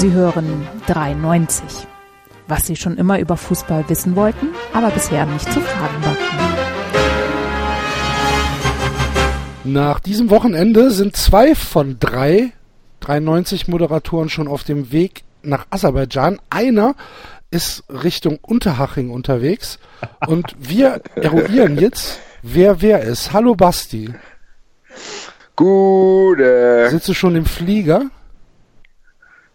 Sie hören 93. Was Sie schon immer über Fußball wissen wollten, aber bisher nicht zu fragen wagten. Nach diesem Wochenende sind zwei von drei 93 Moderatoren schon auf dem Weg nach Aserbaidschan. Einer ist Richtung Unterhaching unterwegs und wir eruieren jetzt, wer wer ist. Hallo Basti. Gute. Sitzt du schon im Flieger?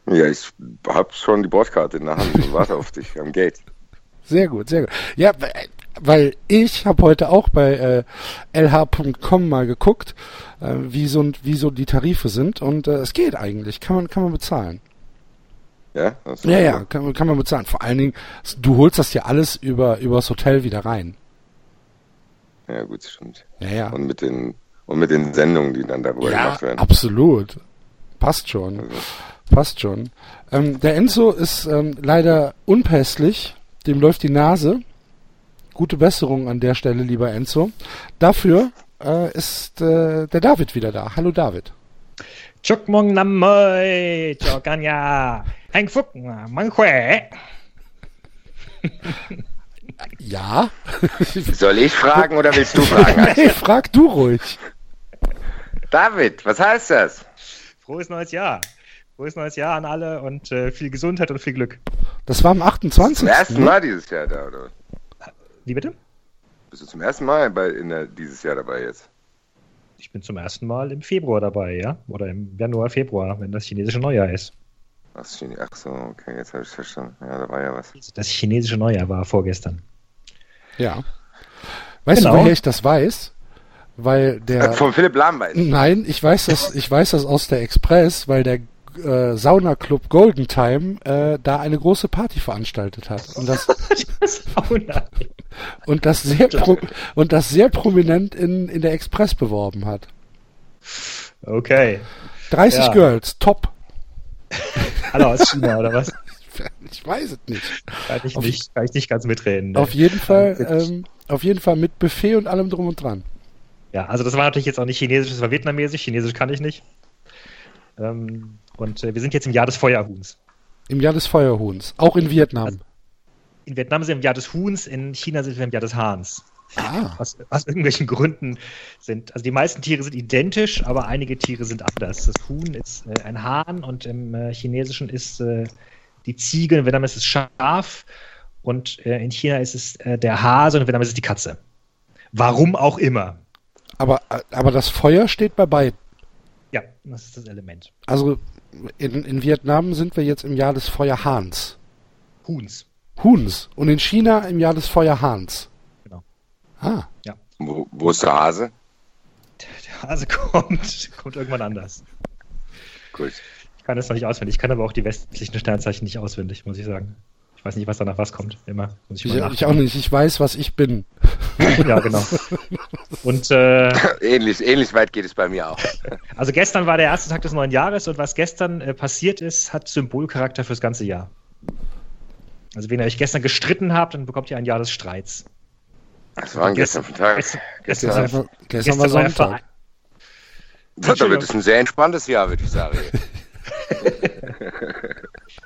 Ja, ich hab schon die Bordkarte in der Hand und warte auf dich am Gate. Sehr gut, sehr gut. Ja, weil ich habe heute auch bei äh, lh.com mal geguckt, äh, wie, so, wie so die Tarife sind und äh, es geht eigentlich, kann man, kann man bezahlen. Ja? Ja, ja, kann, kann man bezahlen. Vor allen Dingen, du holst das ja alles über übers Hotel wieder rein. Ja, gut, stimmt. Ja, ja. Und mit den und mit den Sendungen, die dann darüber ja, gemacht werden. Absolut. Passt schon. Also. Passt schon. Ähm, der Enzo ist ähm, leider unpässlich. Dem läuft die Nase. Gute Besserung an der Stelle, lieber Enzo. Dafür äh, ist äh, der David wieder da. Hallo David. Chukmong Namoy, Chokanya, Hang Fuk, Manchue. Ja. Soll ich fragen oder willst du fragen? nee, frag du ruhig. David, was heißt das? Frohes neues Jahr. Frohes neues Jahr an alle und äh, viel Gesundheit und viel Glück. Das war am 28. Zum ersten Mal dieses Jahr da, oder? Wie bitte? Bist du zum ersten Mal bei, in der, dieses Jahr dabei jetzt? Ich bin zum ersten Mal im Februar dabei, ja? Oder im Januar, Februar, wenn das chinesische Neujahr ist. Ach so, okay, jetzt habe ich verstanden. Ja, da war ja was. Das chinesische Neujahr war vorgestern. Ja. Weißt genau. du, woher ich das weiß? Weil der. Von Philipp Lahm weiß. Nein, ich weiß das, ich weiß das aus der Express, weil der äh, Sauna Club Golden Time äh, da eine große Party veranstaltet hat. Und das, und das sehr pro, und das sehr prominent in, in der Express beworben hat. Okay. 30 ja. Girls, top. Alle aus China, oder was? Ich weiß es nicht. Kann ich, auf, nicht, kann ich nicht ganz mitreden. Ne? Auf jeden Fall, ähm, auf jeden Fall mit Buffet und allem drum und dran. Ja, also das war natürlich jetzt auch nicht chinesisch, das war vietnamesisch. Chinesisch kann ich nicht. Ähm, und äh, wir sind jetzt im Jahr des Feuerhuhns. Im Jahr des Feuerhuhns. Auch in Vietnam. Also, in Vietnam sind wir im Jahr des Huhns, in China sind wir im Jahr des Hahns. Ah. Aus, aus, irgendwelchen Gründen sind, also die meisten Tiere sind identisch, aber einige Tiere sind anders. Das Huhn ist äh, ein Hahn und im äh, Chinesischen ist äh, die Ziege, in Vietnam ist es Schaf und äh, in China ist es äh, der Hase und in Vietnam ist es die Katze. Warum auch immer. Aber, aber das Feuer steht bei beiden. Ja, das ist das Element. Also in, in Vietnam sind wir jetzt im Jahr des Feuerhahns. Huhns. Huhns. Und in China im Jahr des Feuerhahns. Genau. Ah. Ja. Wo, wo ist der Hase? Der, der Hase kommt, kommt irgendwann anders. Gut. Ich kann das noch nicht auswendig. Ich kann aber auch die westlichen Sternzeichen nicht auswendig, muss ich sagen. Ich weiß nicht, was danach was kommt. Immer. Muss ich, ich, ich auch nicht. Ich weiß, was ich bin. ja, genau. Und äh, ähnlich, ähnlich weit geht es bei mir auch. Also gestern war der erste Tag des neuen Jahres und was gestern äh, passiert ist, hat Symbolcharakter fürs ganze Jahr. Also wenn ihr euch gestern gestritten habt, dann bekommt ihr ein Jahr des Streits. Das war gestern von Tag. Gestern, gestern, gestern, war, gestern war Sonntag. Da wird es ein sehr entspanntes Jahr, würde ich sagen.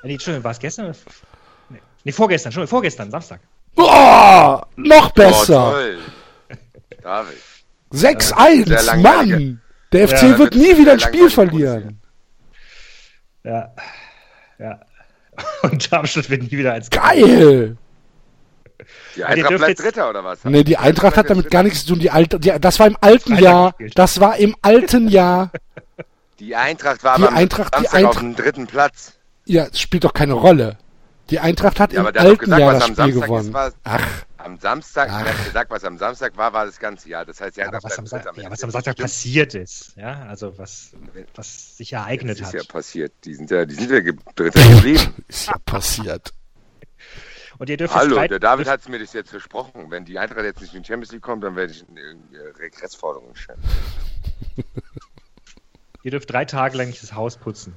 nee, Entschuldigung, war es gestern? Nee, vorgestern, Entschuldigung, vorgestern, Samstag. Oh, noch besser. Oh. David. 6-1, Mann! Der FC ja, wird nie wieder ein Spiel verlieren. Ja. Ja. Und Darmstadt wird nie wieder eins Geil! Die Eintracht bleibt Dritter oder was? Nee, die Eintracht hat damit gar nichts zu tun. Die alte, die, das war im alten Jahr. Das war im alten Jahr. Die Eintracht war die Eintracht, die Eintracht, auf dem dritten Platz. Ja, es spielt doch keine Rolle. Die Eintracht hat ja, im alten gesagt, Jahr das Spiel Samstag gewonnen. Ist, war, Ach. Am Samstag, Ach. hat gesagt, was am Samstag war, war das ganze Jahr. Das heißt, die Eintracht ja, was, am, Sa ja, was am Samstag passiert ist. Ja, also was, was sich ereignet das hat. ist ja passiert. Die sind ja, die sind ja Dritter geblieben. ist ja passiert. Und ihr dürft Hallo, der David hat mir das jetzt versprochen. Wenn die Eintracht jetzt nicht in die Champions League kommt, dann werde ich eine Regressforderung stellen. ihr dürft drei Tage lang nicht das Haus putzen.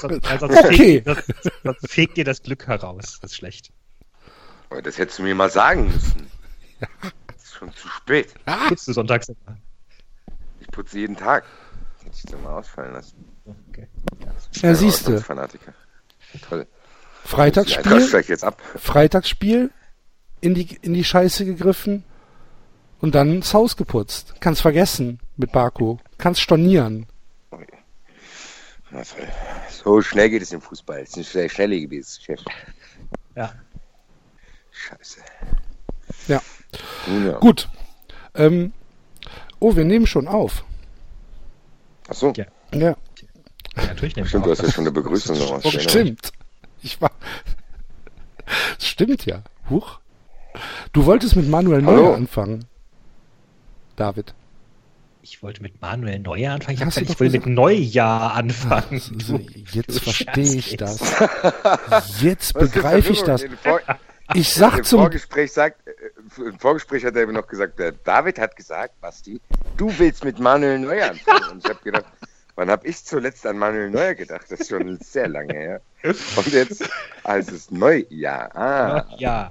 Sonst, sonst, okay. fegt, sonst, sonst fegt ihr das Glück heraus. Das ist schlecht. Das hättest du mir mal sagen müssen. Das ist schon zu spät. Ah. Putzt du sonntags immer? Ich putze jeden Tag. Hätte ich doch mal ausfallen lassen. Okay. Ja, Ja, siehst du. Fanatiker. Toll. Freitagsspiel, steigt jetzt ab. Freitagsspiel, in die, in die Scheiße gegriffen und dann das Haus geputzt. Kannst vergessen mit Baku. Kannst stornieren. So schnell geht es im Fußball. Es ist ein sehr schnelllebiges Geschäft. Ja. Scheiße. Ja. Ja. Gut. Ähm, oh, wir nehmen schon auf. Ach so. Ja. Ja, Ja, natürlich nehmen Stimmt, wir du hast ja schon eine Begrüßung noch. oh, stimmt. Ich war. Das stimmt ja. Huch. Du wolltest mit Manuel Hallo. Neuer anfangen. David. Ich wollte mit Manuel Neuer anfangen. Ich, gesagt, ich will gesagt. mit Neujahr anfangen. So, Du- jetzt verstehe ich das. Jetzt begreife ich das. Ich sag Im zum Vorgespräch sagt, äh, im Vorgespräch hat er noch gesagt, der David hat gesagt, Basti, du willst mit Manuel Neuer anfangen. Und ich habe gedacht, wann habe ich zuletzt an Manuel Neuer gedacht? Das ist schon sehr lange her. Und jetzt, als es Neujahr. Ah, Ja,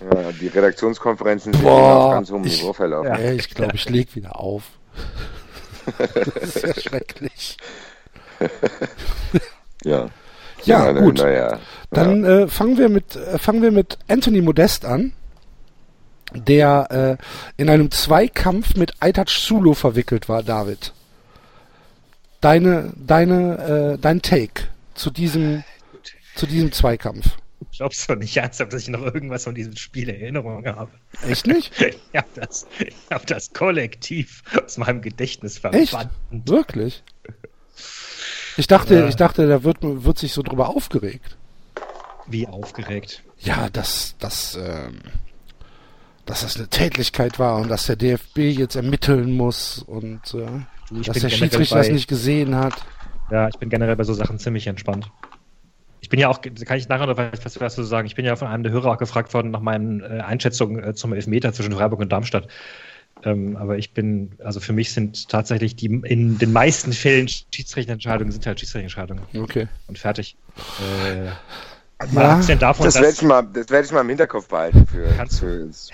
ja, die Redaktionskonferenzen sind Boah, auf ganz hohem ich- Niveau verlaufen. Ja. Ich glaube, ich leg wieder auf. Das ist ja schrecklich. Ja, Ja, Manuel gut. Neuer. Dann äh, fangen wir mit äh, fangen wir mit Anthony Modest an, der äh, in einem Zweikampf mit Aitaj Sulu verwickelt war, David. Deine deine äh, dein Take zu diesem zu diesem Zweikampf. Glaubst du nicht ernsthaft, dass ich noch irgendwas von diesem Spiel in Erinnerung habe? Echt nicht? Ich habe das, ich hab das kollektiv aus meinem Gedächtnis Echt? verbannt. Wirklich? Ich dachte, Ja. ich dachte, da wird wird sich so drüber aufgeregt. Wie aufgeregt. Ja, dass, dass, ähm, dass das eine Tätlichkeit war und dass der DFB jetzt ermitteln muss und äh, dass der Schiedsrichter bei- das nicht gesehen hat. Ja, ich bin generell bei so Sachen ziemlich entspannt. Ich bin ja auch, kann ich nachher noch was, was dazu sagen, ich bin ja von einem der Hörer auch gefragt worden nach meinen äh, Einschätzungen äh, zum Elfmeter zwischen Freiburg und Darmstadt. Ähm, aber ich bin, also für mich sind tatsächlich die in den meisten Fällen Schiedsrichterentscheidungen sind halt Schiedsrichterentscheidungen Okay. und fertig. Äh, Ja, davon, Das werde ich, mal- das werd ich mal im Hinterkopf behalten. Für, Kannst du. für das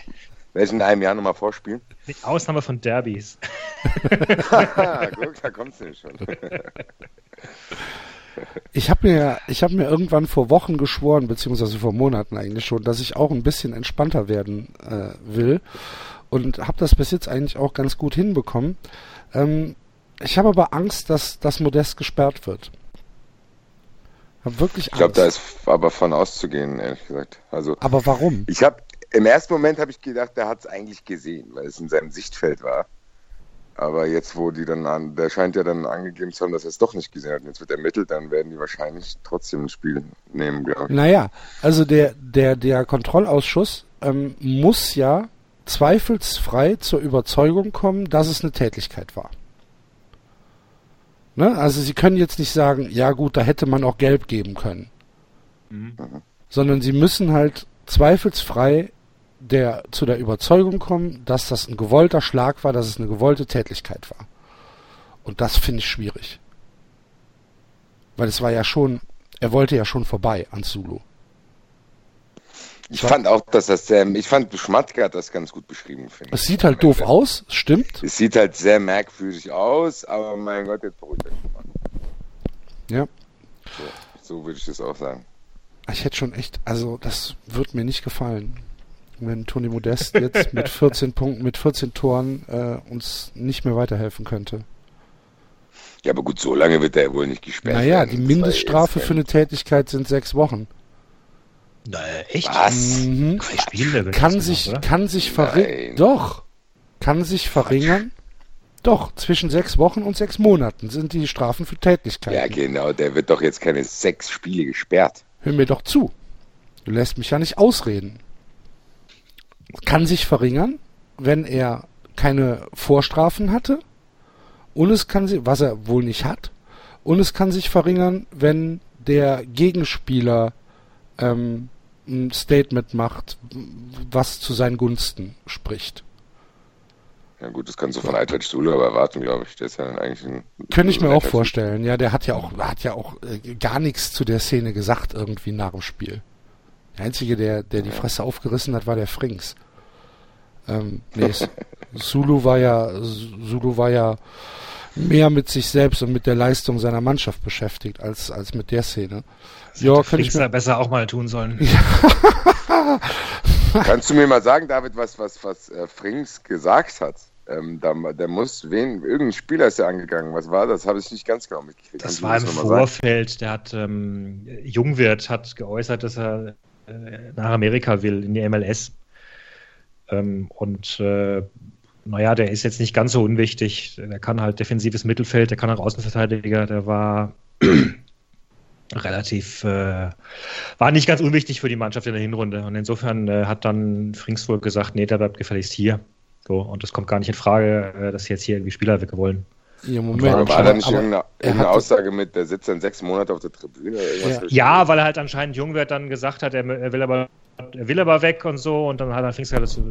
werde ich in einem Jahr nochmal vorspielen. mit Ausnahme von Derbys. Haha, Guck, da kommt's nämlich schon. Ich habe mir, ich habe mir irgendwann vor Wochen geschworen, beziehungsweise vor Monaten eigentlich schon, dass ich auch ein bisschen entspannter werden äh, will und habe das bis jetzt eigentlich auch ganz gut hinbekommen. Ähm, ich habe aber Angst, dass das Modest gesperrt wird. Hab wirklich Ich Angst. glaube, da ist aber von auszugehen, ehrlich gesagt. Also aber warum? ich habe im ersten Moment habe ich gedacht, der hat es eigentlich gesehen, weil es in seinem Sichtfeld war. Aber jetzt, wo die dann an, der scheint ja dann angegeben zu haben, dass er es doch nicht gesehen hat. Und jetzt wird ermittelt, dann werden die wahrscheinlich trotzdem ein Spiel nehmen, glaube ich. Naja, also der, der, der Kontrollausschuss ähm, muss ja zweifelsfrei zur Überzeugung kommen, dass es eine Tätlichkeit war. Ne? Also sie können jetzt nicht sagen, ja gut, da hätte man auch gelb geben können. Sondern sie müssen halt zweifelsfrei der, zu der Überzeugung kommen, dass das ein gewollter Schlag war, dass es eine gewollte Tätlichkeit war. Und das finde ich schwierig. Weil es war ja schon, er wollte ja schon vorbei an Zulu. Ich fand auch, dass das sehr, ich fand, Schmatke hat das ganz gut beschrieben, finde Es ich. sieht halt doof aus, stimmt. Es sieht halt sehr merkwürdig aus, aber mein Gott, jetzt beruhigt euch mal. Ja. So, so würde ich das auch sagen. Ich hätte schon echt, also das wird mir nicht gefallen, wenn Toni Modest jetzt mit 14 Punkten, mit 14 Toren äh, uns nicht mehr weiterhelfen könnte. Ja, aber gut, so lange wird er wohl nicht gesperrt Naja, werden. die Mindeststrafe für eine Tätigkeit sind sechs Wochen. Na, echt? Was? Mhm. Wird Kann sich, gemacht, kann sich verringern. Nein. Doch. Kann sich verringern. Doch, zwischen sechs Wochen und sechs Monaten sind die Strafen für Tätigkeiten. Ja, genau, der wird doch jetzt keine sechs Spiele gesperrt. Hör mir doch zu. Du lässt mich ja nicht ausreden. Kann sich verringern, wenn er keine Vorstrafen hatte. Und es kann sich, was er wohl nicht hat. Und es kann sich verringern, wenn der Gegenspieler ähm, ein Statement macht, was zu seinen Gunsten spricht. Ja gut, das kannst du von Eintracht Sulu aber erwarten, glaube ich. Der ist ja eigentlich ein... Könnte ich mir auch vorstellen. Ja, der hat ja auch, hat ja auch äh, gar nichts zu der Szene gesagt irgendwie nach dem Spiel. Der einzige, der, der die Fresse aufgerissen hat, war der Frings. Ähm, nee, S- Zulu war ja, Zulu war ja mehr mit sich selbst und mit der Leistung seiner Mannschaft beschäftigt als, als mit der Szene. Das ja, könnte ich mir besser auch mal tun sollen. Kannst du mir mal sagen, David, was, was, was äh, Frings gesagt hat? Ähm, da, der muss, wen, irgendein Spieler ist ja angegangen. Was war das? Habe ich nicht ganz genau mitgekriegt. Das war im Vorfeld. Der hat, ähm, Jungwirt hat geäußert, dass er äh, nach Amerika will, in die MLS. Ähm, und äh, naja, der ist jetzt nicht ganz so unwichtig. Der kann halt defensives Mittelfeld, der kann auch Außenverteidiger. Der war relativ, äh, war nicht ganz unwichtig für die Mannschaft in der Hinrunde. Und insofern äh, hat dann Frings wohl gesagt, nee, der bleibt gefälligst hier. So, und es kommt gar nicht in Frage, äh, dass sie jetzt hier irgendwie Spieler wegwollen. Ja, Moment. War, war da nicht irgendeine, irgendeine Aussage mit, der sitzt dann sechs Monate auf der Tribüne? Ja. ja, weil er halt anscheinend Jungwert dann gesagt hat, er, er, will aber er will aber weg und so und dann hat er Pfingst gesagt, so,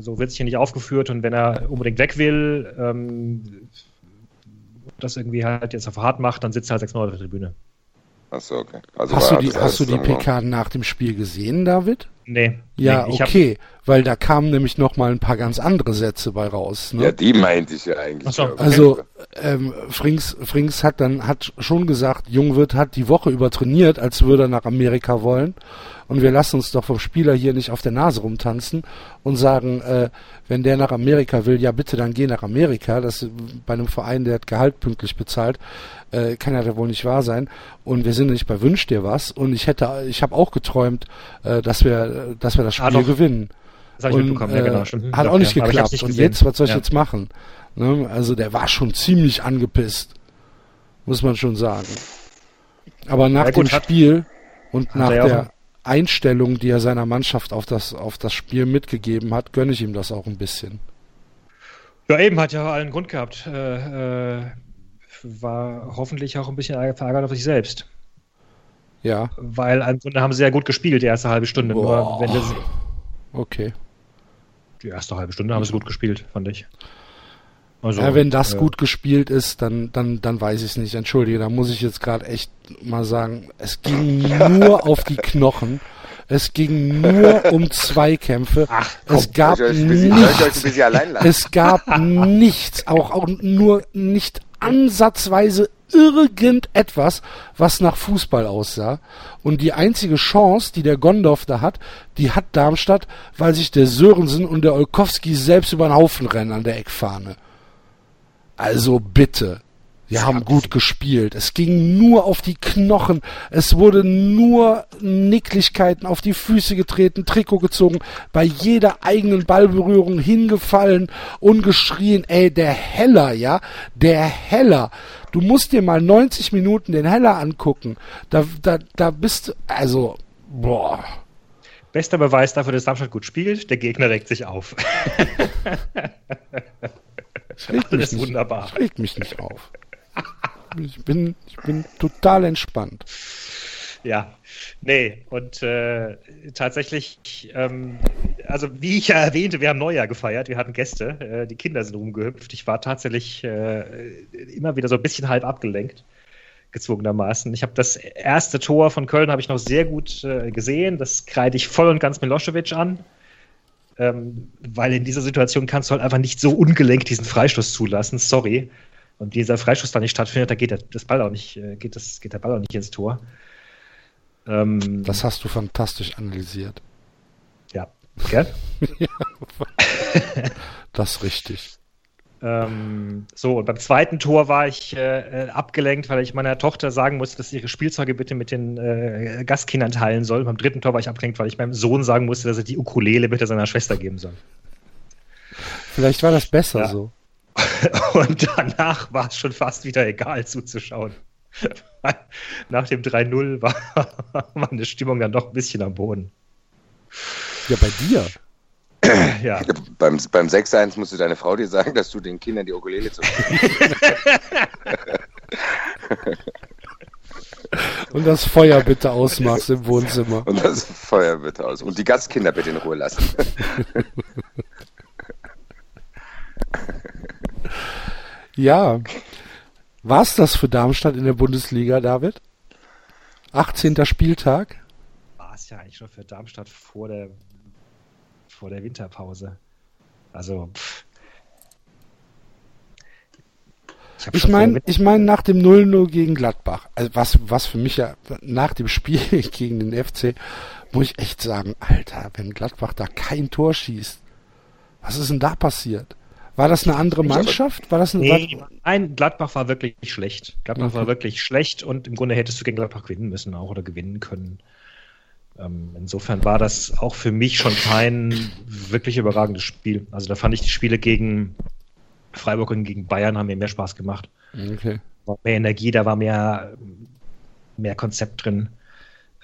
so wird sich hier nicht aufgeführt und wenn er unbedingt weg will, ähm, das irgendwie halt jetzt auf hart macht, dann sitzt er halt sechs Monate auf der Tribüne. Achso, okay. Also hast du die, hast du die PK nach dem Spiel gesehen, David? Nee. Ja, nee, okay, weil da kamen nämlich noch mal ein paar ganz andere Sätze bei raus. Ne? Ja, die meinte ich ja eigentlich. So, okay. Also ähm, Frings, Frings hat dann hat schon gesagt, Jungwirt hat die Woche über trainiert, als würde er nach Amerika wollen und wir lassen uns doch vom Spieler hier nicht auf der Nase rumtanzen und sagen, äh, wenn der nach Amerika will, ja bitte, dann geh nach Amerika. Das bei einem Verein, der hat Gehalt pünktlich bezahlt, äh, kann ja wohl nicht wahr sein. Und wir sind nicht bei Wünsch dir was. Und ich hätte, ich habe auch geträumt, äh, dass wir, dass wir das Spiel ah, gewinnen. Das habe ich und, mitbekommen, ja genau. Schon. Hat auch nicht ja, geklappt. Nicht und jetzt, was soll ich ja. jetzt machen? Ne? Also der war schon ziemlich angepisst, muss man schon sagen. Aber nach gut, dem Spiel und nach der Einstellung, die er seiner Mannschaft auf das, auf das Spiel mitgegeben hat, gönne ich ihm das auch ein bisschen. Ja, eben hat ja allen Grund gehabt. Äh, äh, war hoffentlich auch ein bisschen verärgert auf sich selbst. Ja. Weil im Grunde haben sie ja gut gespielt, die erste halbe Stunde. Nur wenn das, okay. Die erste halbe Stunde haben sie gut gespielt, fand ich. Also, ja, wenn das äh, gut gespielt ist, dann, dann, dann weiß ich es nicht. Entschuldige, da muss ich jetzt gerade echt mal sagen, es ging nur auf die Knochen. Es ging nur um Zweikämpfe. Ach, komm, es gab nichts. Es gab nichts, auch, auch nur nicht ansatzweise irgendetwas, was nach Fußball aussah. Und die einzige Chance, die der Gondorf da hat, die hat Darmstadt, weil sich der Sörensen und der Olkowski selbst über den Haufen rennen an der Eckfahne. Also bitte. Wir haben gut gespielt. Es ging nur auf die Knochen. Es wurde nur Nicklichkeiten auf die Füße getreten, Trikot gezogen, bei jeder eigenen Ballberührung hingefallen und geschrien, ey, der Heller, ja, der Heller. Du musst dir mal 90 Minuten den Heller angucken. Da, da, da bist du, also, boah. Bester Beweis dafür, dass Darmstadt gut spielt, der Gegner regt sich auf. Das regt mich wunderbar. Das regt mich nicht auf. Ich bin, ich bin total entspannt. Ja, nee, und äh, tatsächlich, ähm, also wie ich ja erwähnte, wir haben Neujahr gefeiert, wir hatten Gäste, äh, die Kinder sind rumgehüpft. Ich war tatsächlich äh, immer wieder so ein bisschen halb abgelenkt, gezwungenermaßen. Ich habe das erste Tor von Köln habe ich noch sehr gut äh, gesehen, das kreide ich voll und ganz Milosevic an. Ähm, weil in dieser Situation kannst du halt einfach nicht so ungelenkt diesen Freistoß zulassen. Sorry. Und dieser Freistoß da nicht stattfindet, da geht der, das Ball auch nicht, äh, geht, das, geht der Ball auch nicht ins Tor. Ähm, das hast du fantastisch analysiert. Ja. Gell? ja. das ist richtig. Ähm, so, und beim zweiten Tor war ich äh, äh, abgelenkt, weil ich meiner Tochter sagen musste, dass sie ihre Spielzeuge bitte mit den äh, Gastkindern teilen soll. Beim dritten Tor war ich abgelenkt, weil ich meinem Sohn sagen musste, dass er die Ukulele bitte seiner Schwester geben soll. Vielleicht war das besser ja. so. Und danach war es schon fast wieder egal zuzuschauen. Nach dem 3-0 war meine Stimmung dann doch ein bisschen am Boden. Ja, bei dir. Ja. Beim, beim 6-1 musste deine Frau dir sagen, dass du den Kindern die Ukulele zu Und das Feuer bitte ausmachst im Wohnzimmer. Und das Feuer bitte aus. Und die Gastkinder bitte in Ruhe lassen. Ja. War's das für Darmstadt in der Bundesliga, David? 18. Spieltag? War es ja eigentlich schon für Darmstadt vor der vor der Winterpause. Also, pff. Ich meine, ich meine nach dem 0-0 gegen Gladbach, also was, was für mich ja nach dem Spiel gegen den FC, muss ich echt sagen, Alter, wenn Gladbach da kein Tor schießt, was ist denn da passiert? War das eine andere Mannschaft? War das eine, Nee, war, nein, Gladbach war wirklich schlecht. Gladbach Okay. war wirklich schlecht und im Grunde hättest du gegen Gladbach gewinnen müssen auch oder gewinnen können. Ähm, insofern war das auch für mich schon kein wirklich überragendes Spiel. Also da fand ich die Spiele gegen Freiburg und gegen Bayern haben mir mehr Spaß gemacht. okay. war mehr Energie, da war mehr, mehr Konzept drin.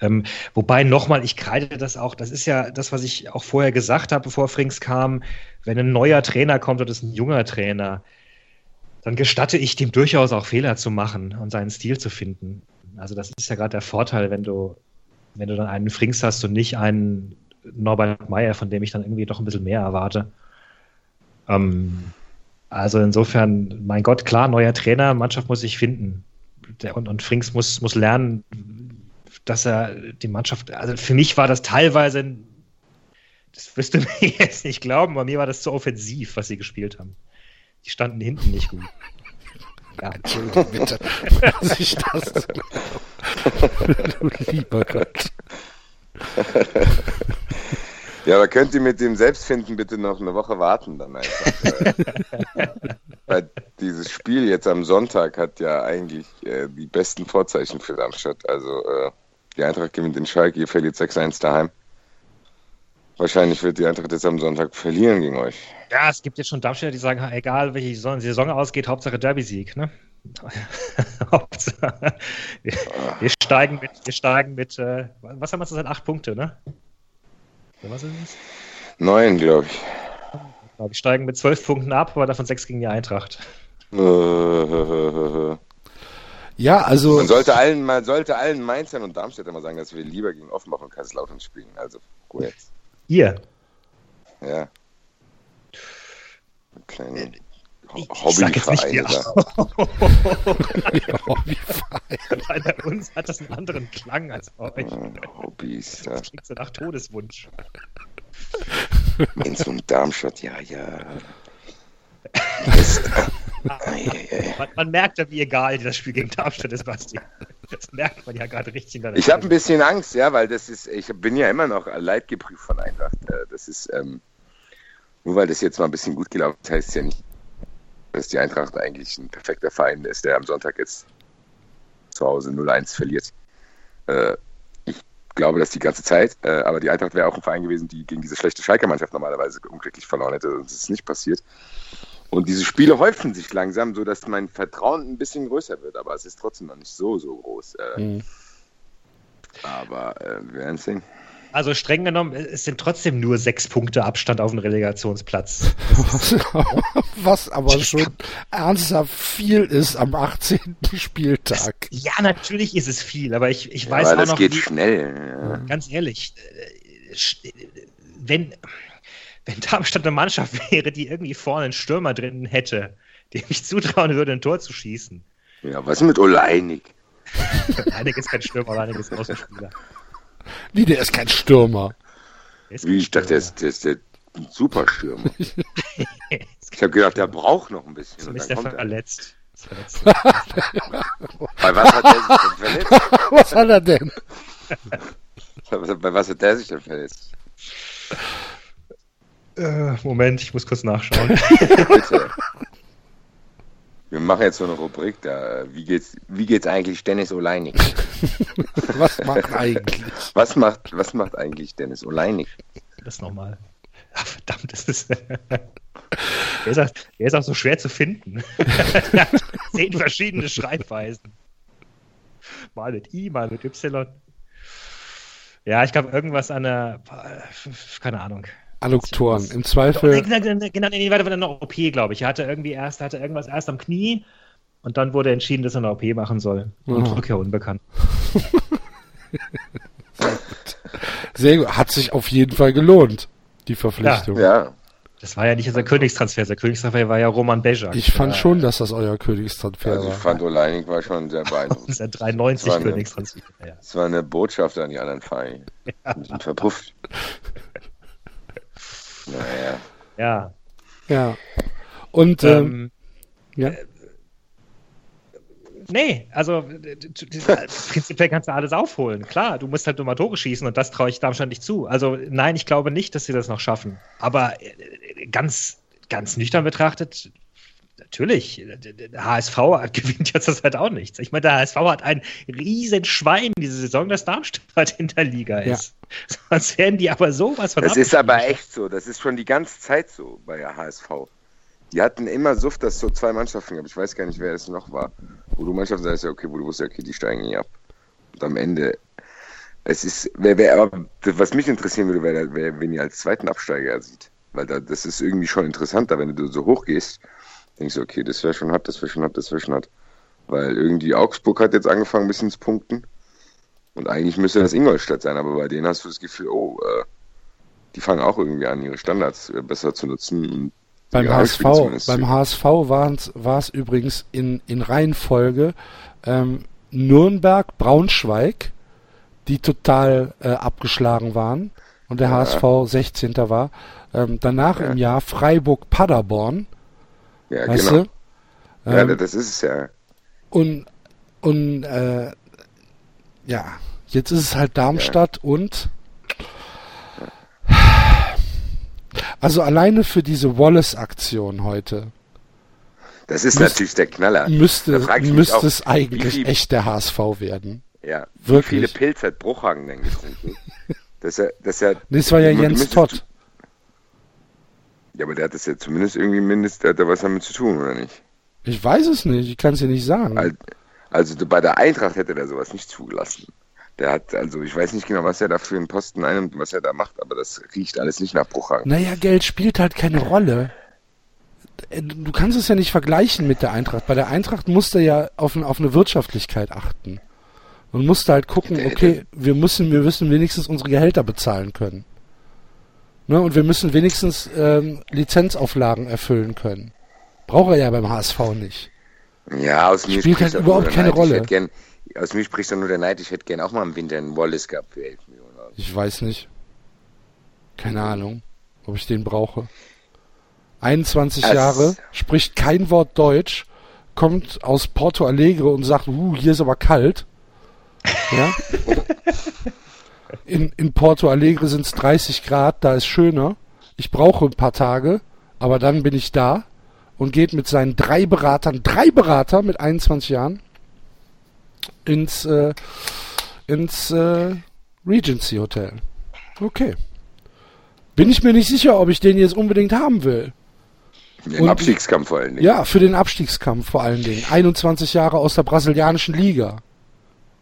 Ähm, wobei nochmal, ich kreide das auch, das ist ja das, was ich auch vorher gesagt habe, bevor Frings kam, wenn ein neuer Trainer kommt oder ist ein junger Trainer, dann gestatte ich dem durchaus auch Fehler zu machen und seinen Stil zu finden. Also das ist ja gerade der Vorteil, wenn du, wenn du dann einen Frings hast und nicht einen Norbert Meyer, von dem ich dann irgendwie doch ein bisschen mehr erwarte. Ähm, also insofern, mein Gott, klar, neuer Trainer, Mannschaft muss sich finden. Der, und, und Frings muss, muss lernen, dass er die Mannschaft, also für mich war das teilweise, das wirst du mir jetzt nicht glauben, aber mir war das zu offensiv, was sie gespielt haben. Die standen hinten nicht gut. Ja, Entschuldigung bitte, dass ich das du lieber Gott. Ja, aber könnt ihr mit dem Selbstfinden bitte noch eine Woche warten dann einfach. Weil dieses Spiel jetzt am Sonntag hat ja eigentlich äh, die besten Vorzeichen für Darmstadt. Also äh, die Eintracht gewinnt in Schalke, ihr verliert 6-1 daheim. Wahrscheinlich wird die Eintracht jetzt am Sonntag verlieren gegen euch. ja, es gibt jetzt schon Darmstädter, die sagen, egal welche Saison, Saison ausgeht, Hauptsache Derby-Sieg. Ne? Hauptsache, wir, wir steigen mit, wir steigen mit, äh, was haben wir zurzeit? Acht Punkte, ne? Was ist es? Neun, glaube ich. Wir steigen mit zwölf Punkten ab, aber davon sechs gegen die Eintracht. Äh, Man Ja, also sollte allen, man sollte allen Mainzern und Darmstädter mal sagen, dass wir lieber gegen Offenbach und Kaiserslautern spielen. Also, gut jetzt. Ihr. Ja. Kleine Ich, ich sag jetzt nicht. Hobbyverein. Weil bei uns hat das einen anderen Klang als bei euch. Hobbys, ja. Das klingt so nach Todeswunsch. Mainz und Darmstadt, ja, ja. Man, man merkt ja, wie egal das Spiel gegen Darmstadt ist, Basti. Das merkt man ja gerade richtig. Ich habe ein bisschen Angst, ja, weil das ist, ich bin ja immer noch leidgeprüft von Eintracht. Äh, Das ist, ähm, nur weil das jetzt mal ein bisschen gut gelaufen ist, heißt ja nicht, dass die Eintracht eigentlich ein perfekter Verein ist, der am Sonntag jetzt zu Hause 0-1 verliert. Äh, ich glaube das die ganze Zeit, äh, aber die Eintracht wäre auch ein Verein gewesen, die gegen diese schlechte Schalke-Mannschaft normalerweise unglücklich verloren hätte und es ist nicht passiert. Und diese Spiele häufen sich langsam, sodass mein Vertrauen ein bisschen größer wird, aber es ist trotzdem noch nicht so, so groß. Äh, Mhm. aber äh, wir werden sehen. Also streng genommen, es sind trotzdem nur sechs Punkte Abstand auf den Relegationsplatz. Was, aber schon ernsthaft viel ist am 18. Spieltag. Ja, natürlich ist es viel, aber ich, ich Ja, weiß aber auch das noch, geht wie, schnell. Ja. ganz ehrlich, äh, wenn, wenn Darmstadt eine Mannschaft wäre, die irgendwie vorne einen Stürmer drin hätte, dem ich zutrauen würde, ein Tor zu schießen. ja, was mit Oleinik? Einiges kein Stürmer, einiges Außenspieler. Wie, der ist kein Stürmer. Ist Wie kein ich dachte, der Stürmer. ist, der ist der Superstürmer. Ich habe gedacht, der braucht noch ein bisschen. Zum Und ist der kommt er. verletzt. Ist verletzt. Bei was hat der sich denn verletzt? Was hat er denn? Bei was hat der sich denn verletzt? Äh, Moment, ich muss kurz nachschauen. Wir machen jetzt so eine Rubrik da. Wie geht's, wie geht's eigentlich Dennis Oleinik? Was macht eigentlich? Was macht, was macht eigentlich Dennis Oleinik? Das nochmal. Verdammt, das ist. der, ist auch, der ist auch so schwer zu finden. Der hat Zehn verschiedene Schreibweisen. Mal mit I, mal mit Y. Ja, ich glaube, irgendwas an der. Keine Ahnung. Adduktoren. Im Genau, Zweifel. genau, nee, weiter von einer OP, glaube ich. Er hatte irgendwie erst, hatte irgendwas erst am Knie und dann wurde entschieden, dass er eine OP machen soll. Und Aha. Rückkehr unbekannt. Sehr gut. Hat sich auf jeden Fall gelohnt, die Verpflichtung. Ja, Das war ja nicht unser Königstransfer. Der Königstransfer war ja Roman Bejak. Ich fand ja, schon, dass das euer Königstransfer also ich war. fand Oleinik war schon sehr beeindruckend. Unser 93 Das war eine- Königstransfer. Ja. Es war eine Botschaft an die anderen Vereine. Die sind verpufft. Naja. ja. Ja. Und ähm, Ähm, ja. Nee, also prinzipiell kannst du alles aufholen. Klar, du musst halt nur mal Tore schießen und das traue ich Darmstadt nicht zu. Also nein, ich glaube nicht, dass sie das noch schaffen. Aber äh, ganz, ganz nüchtern betrachtet, natürlich, der HSV gewinnt jetzt das halt auch nichts. Ich meine, der HSV hat ein riesen Schwein diese Saison, das Darmstadt in der Liga ist. Ja. Sonst wären die aber sowas von Das ist aber echt so. Das ist schon die ganze Zeit so bei der HSV. Die hatten immer Suft, dass so zwei Mannschaften gab. Ich weiß gar nicht, wer es noch war. Wo du Mannschaften sagst, ja, okay, wo du wusstest, okay, die steigen nie ab. Und am Ende, es ist, wer, wer, aber was mich interessieren würde, wäre, wer, wen ihr als zweiten Absteiger sieht. Weil da, das ist irgendwie schon interessanter, wenn du so hoch gehst. Denkst du, okay, das wäre schon hart, das wäre schon hart, das wäre schon hart. Weil irgendwie Augsburg hat jetzt angefangen, ein bisschen zu punkten. Und eigentlich müsste das Ingolstadt sein, aber bei denen hast du das Gefühl, oh, äh, die fangen auch irgendwie an, ihre Standards äh, besser zu nutzen. Und beim HSV, beim HSV war es übrigens in, in Reihenfolge ähm, Nürnberg, Braunschweig, die total äh, abgeschlagen waren und der ja. HSV 16. war. Ähm, danach ja. im Jahr Freiburg, Paderborn. Ja, weißt genau. Du? Ähm, ja, das ist es ja. Und, und äh, ja, jetzt ist es halt Darmstadt ja. und Also alleine für diese Wallace-Aktion heute. Das ist müsst, natürlich der Knaller. Müsste, müsste auch, es eigentlich viel, echt der HSV werden. Ja, Wirklich. wie viele Pilze hat Bruchhagen denn getrunken? das, ja, das, ja, das war ja Jens Todd. Ja, aber der hat das ja zumindest irgendwie mindestens, der hat da was damit zu tun, oder nicht? Ich weiß es nicht, ich kann es dir nicht sagen. Also, also bei der Eintracht hätte der sowas nicht zugelassen. Der hat, also ich weiß nicht genau, was er da für einen Posten einnimmt, was er da macht, aber das riecht alles nicht nach Bruchhagen. Naja, Geld spielt halt keine Rolle. Du kannst es ja nicht vergleichen mit der Eintracht. Bei der Eintracht musste ja auf, auf eine Wirtschaftlichkeit achten. Und musste halt gucken, okay, wir müssen, wir müssen wenigstens unsere Gehälter bezahlen können. Ne? Und wir müssen wenigstens ähm, Lizenzauflagen erfüllen können. Braucht er ja beim HSV nicht. Ja, aus mir spielt halt überhaupt keine Rolle. Gern, aus mir spricht doch nur der Neid, ich hätte gerne auch mal im Winter einen Wallace gehabt für 11 Millionen. Euro. Ich weiß nicht. Keine Ahnung, ob ich den brauche. 21 das Jahre, spricht kein Wort Deutsch, kommt aus Porto Alegre und sagt, uh, hier ist aber kalt. Ja? in, in Porto Alegre sind es 30 Grad, da ist schöner. Ich brauche ein paar Tage, aber dann bin ich da und geht mit seinen drei Beratern, drei Berater mit 21 Jahren, ins, äh, ins äh, Regency Hotel. Okay. Bin ich mir nicht sicher, ob ich den jetzt unbedingt haben will. Den Und, Abstiegskampf vor allen Dingen. Ja, für den Abstiegskampf vor allen Dingen. 21 Jahre aus der brasilianischen Liga.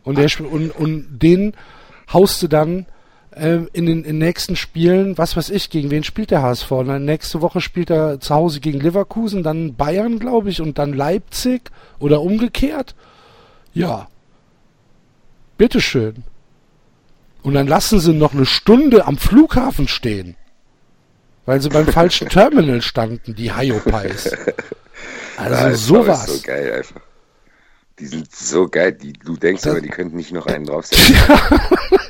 Und, der, und, und den haust du dann äh, in den in nächsten Spielen, was weiß ich, gegen wen spielt der HSV? Und dann nächste Woche spielt er zu Hause gegen Leverkusen, dann Bayern, glaube ich, und dann Leipzig oder umgekehrt. Ja, Bitteschön. Und dann lassen sie noch eine Stunde am Flughafen stehen. Weil sie beim falschen Terminal standen, die Hyopies. Also ja, sowas. so geil einfach. Die sind so geil, die, du denkst das, aber, die könnten nicht noch einen draufsetzen. Ja,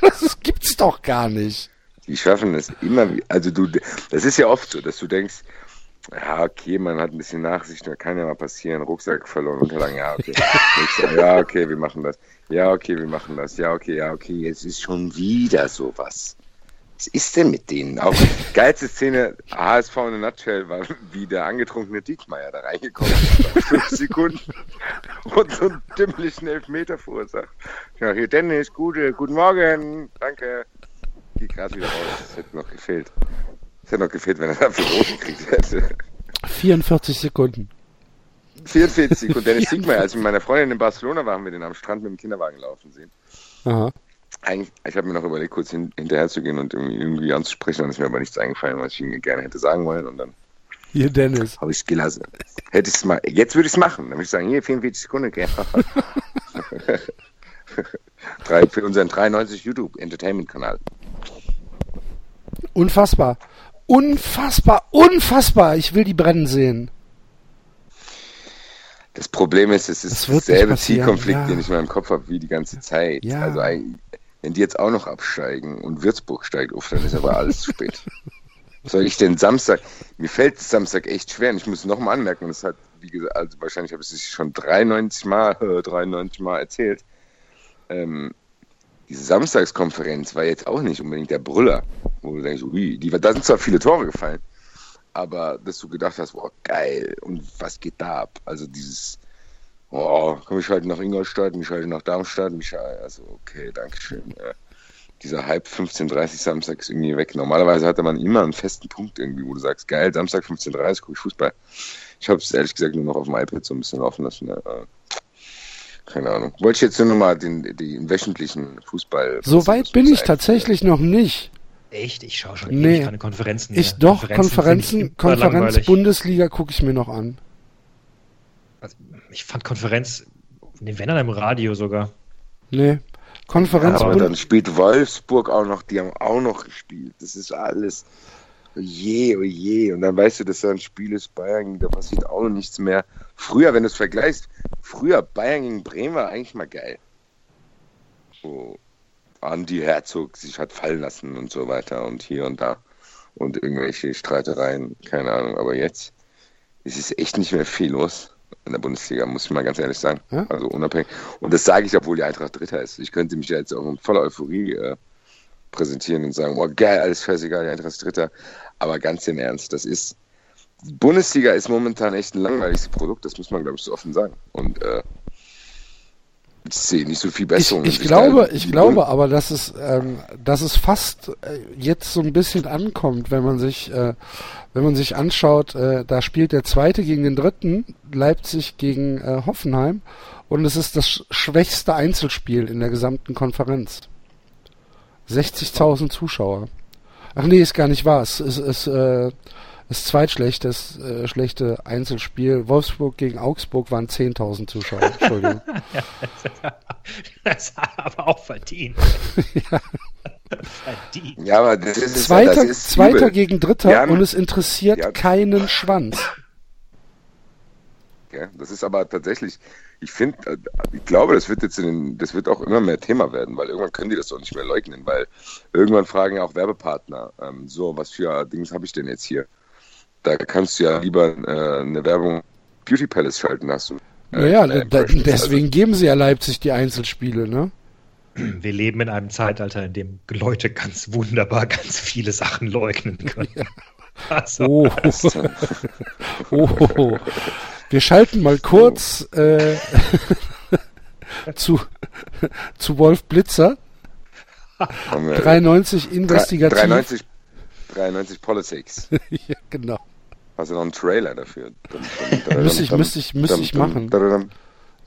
das gibt's doch gar nicht. Die schaffen es immer, also du, das ist ja oft so, dass du denkst, ja, okay, man hat ein bisschen Nachsicht, da kann ja mal passieren, Rucksack verloren, Unterlagen, ja, okay. ja, okay, wir machen das. Ja, okay, wir machen das. Ja, okay, ja, okay, jetzt ist schon wieder sowas. Was ist denn mit denen? Auch geilste Szene, HSV in der Nutshell war, wie der angetrunkene Diekmeier da reingekommen ist, fünf Sekunden und so einen dümmlichen Elfmeter verursacht. Ja, hier Dennis, gute, guten Morgen, danke. Geh gerade wieder raus, das hätte noch gefehlt. Das hätte noch gefehlt, wenn er dafür rot gekriegt hätte. 44 Sekunden. 44 und Dennis Siegmeier, als ich mit meiner Freundin in Barcelona war, haben wir den am Strand mit dem Kinderwagen laufen sehen. Aha. Eigentlich, ich habe mir noch überlegt, kurz hin, hinterher zu gehen und irgendwie, irgendwie anzusprechen, dann ist mir aber nichts eingefallen, was ich ihm gerne hätte sagen wollen und dann hier, Dennis. Habe ich es gelassen. Hätte ich mal, jetzt würde ich es machen. Dann würde ich sagen, hier 44 Sekunden, okay. für unseren 93 YouTube Entertainment Kanal. Unfassbar. Unfassbar, unfassbar. Ich will die brennen sehen. Das Problem ist, es ist derselbe Zielkonflikt, ja. den ich in meinem Kopf habe, wie die ganze Zeit. Ja. Also wenn die jetzt auch noch absteigen und Würzburg steigt auf, dann ist aber alles zu spät. soll ich denn Samstag? Mir fällt Samstag echt schwer. Und ich muss nochmal anmerken, das hat, wie gesagt, also wahrscheinlich habe ich es schon 93 Mal, äh, 93 Mal erzählt. Ähm, diese Samstagskonferenz war jetzt auch nicht unbedingt der Brüller, wo du denkst, ui, die, da sind zwar viele Tore gefallen, aber dass du gedacht hast, boah, geil, und was geht da ab? Also dieses, oh, komm ich halt nach Ingolstadt, mich halt nach Darmstadt, mich halt, also okay, Dankeschön. Ja. Dieser Hype 15.30 Samstag ist irgendwie weg. Normalerweise hatte man immer einen festen Punkt irgendwie, wo du sagst, geil, Samstag 15.30 gucke ich Fußball. Ich habe es ehrlich gesagt nur noch auf dem iPad so ein bisschen laufen lassen. Ja. Keine Ahnung. Wollte ich jetzt nur noch mal den, den wöchentlichen Fußball. So weit bin ich tatsächlich noch nicht. Echt? Ich schaue schon Nee. keine Konferenzen mehr. Ich doch, Konferenzen Konferenzen, Konferenz. Bundesliga gucke ich mir noch an. Also, ich fand Konferenz, ne, wenn dann im Radio sogar. Nee. Konferenz Aber Bund dann spielt Wolfsburg auch noch, die haben auch noch gespielt. Das ist alles. Oh je, oh je. Und dann weißt du, dass da ein Spiel ist, Bayern, da passiert auch nichts mehr. Früher, wenn du es vergleichst, früher Bayern gegen Bremen war eigentlich mal geil. Wo Andi Herzog sich hat fallen lassen und so weiter und hier und da. Und irgendwelche Streitereien, keine Ahnung. Aber jetzt ist es echt nicht mehr viel los in der Bundesliga, muss ich mal ganz ehrlich sagen. Ja? Also unabhängig. Und das sage ich, obwohl die Eintracht Dritter ist. Ich könnte mich ja jetzt auch in voller Euphorie äh, präsentieren und sagen, oh geil, alles scheißegal, die Eintracht ist Dritter. Aber ganz im Ernst, das ist, die Bundesliga ist momentan echt ein langweiliges Produkt, das muss man, glaube ich, so offen sagen. Und äh, sehe nicht so viel Ich, Besserung. ich Und glaube, ich glaube aber, dass es, ähm, dass es fast äh, jetzt so ein bisschen ankommt, wenn man sich, äh, wenn man sich anschaut, äh, da spielt der Zweite gegen den Dritten, Leipzig gegen äh, Hoffenheim, und es ist das sch schwächste Einzelspiel in der gesamten Konferenz. 60.000 Zuschauer. Ach nee, ist gar nicht wahr. Es ist, ist äh, das zweitschlechteste äh, schlechte Einzelspiel. Wolfsburg gegen Augsburg waren 10.000 Zuschauer. Entschuldigung. Das hat er aber auch verdient. Verdient. Ja, aber das ist, Zweiter, das ist Zweiter übel. gegen Dritter Ja, und es interessiert ja. keinen Schwanz. Ja, das ist aber tatsächlich, ich finde, äh, ich glaube, das wird jetzt in den, das wird auch immer mehr Thema werden, weil irgendwann können die das doch nicht mehr leugnen, weil irgendwann fragen ja auch Werbepartner, ähm, so, was für Dings habe ich denn jetzt hier? Da kannst du ja lieber äh, eine Werbung Beauty Palace schalten, hast du. äh, Naja, da, Impressions. deswegen geben sie ja Leipzig die Einzelspiele, ne? Wir leben in einem Zeitalter, in dem Leute ganz wunderbar ganz viele Sachen leugnen können. Also, Oh, Also, oh, oh. Wir schalten mal kurz äh, zu, zu Wolf Blitzer. haben wir 93 investigativ. 93, 93 Politics. ja, genau. Hast du noch einen Trailer dafür? Müsste ich- müsste ich- müsste ich machen.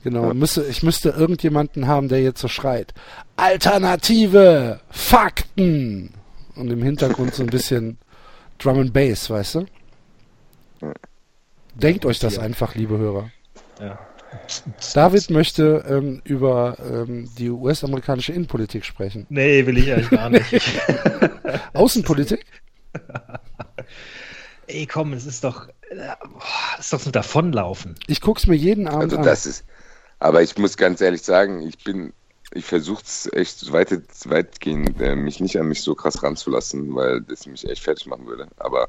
Genau. Müsste, ich müsste irgendjemanden haben, der jetzt so schreit. Alternative Fakten! Und im Hintergrund so ein bisschen Drum and Bass, weißt du? Denkt euch das einfach, liebe Hörer. ja. David möchte ähm, über ähm, die US-amerikanische Innenpolitik sprechen. Nee, will ich eigentlich gar nicht. Außenpolitik? Ey, komm, es ist doch, äh, das ist doch so ein Davonlaufen. Ich guck's mir jeden Abend Also an. das ist, aber ich muss ganz ehrlich sagen, ich bin, ich versuche es echt weit, weitgehend, äh, mich nicht an mich so krass ranzulassen, weil das mich echt fertig machen würde. Aber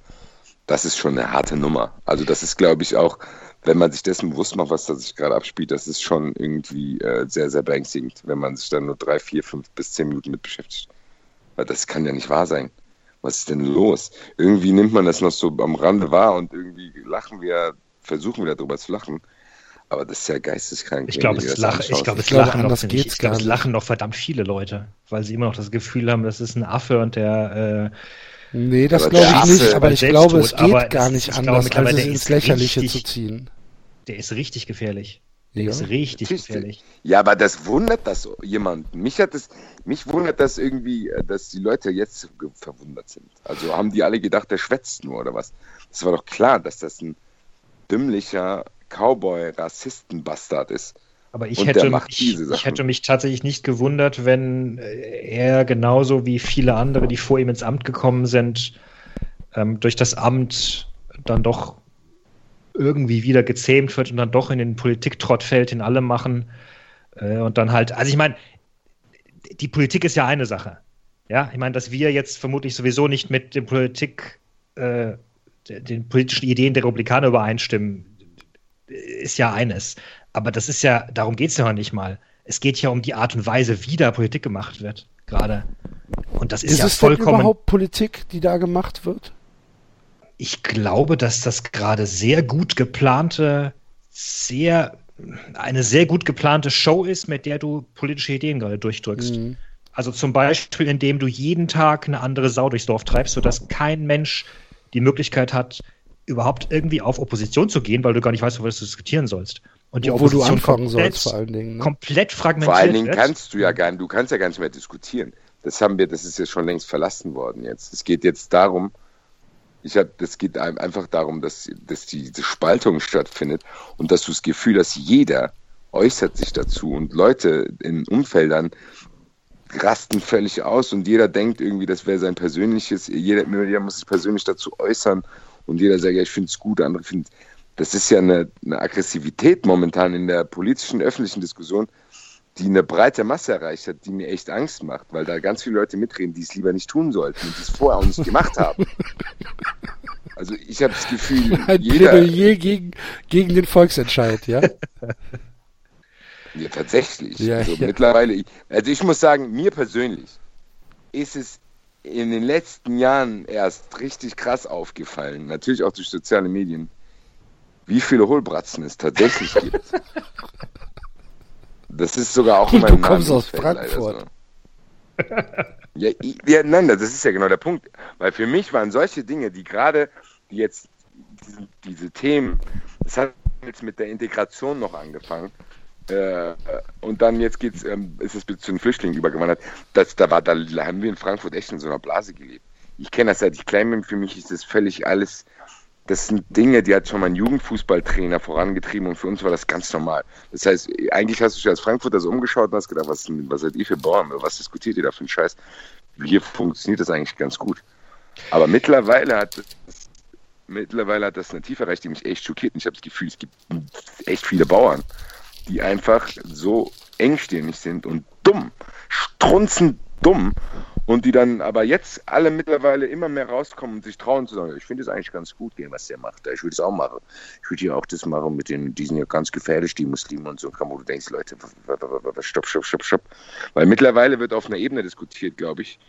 das ist schon eine harte Nummer. Also das ist, glaube ich, auch, wenn man sich dessen bewusst macht, was da sich gerade abspielt, das ist schon irgendwie äh, sehr, sehr beängstigend, wenn man sich dann nur drei, vier, fünf bis zehn Minuten mit beschäftigt. Weil das kann ja nicht wahr sein. Was ist denn los? Irgendwie nimmt man das noch so am Rande wahr und irgendwie lachen wir, versuchen wir darüber zu lachen. Aber das ist ja geisteskrank. Ich glaube, es, das lach, ich glaube, es Ich lachen anders noch, geht's ich glaube, gar es lachen noch verdammt viele Leute, weil sie immer noch das Gefühl haben, das ist ein Affe und der, äh, Nee, das glaube ich nicht, aber ich glaube, es geht gar nicht ich glaube anders, als es ins Lächerliche richtig- zu ziehen. der ist richtig gefährlich. Der Ja. ist richtig Natürlich. gefährlich. Ja, aber das wundert das jemanden. Mich hat es, mich wundert das irgendwie, äh, dass die Leute jetzt verwundert sind. Also haben die alle gedacht, der schwätzt nur oder was? Das war doch klar, dass das ein dümmlicher Cowboy-Rassistenbastard ist. Aber ich hätte, ich, ich hätte mich tatsächlich nicht gewundert, wenn äh, er genauso wie viele andere, die vor ihm ins Amt gekommen sind, ähm, durch das Amt dann doch irgendwie wieder gezähmt wird und dann doch in den Politiktrott fällt, den alle machen. Äh, und dann halt, also ich meine, die Politik ist ja eine Sache. Ja, ich meine, dass wir jetzt vermutlich sowieso nicht mit dem Politik äh, den politischen Ideen der Republikaner übereinstimmen, ist ja eines. Aber das ist ja, darum geht es ja noch nicht mal. Es geht ja um die Art und Weise, wie da Politik gemacht wird, gerade. Und das ist, ist ja es vollkommen. Denn überhaupt Politik, die da gemacht wird? Ich glaube, dass das gerade sehr gut geplante, sehr, eine sehr gut geplante Show ist, mit der du politische Ideen gerade durchdrückst. Mhm. Also zum Beispiel, indem du jeden Tag eine andere Sau durchs Dorf treibst, sodass kein Mensch die Möglichkeit hat, überhaupt irgendwie auf Opposition zu gehen, weil du gar nicht weißt, worüber du diskutieren sollst. Und die Wo Opposition du anfangen komplett, sollst, vor allen Dingen. Ne? Komplett fragmentiert. Vor allen Dingen kannst du ja gar nicht, du kannst ja gar nicht mehr diskutieren. Das haben wir, das ist jetzt schon längst verlassen worden jetzt. Es geht jetzt darum, ich hab, das geht einfach darum, dass, dass die, diese Spaltung stattfindet und dass du das Gefühl hast, jeder äußert sich dazu und Leute in Umfeldern rasten völlig aus und jeder denkt irgendwie, das wäre sein persönliches, jeder, jeder muss sich persönlich dazu äußern und jeder sagt, ja, ich finde es gut, andere finden das ist ja eine, eine Aggressivität momentan in der politischen, öffentlichen Diskussion, die eine breite Masse erreicht hat, die mir echt Angst macht, weil da ganz viele Leute mitreden, die es lieber nicht tun sollten und die es vorher auch nicht gemacht haben. Also ich habe das Gefühl, ein jeder, Plädoyer gegen, gegen den Volksentscheid, ja? Ja, tatsächlich. Ja, also ja. mittlerweile, also ich muss sagen, mir persönlich ist es in den letzten Jahren erst richtig krass aufgefallen, natürlich auch durch soziale Medien, wie viele Hohlbratzen es tatsächlich gibt. Das ist sogar auch in meinem Du kommst aus Frankfurt. So. Ja, ja, nein, das ist ja genau der Punkt. Weil für mich waren solche Dinge, die gerade, die jetzt, diese, diese Themen, das hat jetzt mit der Integration noch angefangen, äh, und dann jetzt geht's, ähm, ist es bis zu den Flüchtlingen übergewandert. Das, da, war, da haben wir in Frankfurt echt in so einer Blase gelebt. Ich kenne das seit ich klein bin. Für mich ist das völlig alles. Das sind Dinge, die hat schon mein Jugendfußballtrainer vorangetrieben und für uns war das ganz normal. Das heißt, eigentlich hast du dich als Frankfurter so umgeschaut und hast gedacht, was, was seid ihr für Bauern? Was diskutiert ihr da für einen Scheiß? Hier funktioniert das eigentlich ganz gut. Aber mittlerweile hat das, mittlerweile hat das eine Tiefe erreicht, die mich echt schockiert. Und ich habe das Gefühl, es gibt echt viele Bauern, die einfach so engstirnig sind und dumm, strunzend dumm und die dann aber jetzt alle mittlerweile immer mehr rauskommen und sich trauen zu sagen, ich finde es eigentlich ganz gut, was der macht. Ich würde es auch machen. Ich würde ja auch das machen mit den, die sind ja ganz gefährlich, die Muslime und so, wo du denkst, Leute, stopp, stopp, stopp, stopp. Weil mittlerweile wird auf einer Ebene diskutiert, glaube ich,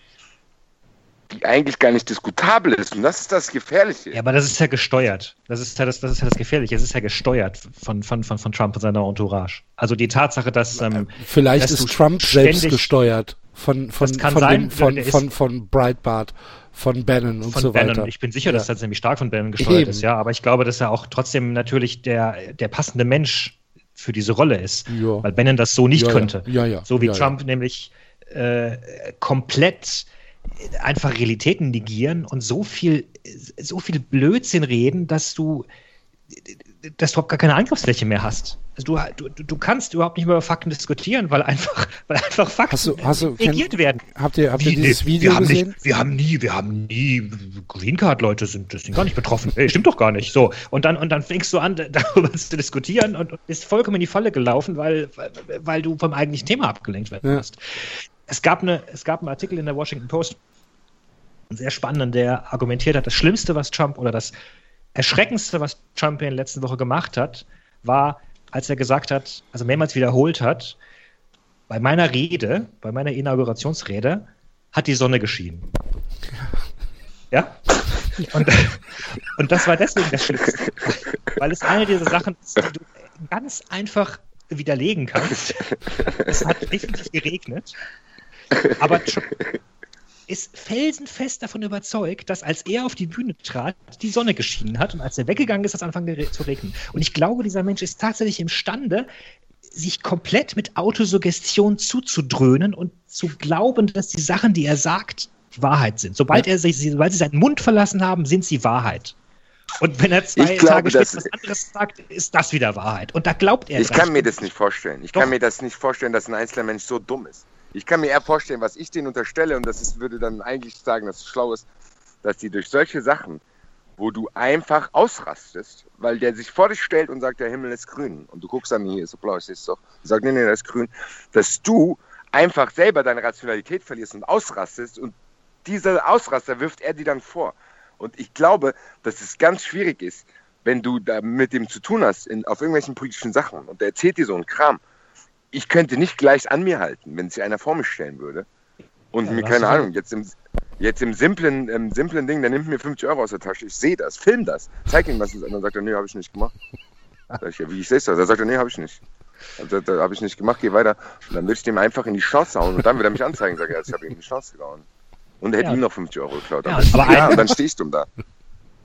die eigentlich gar nicht diskutabel ist. Und das ist das Gefährliche. Ja, aber das ist ja gesteuert. Das ist ja das, das, ist ja das Gefährliche. Es ist ja gesteuert von, von, von, von Trump und seiner Entourage. Also die Tatsache, dass. Ähm, Vielleicht dass ist Trump selbst gesteuert von, von, von, sein, dem, von, von, von Breitbart von Bannon und von so Bannon. weiter. Ich bin sicher, ja. dass er ziemlich stark von Bannon gesteuert Eben. ist, ja. Aber ich glaube, dass er auch trotzdem natürlich der, der passende Mensch für diese Rolle ist. Ja. Weil Bannon das so nicht ja, könnte. Ja, so wie Trump nämlich äh, komplett einfach Realitäten negieren und so viel, so viel Blödsinn reden, dass du, dass du überhaupt gar keine Angriffsfläche mehr hast. Also du, du, du kannst überhaupt nicht mehr über Fakten diskutieren, weil einfach, weil einfach Fakten hast du, hast du, negiert werden. Habt ihr, habt ihr dieses nee, Video wir gesehen? Nicht, wir haben nie, wir haben nie, Green Card Leute sind, sind gar nicht betroffen. Hey, stimmt doch gar nicht. So. Und dann, und dann fängst du an, darüber zu diskutieren und, bist vollkommen in die Falle gelaufen, weil, weil du vom eigentlichen Thema abgelenkt werden ja. hast. Es gab, eine, es gab einen Artikel in der Washington Post, einen sehr spannenden, der argumentiert hat, das Schlimmste, was Trump oder das Erschreckendste, was Trump in der letzten Woche gemacht hat, war, als er gesagt hat, also mehrmals wiederholt hat, bei meiner Rede, bei meiner Inaugurationsrede, hat die Sonne geschienen. Ja? Und, und das war deswegen das Schlimmste. Weil es eine dieser Sachen ist, die du ganz einfach widerlegen kannst. Es hat definitiv geregnet. Aber ist felsenfest davon überzeugt, dass als er auf die Bühne trat, die Sonne geschienen hat und als er weggegangen ist, hat es angefangen zu regnen. Und ich glaube, dieser Mensch ist tatsächlich imstande, sich komplett mit Autosuggestion zuzudröhnen und zu glauben, dass die Sachen, die er sagt, Wahrheit sind. Sobald, er sich, sobald sie seinen Mund verlassen haben, sind sie Wahrheit. Und wenn er zwei glaube, Tage später was anderes sagt, ist das wieder Wahrheit. Und da glaubt er. Ich kann mir das nicht vorstellen. Ich Doch. kann mir das nicht vorstellen, dass ein einzelner Mensch so dumm ist. Ich kann mir eher vorstellen, was ich denen unterstelle, und das ist, würde dann eigentlich sagen, dass es schlau ist, dass die durch solche Sachen, wo du einfach ausrastest, weil der sich vor dich stellt und sagt, der Himmel ist grün, und du guckst dann, hier ist so blau, ich es doch, und sagt, nee, nee, der ist grün, dass du einfach selber deine Rationalität verlierst und ausrastest und dieser Ausraster wirft er dir dann vor. Und ich glaube, dass es ganz schwierig ist, wenn du da mit dem zu tun hast, in, auf irgendwelchen politischen Sachen und der erzählt dir so einen Kram. Ich könnte nicht gleich an mir halten, wenn sich einer vor mich stellen würde. Und Ja, mir, keine du- Ahnung, jetzt im, jetzt im simplen, im simplen Ding, der nimmt mir 50 Euro aus der Tasche. Ich sehe das, film das, zeig ihm was und dann sagt er, nee, habe ich nicht gemacht. Sag ich, ja, wie ich sehe das? Da sagt er, nee, habe ich nicht. Da habe ich nicht gemacht, geh weiter. Und dann würde ich dem einfach in die Schnauze hauen und dann wird er mich anzeigen, sag ich, ich habe ihm in die Schnauze gehauen. Und er hätte Ja. ihm noch 50 Euro geklaut. Ja, Aber, ja, und dann stehe ich dumm da.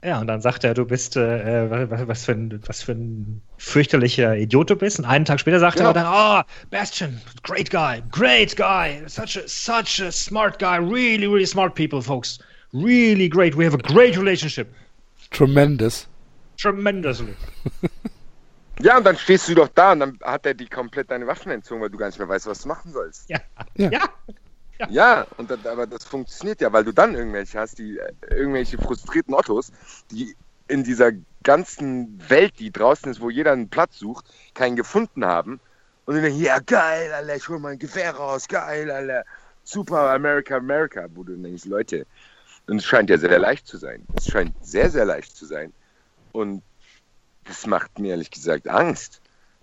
Ja, und dann sagt er, du bist, äh, was, was, für ein, was für ein fürchterlicher Idiot du bist. Und einen Tag später sagt Genau. er dann, oh, Bastian, great guy, great guy, such a, such a smart guy, really, really smart people, folks. Really great, we have a great relationship. Tremendous. Tremendously. Ja, und dann stehst du doch da und dann hat er die komplett deine Waffen entzogen, weil du gar nicht mehr weißt, was du machen sollst. Ja. Ja. ja. Ja, und dann, aber das funktioniert ja, weil du dann irgendwelche hast, die äh, irgendwelche frustrierten Ottos, die in dieser ganzen Welt, die draußen ist, wo jeder einen Platz sucht, keinen gefunden haben. Und dann, ja, geil, Alter, ich hol mein Gewehr raus, geil, Alter, super, America, America, wo du denkst, Leute, und es scheint ja sehr leicht zu sein. Es scheint sehr, sehr leicht zu sein. Und das macht mir ehrlich gesagt Angst,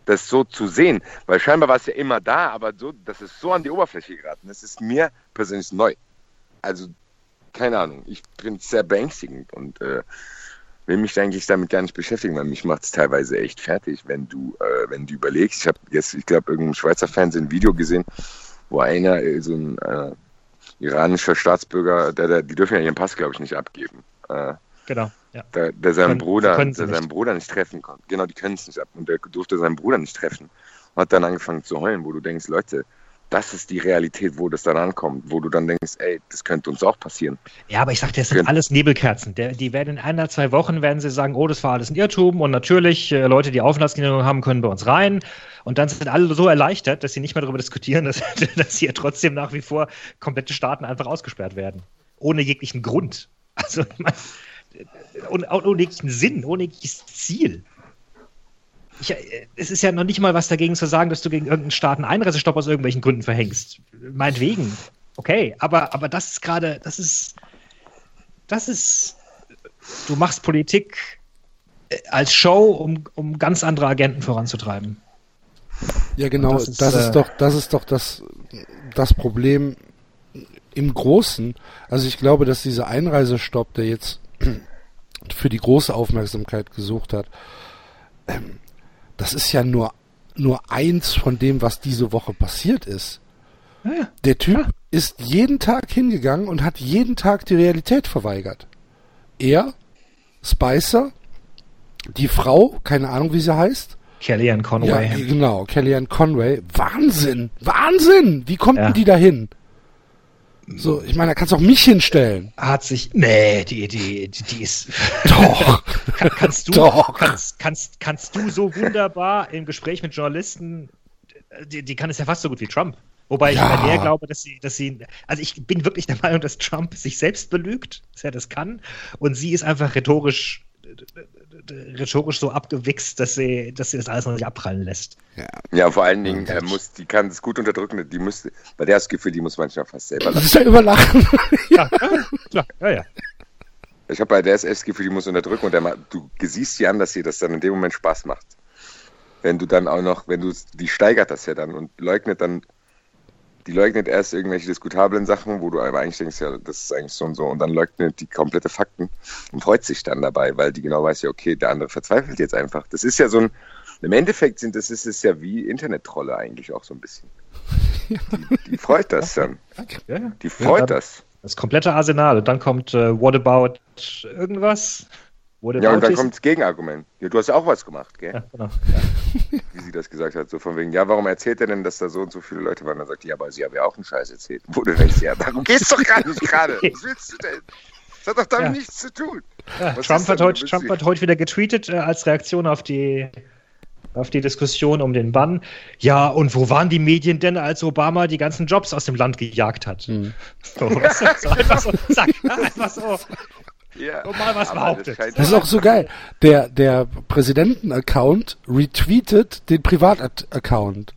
das so zu sehen. Weil scheinbar war es ja immer da, aber so, das ist so an die Oberfläche geraten. Das ist mir persönlich neu. Also, keine Ahnung, ich finde es sehr beängstigend und äh, will mich eigentlich damit gar nicht beschäftigen, weil mich macht es teilweise echt fertig, wenn du, äh, wenn du überlegst. Ich habe jetzt, ich glaube, irgendein Schweizer Fernsehen ein Video gesehen, wo einer, äh, so ein äh, iranischer Staatsbürger, der, der, die dürfen ja ihren Pass, glaube ich, nicht abgeben. Äh, Genau, ja. der, der seinen Können- Bruder, der seinen nicht. Bruder nicht treffen konnte. Genau, die können es nicht ab. Und der durfte seinen Bruder nicht treffen. Und hat dann angefangen zu heulen, wo du denkst, Leute, das ist die Realität, wo das dann ankommt, wo du dann denkst, ey, das könnte uns auch passieren. Ja, aber ich sag dir, das sind Können- alles Nebelkerzen. Der, die werden in einer, zwei Wochen werden sie sagen, oh, das war alles ein Irrtum und natürlich, äh, Leute, die Aufenthaltsgenehmigung haben, können bei uns rein. Und dann sind alle so erleichtert, dass sie nicht mehr darüber diskutieren, dass, dass hier trotzdem nach wie vor komplette Staaten einfach ausgesperrt werden. Ohne jeglichen Grund. Also, ich mein, ohne, ohne jeglichen Sinn, ohne jegliches Ziel. Ich, äh, es ist ja noch nicht mal was dagegen zu sagen, dass du gegen irgendeinen Staat einen Einreisestopp aus irgendwelchen Gründen verhängst. Meinetwegen. Okay, aber, aber das ist gerade, das ist, das ist, du machst Politik äh, als Show, um, um ganz andere Agenten voranzutreiben. Ja, genau. das Das ist, ist, äh, doch, das ist doch das, das Problem im Großen. Also ich glaube, dass dieser Einreisestopp, der jetzt für die große Aufmerksamkeit gesucht hat, ähm, das ist ja nur, nur eins von dem, was diese Woche passiert ist. Ja, Der Typ ist jeden Tag hingegangen und hat jeden Tag die Realität verweigert. Er, Spicer, die Frau, keine Ahnung wie sie heißt, Kellyanne ja, Conway. genau, Kellyanne Conway. Wahnsinn! Wahnsinn! Wie kommt Ja. denn die da hin? So, ich meine, da kannst du auch mich hinstellen. Hat sich, nee, die, die, die, die ist, Doch! kann, kannst du, Doch. kannst, kannst, kannst du so wunderbar im Gespräch mit Journalisten, die, die kann es ja fast so gut wie Trump. Wobei Ja. ich bei der glaube, dass sie, dass sie, also ich bin wirklich der Meinung, dass Trump sich selbst belügt, dass er das kann, und sie ist einfach rhetorisch, rhetorisch so abgewichst, dass sie, dass sie das alles noch nicht abprallen lässt. Ja, vor allen Dingen, er muss, die kann es gut unterdrücken, die müsste, bei der das Gefühl, die muss manchmal fast selber Das lachen. ist ja überlachen. Ja, klar, ja, ja. Ich habe bei der das Gefühl, die muss unterdrücken und der, du siehst sie an, dass sie das dann in dem Moment Spaß macht. Wenn du dann auch noch, wenn du, die steigert das ja dann und leugnet dann, die leugnet erst irgendwelche diskutablen Sachen, wo du aber eigentlich denkst, ja, das ist eigentlich so und so und dann leugnet die komplette Fakten und freut sich dann dabei, weil die genau weiß ja, okay, der andere verzweifelt jetzt einfach. Das ist ja so ein, im Endeffekt sind das ist es ja wie Internet-Trolle eigentlich auch so ein bisschen. Die, die freut das dann. Die freut das. Das komplette Arsenal. Und dann kommt äh, What About irgendwas? What Ja, und dann kommt das Gegenargument. Ja, du hast ja auch was gemacht, gell? Ja, genau. Wie sie das gesagt hat. So von wegen, ja, warum erzählt er denn, dass da so und so viele Leute waren? Dann sagt die, ja, aber sie haben ja auch einen Scheiß erzählt. Wo du denkst, ja, darum geht's doch gar nicht gerade. Was willst du denn? Das hat doch damit Ja. nichts zu tun. Ja, Trump, hat heute, Trump hat heute wieder getweetet äh, als Reaktion auf die, auf die Diskussion um den Bann. Ja, und wo waren die Medien denn, als Obama die ganzen Jobs aus dem Land gejagt hat? Hm. So, weißt du, so einfach so, zack, einfach so. Ja, Und mal was behauptet. Das, Das ist auch so geil. Der, der Präsidenten-Account retweetet den Privat-Account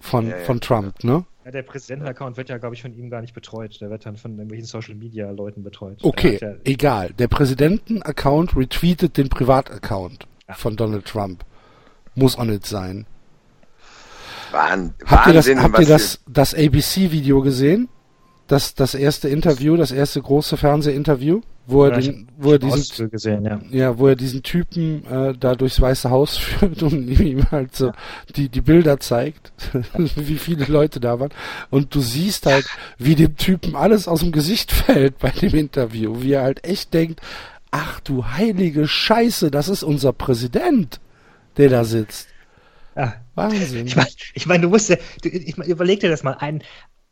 von, Ja, ja. von Trump, ne? Ja, der Präsidenten-Account wird ja, glaube ich, von ihm gar nicht betreut. Der wird dann von irgendwelchen Social-Media-Leuten betreut. Okay, Der egal. Der Präsidenten-Account retweetet den Privataccount Ja. von Donald Trump. Muss on it sein. Wahn, Habt ihr das, Wahnsinn, habt was ihr das, das ABC-Video gesehen? Das, das erste Interview, das erste große Fernsehinterview, wo er den, wo er diesen, gesehen, ja. ja, wo er diesen Typen äh, da durchs Weiße Haus führt und ihm halt so die, die Bilder zeigt, wie viele Leute da waren. Und du siehst halt, wie dem Typen alles aus dem Gesicht fällt bei dem Interview, wie er halt echt denkt, ach du heilige Scheiße, das ist unser Präsident, der da sitzt. ja. Wahnsinn. Ich meine, ich mein, du musst ja, du, ich mein, überleg dir das mal. Ein,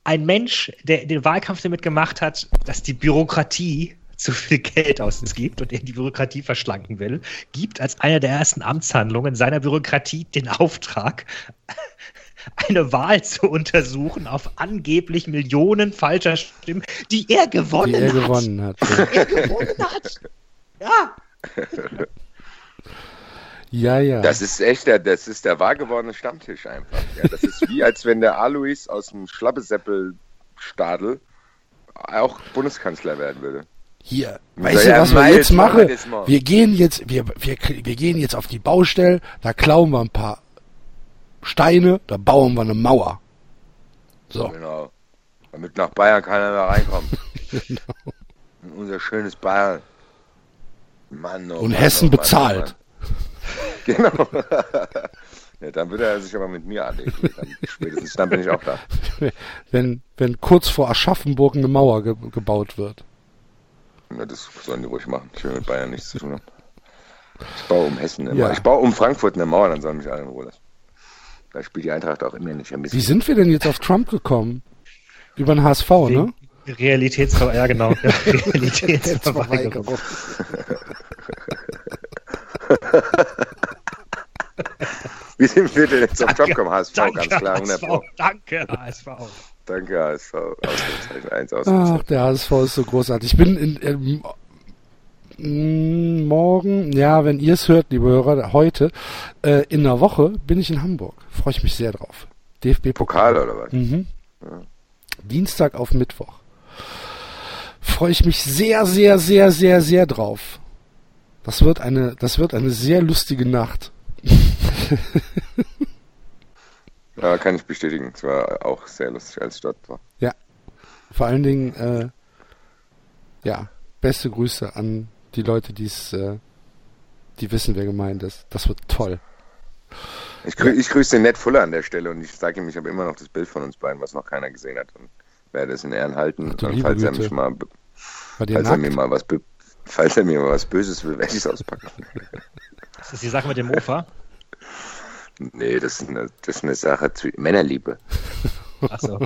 ein Mensch, der den Wahlkampf damit gemacht hat, dass die Bürokratie zu viel Geld ausgibt und er die Bürokratie verschlanken will, gibt als eine der ersten Amtshandlungen seiner Bürokratie den Auftrag, eine Wahl zu untersuchen auf angeblich Millionen falscher Stimmen, die er gewonnen die er hat. gewonnen hat. Ja. Er gewonnen hat. Ja. Ja, ja. Das ist echt der, das ist der wahr gewordene Stammtisch einfach. Ja, das ist wie, als wenn der Alois aus dem Schlappesäppel-Stadel auch Bundeskanzler werden würde. Hier, weißt du, was wir jetzt machen wir gehen jetzt, wir, wir, wir gehen jetzt auf die Baustelle, da klauen wir ein paar Steine, da bauen wir eine Mauer. So, Genau. Damit nach Bayern keiner mehr reinkommt. In unser schönes Bayern. Mann, oh und Mann, Hessen oh Mann, bezahlt. Oh. Genau. ja, dann würde er sich aber mit mir anlegen. Dann, spätestens dann bin ich auch da. Wenn, wenn kurz vor Aschaffenburg eine Mauer ge gebaut wird. Ja, das sollen die ruhig machen. Ich will mit Bayern nichts zu tun haben. Ich baue um Hessen eine Ja. Mauer. Ich baue um Frankfurt eine Mauer, dann sollen mich alle in Ruhe lassen. Da spielt die Eintracht auch immer nicht ein Wie sind wir denn jetzt auf Trump gekommen? Über den HSV, ne? Realitätsver ja, genau. Realitätsverweigerung. Wie sind wir denn jetzt auf Trump gekommen? HSV, Danke, ganz klar, 100 HSV. Danke, HSV. Danke, HSV. Ausrufezeichen, eins Ach, Ausrufezeichen. der HSV ist so großartig. Ich bin in, ähm, morgen, ja, wenn ihr es hört, liebe Hörer, heute, äh, in einer Woche bin ich in Hamburg. Freue ich mich sehr drauf. DFB-Pokal. Pokal oder was? Mhm. Dienstag auf Mittwoch. Freue ich mich sehr, sehr, sehr, sehr, sehr drauf. Das wird eine, das wird eine sehr lustige Nacht. Ja, kann ich bestätigen. Es war auch sehr lustig, als ich dort war. Vor allen Dingen, äh, ja, beste Grüße an die Leute, die es, äh, die wissen, wer gemeint ist. Das wird toll. Ich, grü ich grüße den Ned Fuller an der Stelle und ich sage ihm, ich habe immer noch das Bild von uns beiden, was noch keiner gesehen hat. Und werde es in Ehren halten. Ach und falls er Güte. mich mal, falls er mir mal was, be- falls er mir mal was Böses will, werde ich es auspacken. Das ist die Sache mit dem Mofa. nee, das ist eine, das ist eine Sache zu Männerliebe. Achso.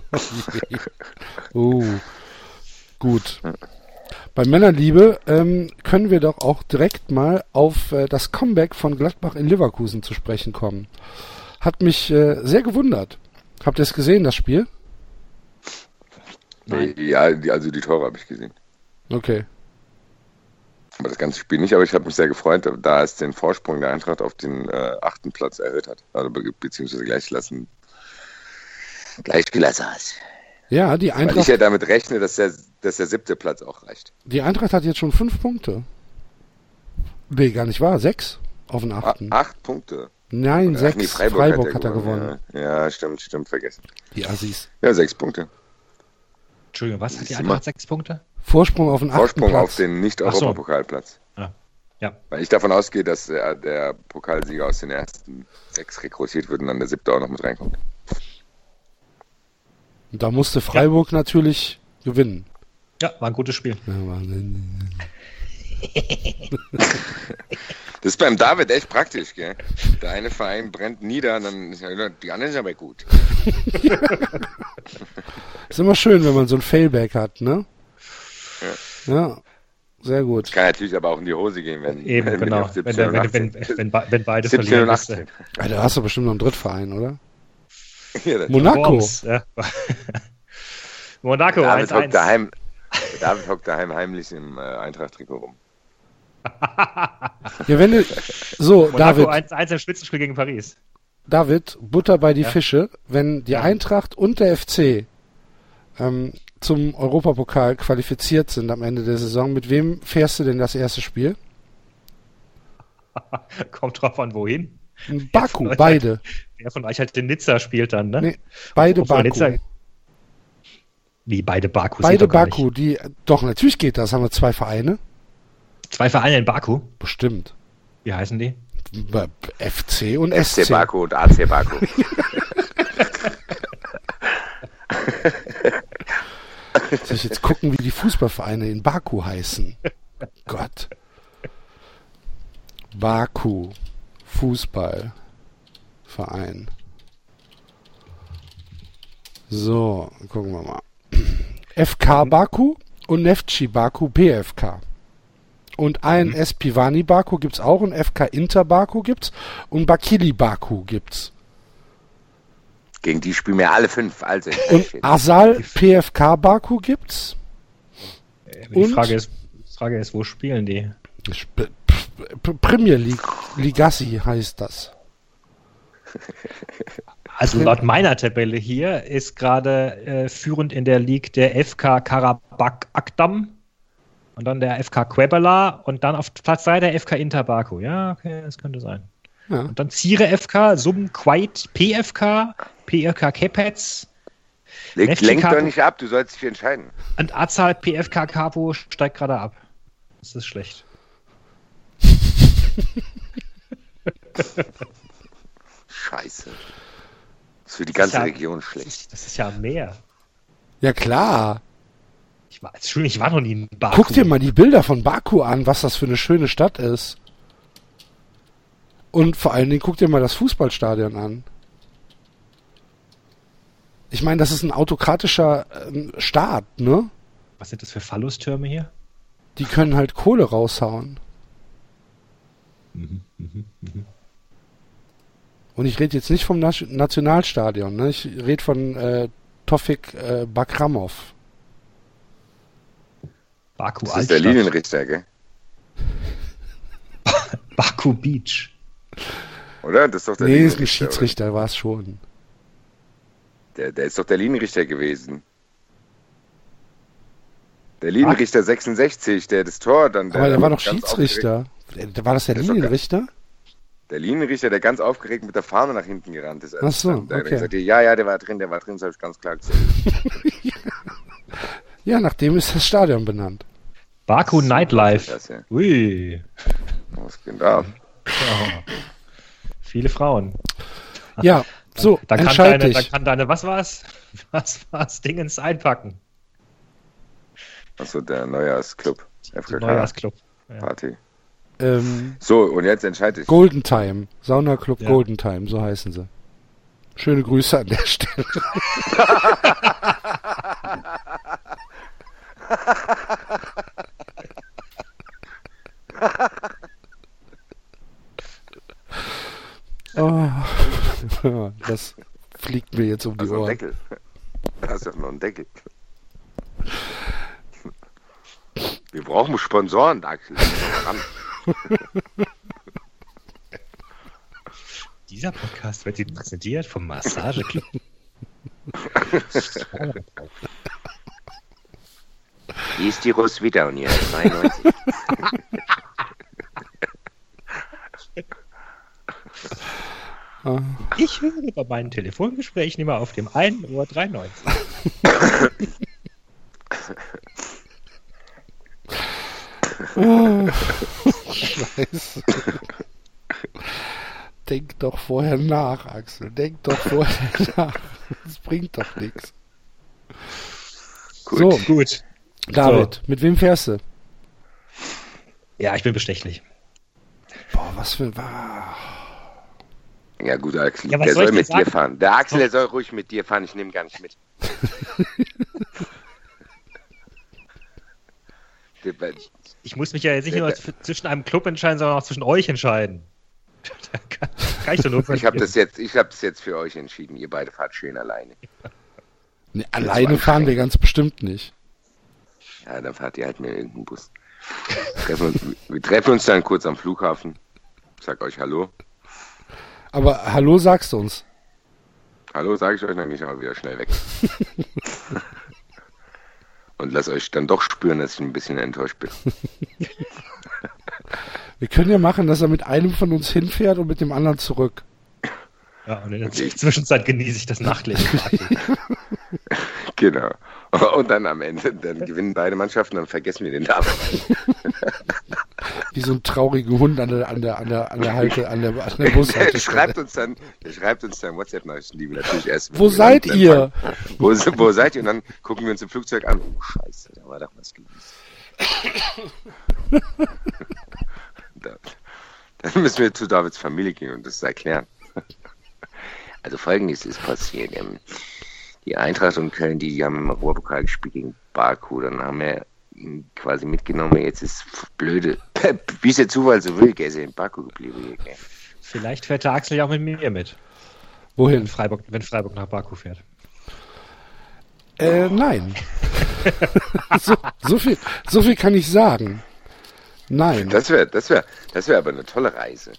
Oh, gut. Bei Männerliebe ähm, können wir doch auch direkt mal auf äh, das Comeback von Gladbach in Leverkusen zu sprechen kommen. Hat mich äh, sehr gewundert. Habt ihr es gesehen, das Spiel? Nein. Ja, also die Tore habe ich gesehen. Okay. Aber das ganze Spiel nicht, aber ich habe mich sehr gefreut, da es den Vorsprung der Eintracht auf den äh, achten Platz erhöht hat. Also be beziehungsweise gleichgelassen. Gleichgelassen hat. Ja, die Weil ich Eintracht, ja damit rechne, dass der, dass der siebte Platz auch reicht. die Eintracht hat jetzt schon fünf Punkte. Nee, gar nicht wahr. Sechs auf den A achten. acht Punkte. Nein, Ach sechs. nee, Freiburg, hat er gewonnen. Ja. ja, stimmt, stimmt, vergessen. Die Assis. Ja, sechs Punkte. Entschuldigung, was hat die Eintracht sechs Punkte? Vorsprung auf den achten Vorsprung Platz. auf den so. Nicht-Europapokalplatz. Ah, ja. Weil ich davon ausgehe, dass der, der Pokalsieger aus den ersten sechs rekrutiert wird und dann der siebte auch noch mit reinkommt. Und da musste Freiburg natürlich gewinnen. Ja, war ein gutes Spiel. Ja. Das ist beim David echt praktisch, gell? Der eine Verein brennt nieder, dann ist ja, die anderen sind aber gut. Ist immer schön, wenn man so ein Failback hat, ne? Ja. Sehr gut. Kann natürlich aber auch in die Hose gehen, wenn, Eben, wenn die genau. Wenn, 17 der, und wenn, 18 wenn, wenn, be- wenn beide 17 verlieren. und bist du- 18. Alter, da hast du bestimmt noch einen Drittverein, oder? Ja, Monaco. Worms, ja. Monaco David hockt 1-1. daheim, David hockt daheim heimlich im äh, Eintracht-Trikot rum. Ja, wenn du, so, Monaco David, 1-1 im Spitzenspiel gegen Paris. David, Butter bei die Ja. Fische, wenn die Ja. Eintracht und der FC ähm, zum Europapokal qualifiziert sind am Ende der Saison, mit wem fährst du denn das erste Spiel? Kommt drauf an, wohin. Baku, Ja, beide. Wer von euch halt den Nizza spielt dann, ne? Nee, beide Obwohl Baku. Nizza- Wie beide Baku? Beide Baku, die, doch, natürlich geht das. Haben wir zwei Vereine? Zwei Vereine in Baku. Bestimmt. Wie heißen die? FC und FC SC. Baku und AC Baku. Soll ich jetzt gucken, wie die Fußballvereine in Baku heißen? Gott. Baku. Fußballverein. So, gucken wir mal. FK Baku und Neftchi Baku PFK. Und ein Espivani Baku gibt's auch und FK Inter Baku gibt's und Bakili Baku gibt's. Gegen die spielen wir alle fünf. Also, Und Asal PFK Baku gibt's. Die Und? Frage ist, die Frage ist, wo spielen die? Sp- P- P- Premier League Ligassi heißt das. Also laut meiner Tabelle hier ist gerade äh, führend in der League der FK Karabakh Akdam und dann der FK Quebela und dann auf Platz 3 der FK Interbaku. Ja, okay, das könnte sein. Ja. Und dann Zire FK, Sum Quait PFK, PFK FC lenk doch nicht ab, du sollst dich entscheiden. und Azal PFK Capo steigt gerade ab. Das ist schlecht. Scheiße. Das ist für die Das ganze ja- Region Das schlecht. ist, das ist ja mehr. Ja klar. Ich war, Entschuldigung, ich war noch nie in Baku. Guck dir mal die Bilder von Baku an, was das für eine schöne Stadt ist. Und vor allen Dingen guck dir mal das Fußballstadion an. Ich meine, das ist ein autokratischer ähm, Staat, ne? Was sind das für Phallustürme hier? Die können halt Kohle raushauen. Und ich rede jetzt nicht vom Nationalstadion, ne? Ich rede von äh, Tofik äh, Bakramov. Baku Das ist der. Linienrichter, gell? Baku Beach. Oder? Das ist doch der Nee, ist ein? Schiedsrichter, war es schon. Der, der ist doch der Linienrichter gewesen. Der Linienrichter 66, der das Tor dann. Aber der war doch Schiedsrichter. Der- War das der Der Linienrichter? aufgeregt- Der Linienrichter, der ganz aufgeregt mit der Fahne nach hinten gerannt ist. Ach so, dann- der hat okay. gesagt, ja, ja, der war drin, der war drin, das habe ich ganz klar gesehen. Ja, nach dem ist das Stadion benannt. Baku Nightlife. Das, ja. Ui. Was geht ab? Ja. Viele Frauen. Ja, so, Da kann, entscheid deine, da dich. kann deine, was war's? Was war's? Dingens einpacken. Achso, der Neujahrsclub. FKK Neujahrsclub. Ja. Party. Ähm, So, und jetzt entscheide ich. Golden Time. Saunaclub Ja. Golden Time, so heißen sie. Schöne Grüße an der Stelle. oh. Das fliegt mir jetzt um die Also Ohren. Deckel. Da hast du doch noch einen Deckel. Wir brauchen Sponsoren, Axel. Ran. Dieser Podcast wird Ihnen präsentiert vom Massageclub. Hier ist die Roswitha und hier 92. Ich höre bei meinen Telefongesprächen immer auf dem 1 Uhr 93. Scheiße. Denk doch vorher nach, Axel. Denk doch vorher nach. Das bringt doch nichts. Gut. So, Gut. David, mit wem fährst du? Ja, ich bin bestechlich. Boah, was für. Ah, Ja gut, Axel, Ja, der soll soll ich dir mit dir sagen? fahren. Der Axel, der soll ruhig mit dir fahren, ich nehme gar nicht mit. Ich muss mich ja jetzt nicht nur zwischen einem Club entscheiden, sondern auch zwischen euch entscheiden. Da kann, kann ich doch nur Ich habe das jetzt, ich habe das jetzt für euch entschieden. Ihr beide fahrt schön alleine. nee, alleine fahren wir ganz bestimmt nicht. Ja, dann fahrt ihr halt mit irgendeinem Bus. Treffen uns, wir treffen uns dann kurz am Flughafen. Sag euch Hallo. Aber hallo sagst du uns. Hallo, sage ich euch, dann gehe ich auch wieder schnell weg. Und lasst euch dann doch spüren, dass ich ein bisschen enttäuscht bin. Wir können ja machen, dass er mit einem von uns hinfährt und mit dem anderen zurück. Ja, und in der Zwischenzeit genieße ich das Nachtleben. Genau. Und dann am Ende, dann gewinnen beide Mannschaften, dann vergessen wir den Namen. Wie so ein trauriger Hund an der, an der, an der, an der Halte, an der, an der Bushaltestelle. schreibt uns dann, der schreibt uns dann WhatsApp-Nachrichten, die wir natürlich erst. Wo seid ihr? Wo, wo seid ihr? Und dann gucken wir uns im Flugzeug an. Oh, Scheiße, da war doch was gewesen. da, dann müssen wir zu Davids Familie gehen und das erklären. Also folgendes ist passiert. Ähm, Die Eintracht und Köln, die, haben im Europapokal gespielt gegen Baku. Dann haben wir quasi mitgenommen. Jetzt ist blöde, wie es der Zufall so will, gell, ist er in Baku geblieben. Gell. Vielleicht fährt der Axel ja auch mit mir mit, wenn Wohin? Freiburg, wenn Freiburg nach Baku fährt. Äh, nein. so, so, viel, so viel kann ich sagen. Nein. Das wäre das wär, das wär aber eine tolle Reise.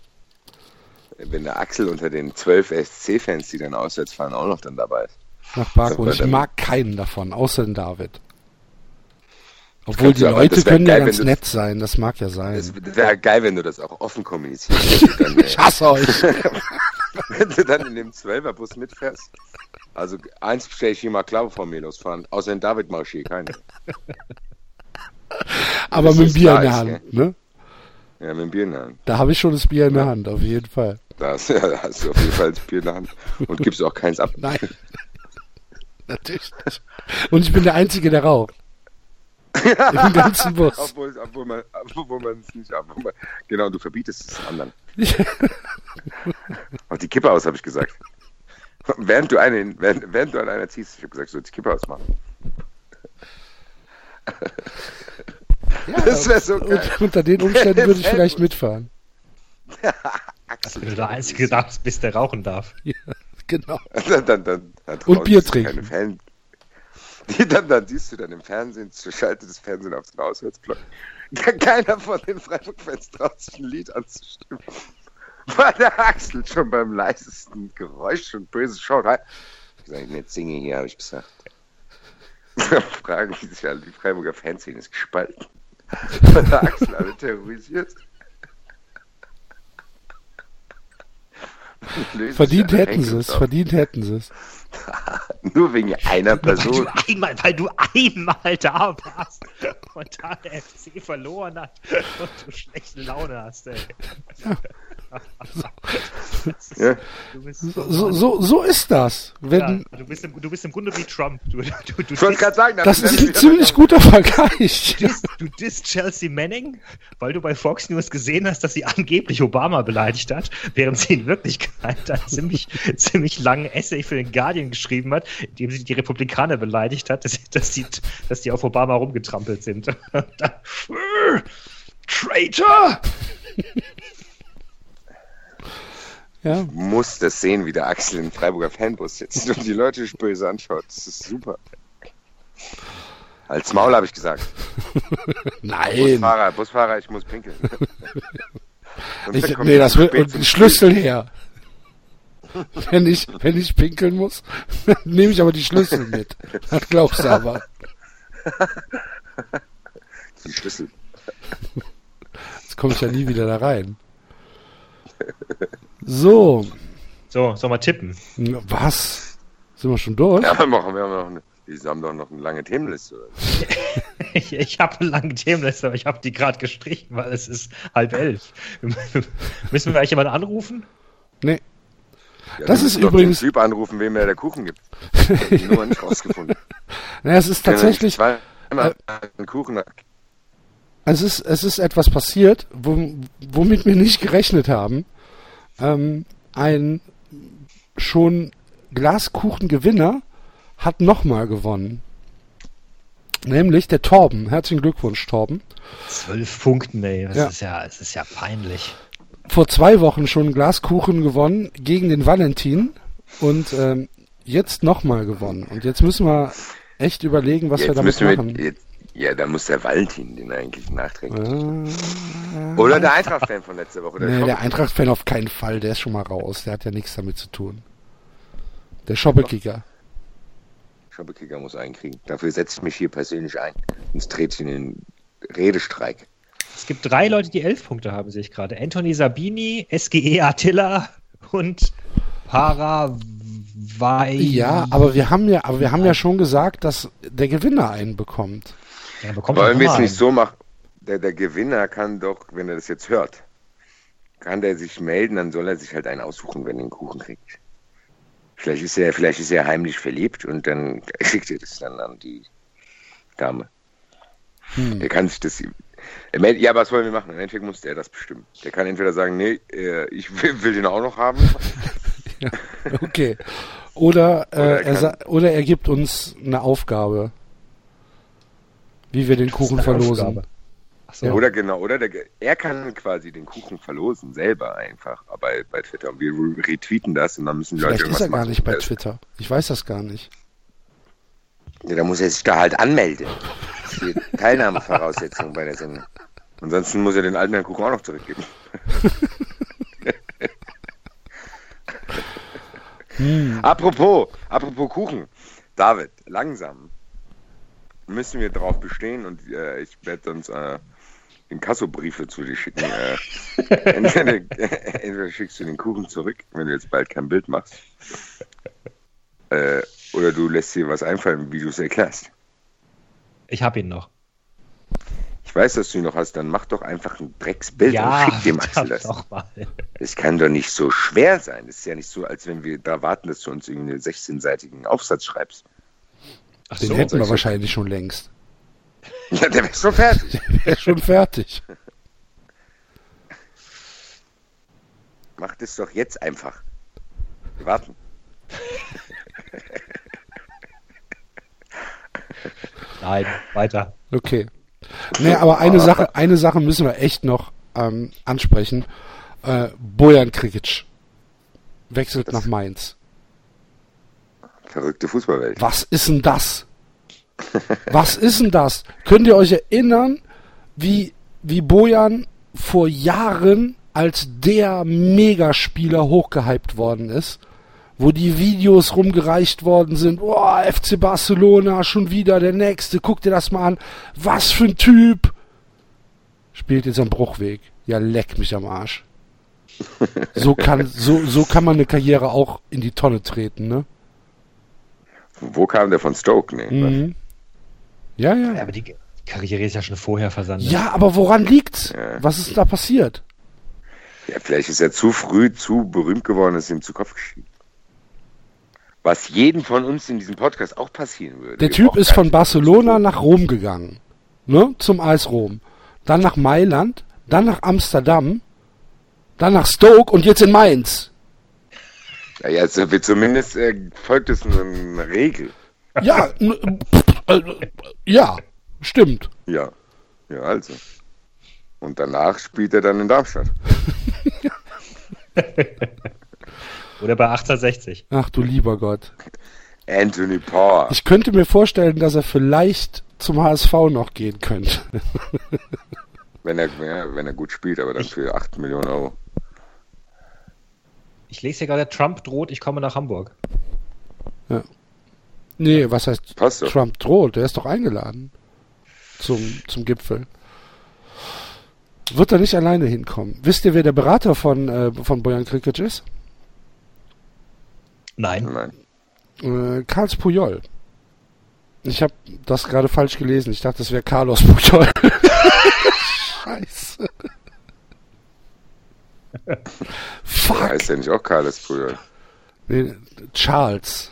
Wenn der Axel unter den zwölf SC-Fans, die dann auswärts fahren, auch noch dann dabei ist. nach Baku. Und ich mag keinen davon, außer den David. Obwohl die aber- Leute das wär können ja geil, ganz wenn du- nett sein, das mag ja sein. Es wäre geil, wenn du das auch offen kommunizierst. Dann, Ich hasse euch. wenn du dann in dem Zwölferbus mitfährst. Also eins stelle ich hier mal klar vor mir losfahren. Außer den David hier keine. Aber das mit dem Bier in der Hand, ne? Ja, mit dem Bier in der Hand. Da habe ich schon das Bier in der Hand, auf jeden Fall. Da hast, ja, da hast du auf jeden Fall das Bier in der Hand. Und gibst auch keins ab. Nein. Natürlich nicht. Und ich bin der Einzige, der raucht. Im ganzen Bus. Obwohl, obwohl man obwohl man es nicht obwohl man, Genau, du verbietest es anderen. Mach die Kippe aus, habe ich gesagt. Während du eine, während, während du an einer ziehst, ich habe gesagt, du sollst die Kippe ausmachen. das wäre so geil. Unter den Umständen würde ich vielleicht mitfahren. Axel, Wenn du der Einzige darfst, bist, der rauchen darf. Ja, genau. dann, dann, dann, dann Und Bier trinken. keine Fan. Die, dann, dann siehst du dann im Fernsehen, schaltet das Fernsehen auf den Auswärtsblock. Keiner von den Freiburg-Fans traut sich ein Lied anzustimmen. Weil der Axel schon beim leisesten Geräusch und böse schaut. rein. Ich sage, nicht singe hier, habe ich gesagt. Fragen die sich alle, die Freiburger Fanszene ist gespalten. Weil der Axel alle terrorisiert. Verdient hätten sie es, verdient hätten sie es. Nur wegen einer Weil Person. du, einmal, weil du einmal da warst und da der FC verloren hat und du schlechte Laune hast, ey. Ist- Ja. So, so, so ist das. ja, Wenn, du, bist im, du bist im Grunde wie Trump. Du, du, du, Ich wollte gerade sagen, das ist ist ein ziemlich guter Vergleich. Du disst, du disst Chelsea Manning, weil du bei Fox News gesehen hast, dass sie angeblich Obama beleidigt hat, während sie in Wirklichkeit einen ziemlich, ziemlich langen Essay für den Guardian geschrieben hat, in dem sie die Republikaner beleidigt hat, dass, dass, die, dass die auf Obama rumgetrampelt sind. "Äh, Traitor! Ja, muss das sehen, wie der Axel im Freiburger Fanbus sitzt und die Leute böse anschaut. Das ist super. Als Maul habe ich gesagt. nein. Busfahrer, Busfahrer, ich muss pinkeln. Ich, nee, das spät und die Schlüssel her. Wenn ich, wenn ich pinkeln muss, nehme ich aber die Schlüssel mit. Das glaubst du aber. Die Schlüssel. Jetzt komme ich ja nie wieder da rein. So, So, soll mal tippen. was? Sind wir schon durch? Ja, aber machen wir haben noch eine, die haben doch noch eine lange Themenliste. Ich, ich habe eine lange Themenliste, aber ich habe die gerade gestrichen, weil es ist halb elf. Müssen wir eigentlich jemanden anrufen? Nee. Ja, Das ist übrigens- Den typ anrufen, wem er der Kuchen gibt. Ich die Nummer nicht rausgefunden. Naja, es ist tatsächlich, einen Kuchen. es ist, es ist etwas passiert, wo, womit wir nicht gerechnet haben. Ähm, ein schon Glaskuchengewinner hat nochmal gewonnen. Nämlich der Torben. Herzlichen Glückwunsch, Torben. Zwölf Punkten, ey. Das Ja. ist ja, es ist ja peinlich. Vor zwei Wochen schon Glaskuchen gewonnen gegen den Valentin und ähm, jetzt nochmal gewonnen. Und jetzt müssen wir echt überlegen, was wir Jetzt damit müssen wir, machen. jetzt, Ja, dann muss der Valentin den eigentlich nachträglich. Äh, Oder der Eintracht-Fan von letzter Woche. Der nee, der. Eintracht-Fan auf keinen Fall, der ist schon mal raus. Der hat ja nichts damit zu tun. Der Schoppekicker. Schoppekicker muss einkriegen. Dafür setze ich mich hier persönlich ein. Sonst trete ich in den Redestreik. Es gibt drei Leute, die elf Punkte haben, sehe ich gerade. Anthony Sabini, SGE Attila und Paravai. Ja, aber wir haben ja, aber wir haben ja schon gesagt, dass der Gewinner einen bekommt. Ja, bekommt Wollen wir es nicht einen. so machen? Der, der Gewinner kann doch, wenn er das jetzt hört, kann der sich melden, dann soll er sich halt einen aussuchen, wenn er den Kuchen kriegt. Vielleicht ist er, vielleicht ist er heimlich verliebt und dann kriegt er das dann an die Dame. Hm. Er kann sich das. Ja, was wollen wir machen? Im Endeffekt muss der das bestimmen. Der kann entweder sagen, nee, äh, ich will, will den auch noch haben. Okay. Oder, äh, Oder er kann- oder er gibt uns eine Aufgabe, wie wir den Kuchen verlosen. So. Oder genau, oder der, er kann quasi den Kuchen verlosen, selber einfach bei, bei Twitter. Und wir re- retweeten das und dann müssen die Leute Vielleicht ist er gar nicht bei Twitter. Ich weiß das gar nicht. Ja, da muss er sich da halt anmelden. Das ist die Teilnahmevoraussetzung bei der Sendung. Ansonsten muss er den alten Herrn Kuchen auch noch zurückgeben. Apropos, apropos Kuchen. David, langsam müssen wir darauf bestehen und äh, ich werde uns äh, Inkassobriefe zu dir schicken. Äh, entweder, entweder schickst du den Kuchen zurück, wenn du jetzt bald kein Bild machst. Äh, oder du lässt dir was einfallen, wie du es erklärst. Ich habe ihn noch. Ich weiß, dass du ihn noch hast, dann mach doch einfach ein Drecksbild und schick dem Axel das. doch mal. Das kann doch nicht so schwer sein. Das ist ja nicht so, als wenn wir da warten, dass du uns irgendwie einen 16-seitigen Aufsatz schreibst. Ach Den so. hätten wir ich- wahrscheinlich schon längst. Ja, der wäre schon fertig. Der ist schon fertig. Mach das doch jetzt einfach. Wir warten. Nein, weiter. Okay. Nee, aber eine Sache, eine Sache müssen wir echt noch ähm, ansprechen. Äh, Bojan Krikic wechselt Das- nach Mainz. Verrückte Fußballwelt. Was ist denn das? Was ist denn das? Könnt ihr euch erinnern, wie, wie Bojan vor Jahren als der Megaspieler hochgehypt worden ist? Wo die Videos rumgereicht worden sind. Boah, FC Barcelona, schon wieder der Nächste. Guck dir das mal an. Was für ein Typ. Spielt jetzt am Bruchweg. Ja, leck mich am Arsch. So kann, so, so kann man eine Karriere auch in die Tonne treten, ne? Wo kam der von Stoke? Nee, Mhm. Ja, ja. Ja, aber die Karriere ist ja schon vorher versandet. Ja, aber woran liegt's? Ja. Was ist da passiert? Ja, vielleicht ist er zu früh zu berühmt geworden, ist ihm zu Kopf gestiegen. Was jedem von uns in diesem Podcast auch passieren würde. Der Typ ist von Barcelona nach Rom gegangen. Ne? Zum Eis Rom. Dann nach Mailand, dann nach Amsterdam, dann nach Stoke und jetzt in Mainz. Ja, ja, also zumindest äh, folgt es einer Regel. Ja, äh, ja, stimmt. Ja. Ja, also. Und danach spielt er dann in Darmstadt. Oder bei 1860. Ach du lieber Gott. Anthony Power. Ich könnte mir vorstellen, dass er vielleicht zum HSV noch gehen könnte. Wenn er, ja, wenn er gut spielt, aber dann für 8 Millionen Euro. Ich lese hier gerade, Trump droht, ich komme nach Hamburg. Nee, was heißt Passt doch. Trump droht? Der ist doch eingeladen zum, zum Gipfel. Wird er nicht alleine hinkommen? Wisst ihr, wer der Berater von, äh, von Bojan Krikic ist? Nein. Nein. Äh, Karls Puyol. Ich habe das gerade falsch gelesen. Ich dachte, das wäre Carlos Puyol. Scheiße. Fuck. Heißt der nicht auch Carles Puyol? Nee, Charles.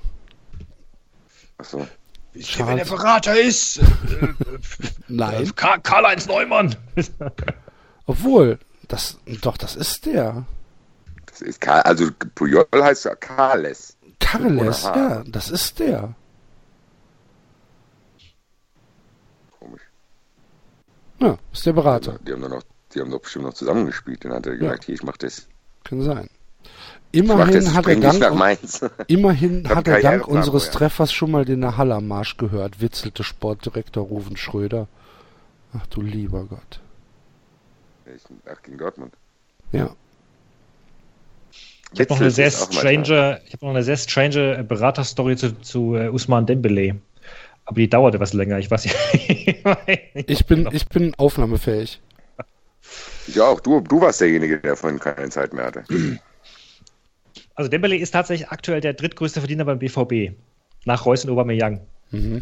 Achso. Charles. Berater ist? Nein. Karl-Heinz Neumann. Obwohl, das, doch, das ist der. Das ist Karl, also Puyol heißt ja Carles. Carles, ja, das ist der. Komisch. Ja, ist der Berater. Die haben, doch noch, die haben doch bestimmt noch zusammengespielt. Dann hat er gesagt, hier, ich mach das. Kann sein. Immerhin das, hat er dank, immerhin hat er dank unseres vorher. Treffers schon mal den Hallermarsch gehört, witzelte Sportdirektor Ruven Schröder. Ach du lieber Gott. Ach, gegen Dortmund. Ja. Ich habe noch eine sehr strange, ich habe noch eine sehr strange äh, Beraterstory zu, zu äh, Usman Dembele. Aber die dauerte was länger. Ich weiß nicht. Ich bin, ich bin aufnahmefähig. Ich auch. Du, du warst derjenige, der vorhin keine Zeit mehr hatte. Also Dembele ist tatsächlich aktuell der drittgrößte Verdiener beim BVB. Nach Reus und Aubameyang. Mhm.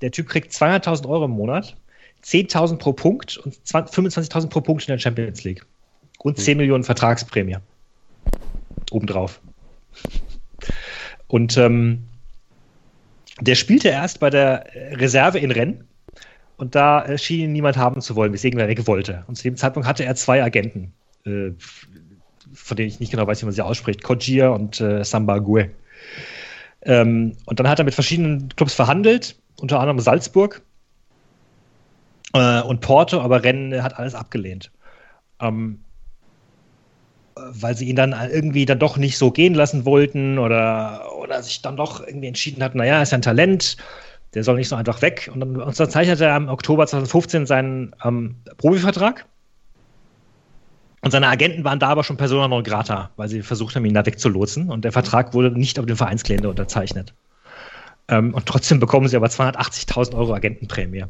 Der Typ kriegt 200.000 Euro im Monat, 10.000 pro Punkt und 20 25.000 pro Punkt in der Champions League. Und 10 Millionen Vertragsprämie. Obendrauf. Und ähm, der spielte erst bei der Reserve in Rennes und da äh, schien ihn niemand haben zu wollen, weswegen er weg wollte. Und zu dem Zeitpunkt hatte er zwei Agenten, äh, von denen ich nicht genau weiß, wie man sie ausspricht, Kogier und äh, Samba Gue. Ähm, und dann hat er mit verschiedenen Clubs verhandelt, unter anderem Salzburg äh, und Porto, aber Rennes hat alles abgelehnt. Ähm, äh, weil sie ihn dann irgendwie dann doch nicht so gehen lassen wollten oder, oder sich dann doch irgendwie entschieden hat, naja, ist ja ein Talent, der soll nicht so einfach weg. Und dann unterzeichnet er im Oktober 2015 seinen ähm, Profivertrag. Und seine Agenten waren da aber schon persona non grata, weil sie versucht haben, ihn da wegzulotsen. Und der Vertrag wurde nicht auf den Vereinskalender unterzeichnet. Ähm, und trotzdem bekommen sie aber 280.000 Euro Agentenprämie.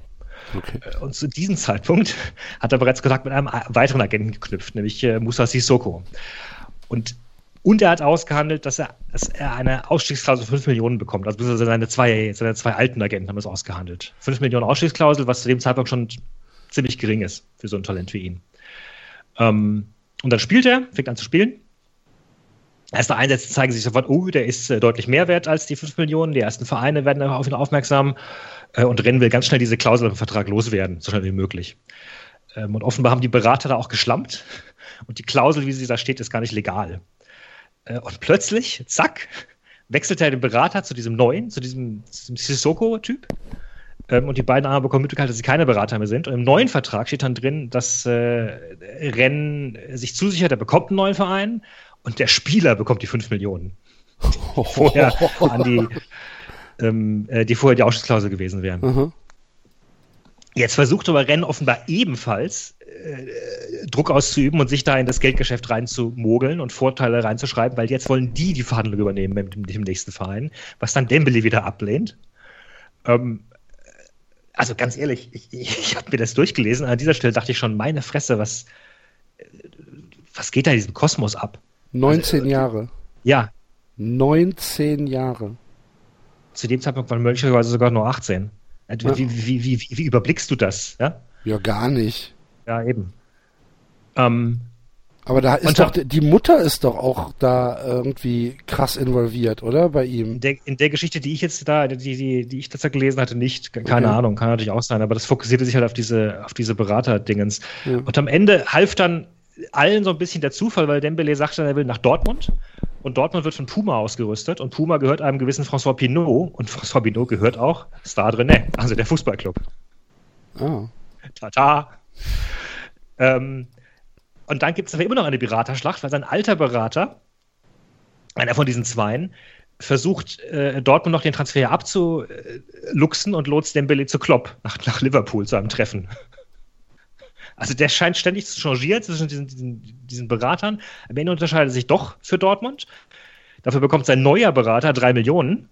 Okay. Und zu diesem Zeitpunkt hat er bereits Kontakt mit einem weiteren Agenten geknüpft, nämlich äh, Musa Sissoko. Und, und er hat ausgehandelt, dass er, dass er eine Ausstiegsklausel von 5 Millionen bekommt. Also seine zwei, seine zwei alten Agenten haben es ausgehandelt. 5 Millionen Ausstiegsklausel, was zu dem Zeitpunkt schon ziemlich gering ist für so ein Talent wie ihn. Ähm, und dann spielt er, fängt an zu spielen. Erste Einsätze zeigen sich sofort, oh, der ist äh, deutlich mehr wert als die 5 Millionen. Die ersten Vereine werden auf ihn aufmerksam. Äh, und Rennen will ganz schnell diese Klausel im Vertrag loswerden, so schnell wie möglich. Ähm, und offenbar haben die Berater da auch geschlampt. Und die Klausel, wie sie da steht, ist gar nicht legal. Äh, und plötzlich, zack, wechselt er den Berater zu diesem neuen, zu diesem, diesem Sissoko-Typ. Ähm, und die beiden anderen bekommen mitgeteilt, dass sie keine Berater mehr sind. Und im neuen Vertrag steht dann drin, dass äh, Rennen sich zusichert, er bekommt einen neuen Verein und der Spieler bekommt die 5 Millionen. Vorher an die, ähm, äh, die vorher die Ausstiegsklausel gewesen wären. Mhm. Jetzt versucht aber Rennen offenbar ebenfalls äh, Druck auszuüben und sich da in das Geldgeschäft reinzumogeln und Vorteile reinzuschreiben, weil jetzt wollen die die Verhandlung übernehmen mit dem, mit dem nächsten Verein, was dann Dembele wieder ablehnt. Ähm, also ganz ehrlich, ich, ich, habe mir das durchgelesen. An dieser Stelle dachte ich schon, meine Fresse, was, äh, was geht da in diesem Kosmos ab? 19 Also, Jahre. Ja, 19 Jahre. Zu dem Zeitpunkt waren möglicherweise sogar nur 18. Äh, Ja. Wie, wie, wie, wie, überblickst du das? Ja, Ja, gar nicht. ja eben. Ähm, Aber da ist doch, die Mutter ist doch auch da irgendwie krass involviert, oder? Bei ihm. In der, in der Geschichte, die ich jetzt da, die, die, die ich dazu gelesen hatte, nicht. Keine Okay. Ahnung, kann natürlich auch sein, aber das fokussierte sich halt auf diese, auf diese Berater-Dingens. Ja. Und am Ende half dann allen so ein bisschen der Zufall, weil Dembele sagte, er will nach Dortmund. Und Dortmund wird von Puma ausgerüstet. Und Puma gehört einem gewissen François Pinault. Und François Pinault gehört auch Stade Rennais, also der Fußballclub. Ah. Tata. Ähm, und dann gibt es aber immer noch eine Beraterschlacht, weil sein alter Berater, einer von diesen Zweien, versucht, äh, Dortmund noch den Transfer abzuluxen und lotst Dembele zu Klopp nach, nach Liverpool zu einem Treffen. Also der scheint ständig zu changieren zwischen diesen, diesen, diesen Beratern. Am Ende unterscheidet er sich doch für Dortmund. Dafür bekommt sein neuer Berater drei Millionen.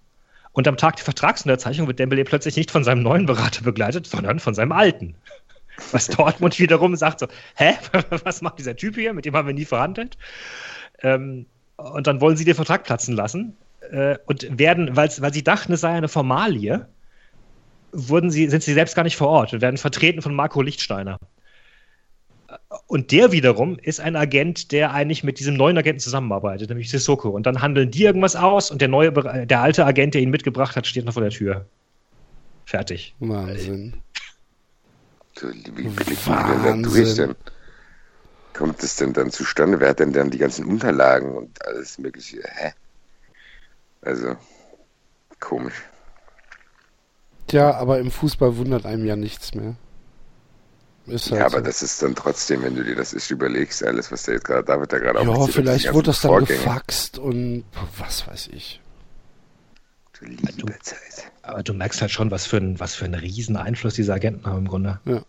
Und am Tag der Vertragsunterzeichnung wird Dembele plötzlich nicht von seinem neuen Berater begleitet, sondern von seinem alten. Was Dortmund wiederum sagt so, hä, was macht dieser Typ hier? Mit dem haben wir nie verhandelt. Ähm, und dann wollen sie den Vertrag platzen lassen äh, und werden, weil, sie dachten, es sei eine Formalie, wurden sie, sind sie selbst gar nicht vor Ort und werden vertreten von Marco Lichtsteiner. Und der wiederum ist ein Agent, der eigentlich mit diesem neuen Agenten zusammenarbeitet, nämlich Sissoko. Und dann handeln die irgendwas aus und der neue, der alte Agent, der ihn mitgebracht hat, steht noch vor der Tür. Fertig. Wahnsinn. So, wie blicken die denn da durch Wahnsinn. denn? Kommt es denn dann zustande? Wer hat denn dann die ganzen Unterlagen und alles mögliche? Hä? Also, komisch. Tja, aber im Fußball wundert einem ja nichts mehr. Ist halt Ja, aber so. das ist dann trotzdem, wenn du dir das ist, überlegst, alles, was der jetzt gerade, David da gerade Ja, vielleicht wurde das dann Vorgänge. gefaxt und was weiß ich. Du liebe Zeit. Aber du merkst halt schon, was für ein, was für einen riesen Einfluss diese Agenten haben im Grunde. Ja.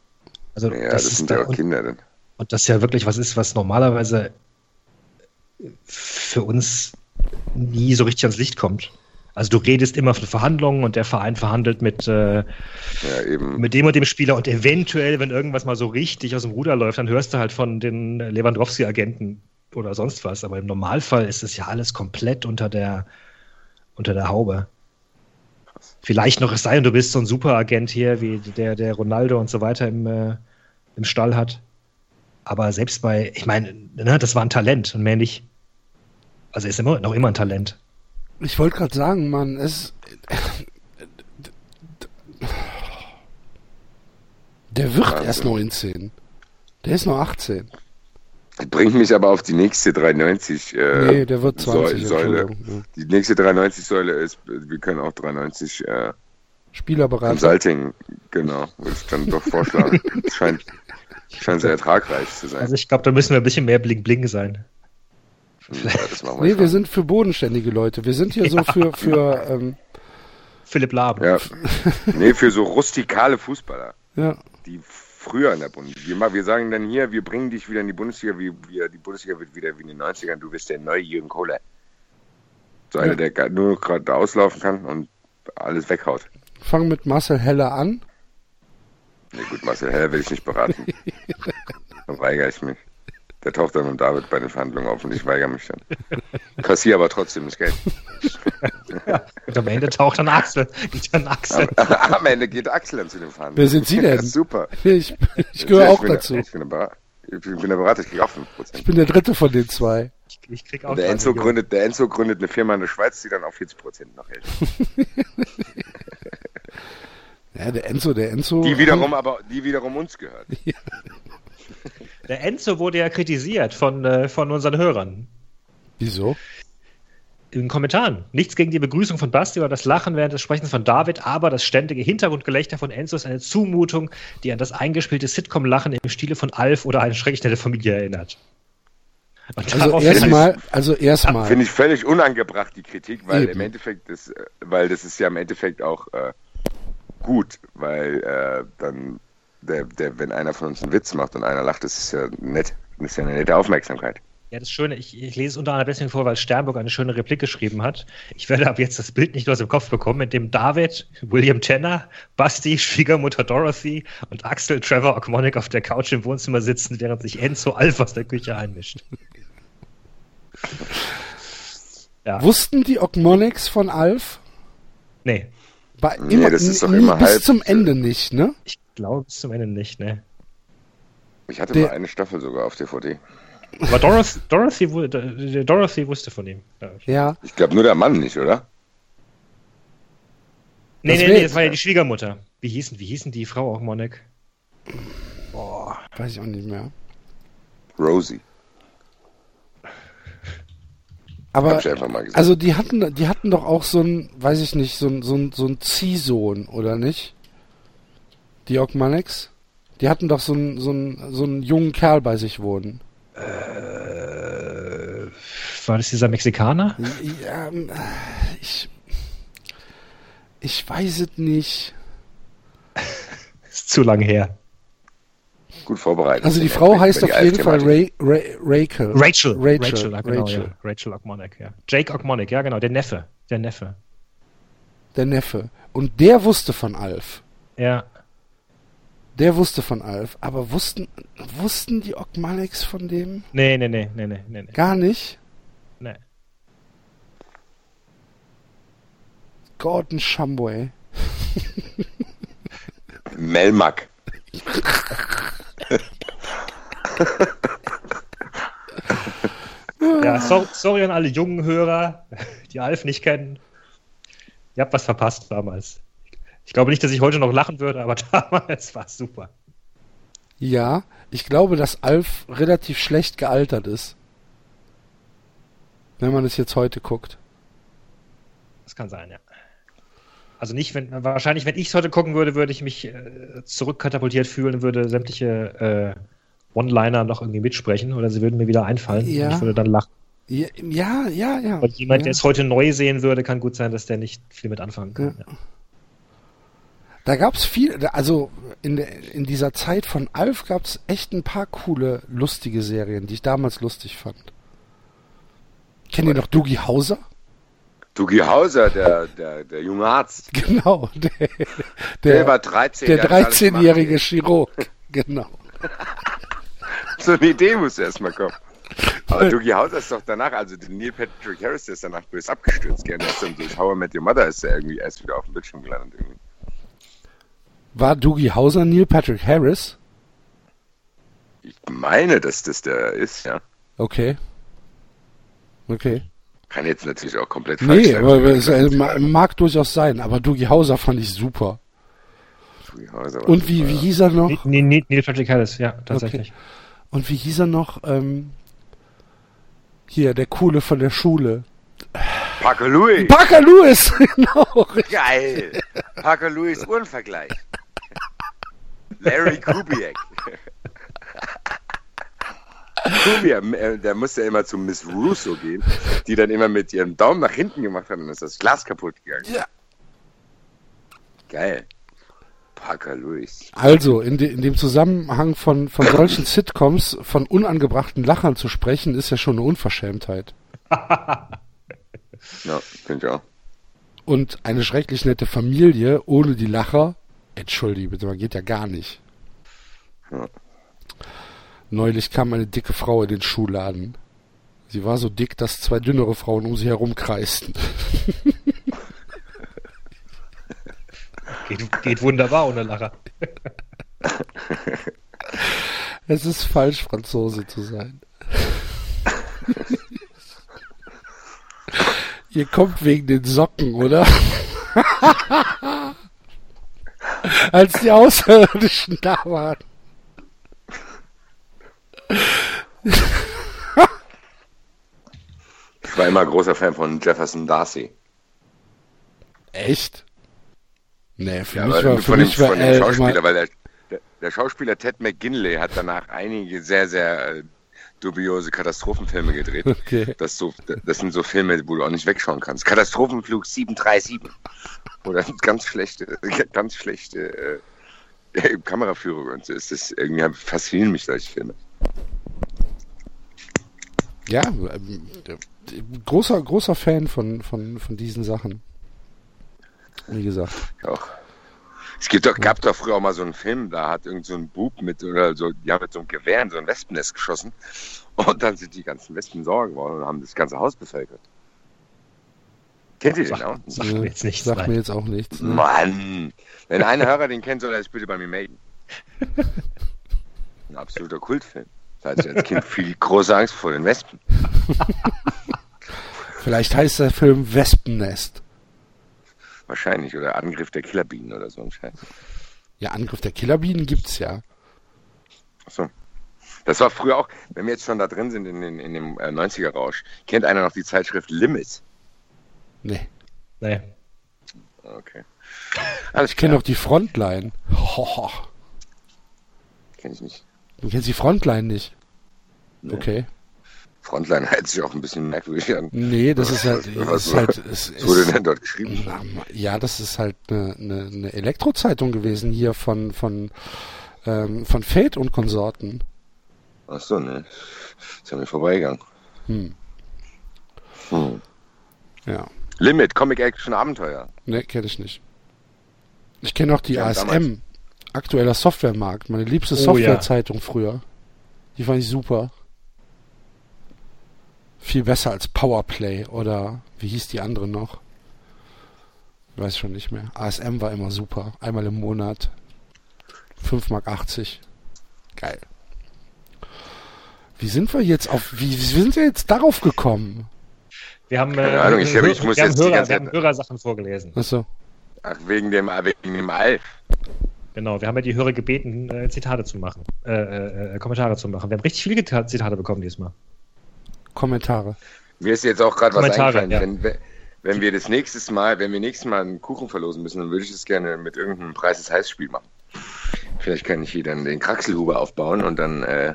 Also Ja, das, das, ist sind da, ja auch und, Kinder dann. und das ja wirklich was ist, was normalerweise für uns nie so richtig ans Licht kommt. Also du redest immer von Verhandlungen und der Verein verhandelt mit, äh, Ja, mit dem und dem Spieler und eventuell, wenn irgendwas mal so richtig aus dem Ruder läuft, dann hörst du halt von den Lewandowski-Agenten oder sonst was. Aber im Normalfall ist es ja alles komplett unter der, unter der Haube. Vielleicht noch es sei denn, du bist so ein Superagent hier, wie der, der Ronaldo und so weiter im, äh, im Stall hat. Aber selbst bei, ich meine, ne, das war ein Talent und mehr nicht. Also er ist immer, noch immer ein Talent. Ich wollte gerade sagen, Mann, es. Der wird Wahnsinn. erst 19. Der ist noch 18. Das bringt mich aber auf die nächste 390 äh, nee, der wird 20. Säu- Säule. Ja. Die nächste 390-Säule ist, wir können auch 390 äh, Spielerberater. Consulting, genau, würde ich dann doch vorschlagen. Das scheint, scheint sehr ertragreich zu sein. Also ich glaube, da müssen wir ein bisschen mehr Bling-Bling sein. Ja, das machen wir Nee, wir sind für bodenständige Leute. Wir sind hier so für, für ähm, Philipp Lahm. Ja. Nee, für so rustikale Fußballer, ja, die früher in der Bundesliga. Wir, sagen dann hier, wir bringen dich wieder in die Bundesliga, wie, wie die Bundesliga wird wieder wie in den 90ern, du bist der neue Jürgen Kohler. So einer, Ja. der nur gerade auslaufen kann und alles weghaut. fang mit Marcel Heller an. Nee, gut, Marcel Heller will ich nicht beraten. da weigere ich mich. Der taucht dann und David bei den Verhandlungen auf und ich weigere mich dann. Kassiere aber trotzdem das Geld. Und am Ende taucht dann Axel. Geht dann Axel. Am Ende geht Axel dann zu den Verhandlungen. Wer sind Sie denn? Ja, super. Ich, ich gehöre auch bin dazu. Ich, bin der Berater, ich bin der Berater, ich kriege auch 5%. Ich bin der dritte von den zwei. Ich, ich krieg auch Und der Enzo, gründet, der Enzo gründet eine Firma in der Schweiz, die dann auf 40% noch hält. Ja, der Enzo, der Enzo. Die wiederum aber, die wiederum uns gehört. Der Enzo wurde ja kritisiert von, äh, von unseren Hörern. Wieso? In den Kommentaren. Nichts gegen die Begrüßung von Basti oder das Lachen während des Sprechens von David, aber das ständige Hintergrundgelächter von Enzo ist eine Zumutung, die an das eingespielte Sitcom-Lachen im Stile von Alf oder eine schrecklich nette Familie erinnert. Und Also daraufhin- erstmal, also erstmal. Finde ich völlig unangebracht, die Kritik, weil Eben. im Endeffekt ist, äh, weil das ist ja im Endeffekt auch äh, gut, weil äh, dann, der, der, wenn einer von uns einen Witz macht und einer lacht, das ist ja nett. Das ist ja eine nette Aufmerksamkeit. Ja, das Schöne, ich, ich lese es unter anderem deswegen vor, weil Sternburg eine schöne Replik geschrieben hat. Ich werde ab jetzt das Bild nicht aus dem Kopf bekommen, in dem David, William Tanner, Basti, Schwiegermutter Dorothy und Axel Trevor Ogmonic auf der Couch im Wohnzimmer sitzen, während sich Enzo Alf aus der Küche einmischt. Ja, Wussten die Ogmonics von Alf? nee, War Nee, immer, das ist doch nie- immer bis halb- zum Ende nicht, ne? ich glaube bis zum Ende nicht, ne. Ich hatte Der- mal eine Staffel sogar auf DVD. Aber Dorothy, Dorothy, Dorothy wusste von ihm. Ja. Ja. Ich glaube nur der Mann nicht, oder? Nee, Das nee, nee, das war ja die Schwiegermutter. Wie hießen, wie hießen die Frau Ogmonic? Boah. Weiß ich auch nicht mehr. Rosie. Aber Hab ich einfach mal gesagt. also die hatten, die hatten doch auch so ein, weiß ich nicht, so ein, so ein, so ein Ziehsohn, oder nicht? Die Ogmanics? Die hatten doch so einen, so einen, so einen jungen Kerl bei sich wohnen. Äh, war das dieser Mexikaner? Ja, ähm, ich, ich weiß es nicht. Ist zu lang her. Gut vorbereitet. Also die Frau heißt auf jeden Fall Ray, Ray, Rachel. Rachel. Rachel. Rachel, ja, genau, Rachel. Ja. Rachel Ogmonic, ja. Jake Ogmonic, ja genau, der Neffe. Der Neffe. Der Neffe. Und der wusste von Alf. Ja. Der wusste von Alf. Aber wussten, wussten die Ogmanics von dem? Nee, nee, nee, nee, nee, nee, nee. Gar nicht. nee. Gordon Shumway. Melmac. Ja, so, sorry an alle jungen Hörer, die Alf nicht kennen. Ihr habt was verpasst damals. Ich glaube nicht, dass ich heute noch lachen würde, aber damals war es super. Ja, ich glaube, dass Alf relativ schlecht gealtert ist. Wenn man es jetzt heute guckt. Das kann sein, ja. Also nicht, wenn, wahrscheinlich, wenn ich es heute gucken würde, würde ich mich äh, zurückkatapultiert fühlen und würde sämtliche äh, One-Liner noch irgendwie mitsprechen oder sie würden mir wieder einfallen Ja. und ich würde dann lachen. Ja, ja, ja. ja. Und jemand, ja. der es heute neu sehen würde, kann gut sein, dass der nicht viel mit anfangen kann. Ja. Da gab's viel, also in, in dieser Zeit von Alf gab's echt ein paar coole, lustige Serien, die ich damals lustig fand. Kennt ihr noch Doogie Hauser? Dugi Hauser, der, der, der junge Arzt. Genau, der, Der, der, war 13. der hat alles 13-jährige gemacht. Chirurg. Genau. So eine Idee muss erst mal kommen. Aber Doogie Hauser ist doch danach, also Neil Patrick Harris, ist danach böse abgestürzt. Gell? Der ist dann durch How I Met Your Mother ist er irgendwie erst wieder auf dem Bildschirm gelandet. Irgendwie. War Doogie Hauser Neil Patrick Harris? Ich meine, dass das der ist, ja. Okay. Okay. Kann jetzt natürlich auch komplett falsch Nee, sein. aber es äh, ma- mag durchaus sein, aber Doogie Hauser fand ich super. Doogie Hauser war Und wie, super, wie hieß er noch? Nee, nee, Neil Patrick Harris, ja, tatsächlich. Und wie hieß er noch? Ähm, hier, der Coole von der Schule. Parker Lewis. Parker Lewis! genau. Geil. Parker Lewis Uhrenvergleich. Larry Kubiak. Kubiak, äh, der musste immer zu Miss Russo gehen, die dann immer mit ihrem Daumen nach hinten gemacht hat und ist das Glas kaputt gegangen. Ja. Geil. Parker Lewis. Also, in, de, in dem Zusammenhang von, von solchen Sitcoms von unangebrachten Lachern zu sprechen, ist ja schon eine Unverschämtheit. Ja, finde ich auch. Und eine schrecklich nette Familie ohne die Lacher, entschuldige bitte, man geht ja gar nicht. Ja. Neulich kam eine dicke Frau in den Schuhladen. Sie war so dick, dass zwei dünnere Frauen um sie herum kreisten. Geht, geht wunderbar ohne Lacher. Es ist falsch, Franzose zu sein. Ihr kommt wegen den Socken, oder? Als die Außerirdischen da waren. Ich war immer großer Fan von Jefferson Darcy. Echt? Nee, für Ja, mich war, für von dem, mich war von dem Schauspieler, weil der, der, der Schauspieler Ted McGinley hat danach einige sehr, sehr äh, dubiose Katastrophenfilme gedreht. Okay. Das, so, das sind so Filme, wo du auch nicht wegschauen kannst. Katastrophenflug 737. Oder ganz schlechte, ganz schlechte äh, Kameraführung und so ist das irgendwie faszinieren mich solche Filme. Ja, ähm, äh, großer, großer Fan von, von, von diesen Sachen. Wie gesagt. Auch. Es gibt doch, gab doch früher auch mal so einen Film, da hat irgend so ein Bub mit, oder so, die haben mit so einem Gewehr in so ein Wespennest geschossen und dann sind die ganzen Wespen sauer geworden und haben das ganze Haus bevölkert. Kennt ihr den auch? Sagt mir jetzt nichts. Sagt mir jetzt auch nichts. Ne? Mann! Wenn ein Hörer den kennt, soll er sich bitte bei mir melden. Ein absoluter Kultfilm. Da hatte ich als Kind viel große Angst vor den Wespen. Vielleicht heißt der Film Wespennest. Wahrscheinlich. Oder Angriff der Killerbienen oder so ein Scheiß. Ja, Angriff der Killerbienen gibt's ja. Achso. Das war früher auch, wenn wir jetzt schon da drin sind in, den, in dem äh, 90er-Rausch, kennt einer noch die Zeitschrift Limit? Nee. Nee. Okay. Alles Ich kenne noch die Frontline. Ho, Kenn ich nicht. du kennst die Frontline nicht. Okay. Frontline hört sich auch ein bisschen merkwürdig an. Nee, das ist halt, Was- das ist halt, es wurde ist, denn dort geschrieben? Na, ja, das ist halt eine, eine, eine Elektrozeitung gewesen hier von, von, ähm, von Fate und Konsorten. Achso, ne. Ist ja mir vorbeigegangen. Hm. Hm. Ja. Limit, Comic Action Abenteuer. Ne, kenne ich nicht. Ich kenne auch die Ja, ASM, damals. aktueller Softwaremarkt, meine liebste Oh, ja. Softwarezeitung früher. Die fand ich super. Viel besser als Powerplay oder wie hieß die andere noch? Ich weiß schon nicht mehr. ASM war immer super. Einmal im Monat. 5,80 Mark. Geil. Wie sind wir jetzt auf, wie, wie sind wir jetzt darauf gekommen? Wir haben, Keine äh, Ahnung, ich- ich muss jetzt die Hörer, ganze wir haben Zeit- Hörersachen vorgelesen. Achso. Ach, wegen dem, wegen dem Alf. Genau, wir haben ja die Hörer gebeten, äh, Zitate zu machen, äh, äh, äh, Kommentare zu machen. Wir haben richtig viele Zitate bekommen diesmal. Kommentare. Mir ist jetzt auch gerade was Kommentare, eingefallen. ja. Wenn, wenn- wir das nächstes Mal, wenn wir nächstes Mal einen Kuchen verlosen müssen, dann würde ich das gerne mit irgendeinem Preis des Heißspiel machen. Vielleicht kann ich hier dann den Kraxelhuber aufbauen und dann äh,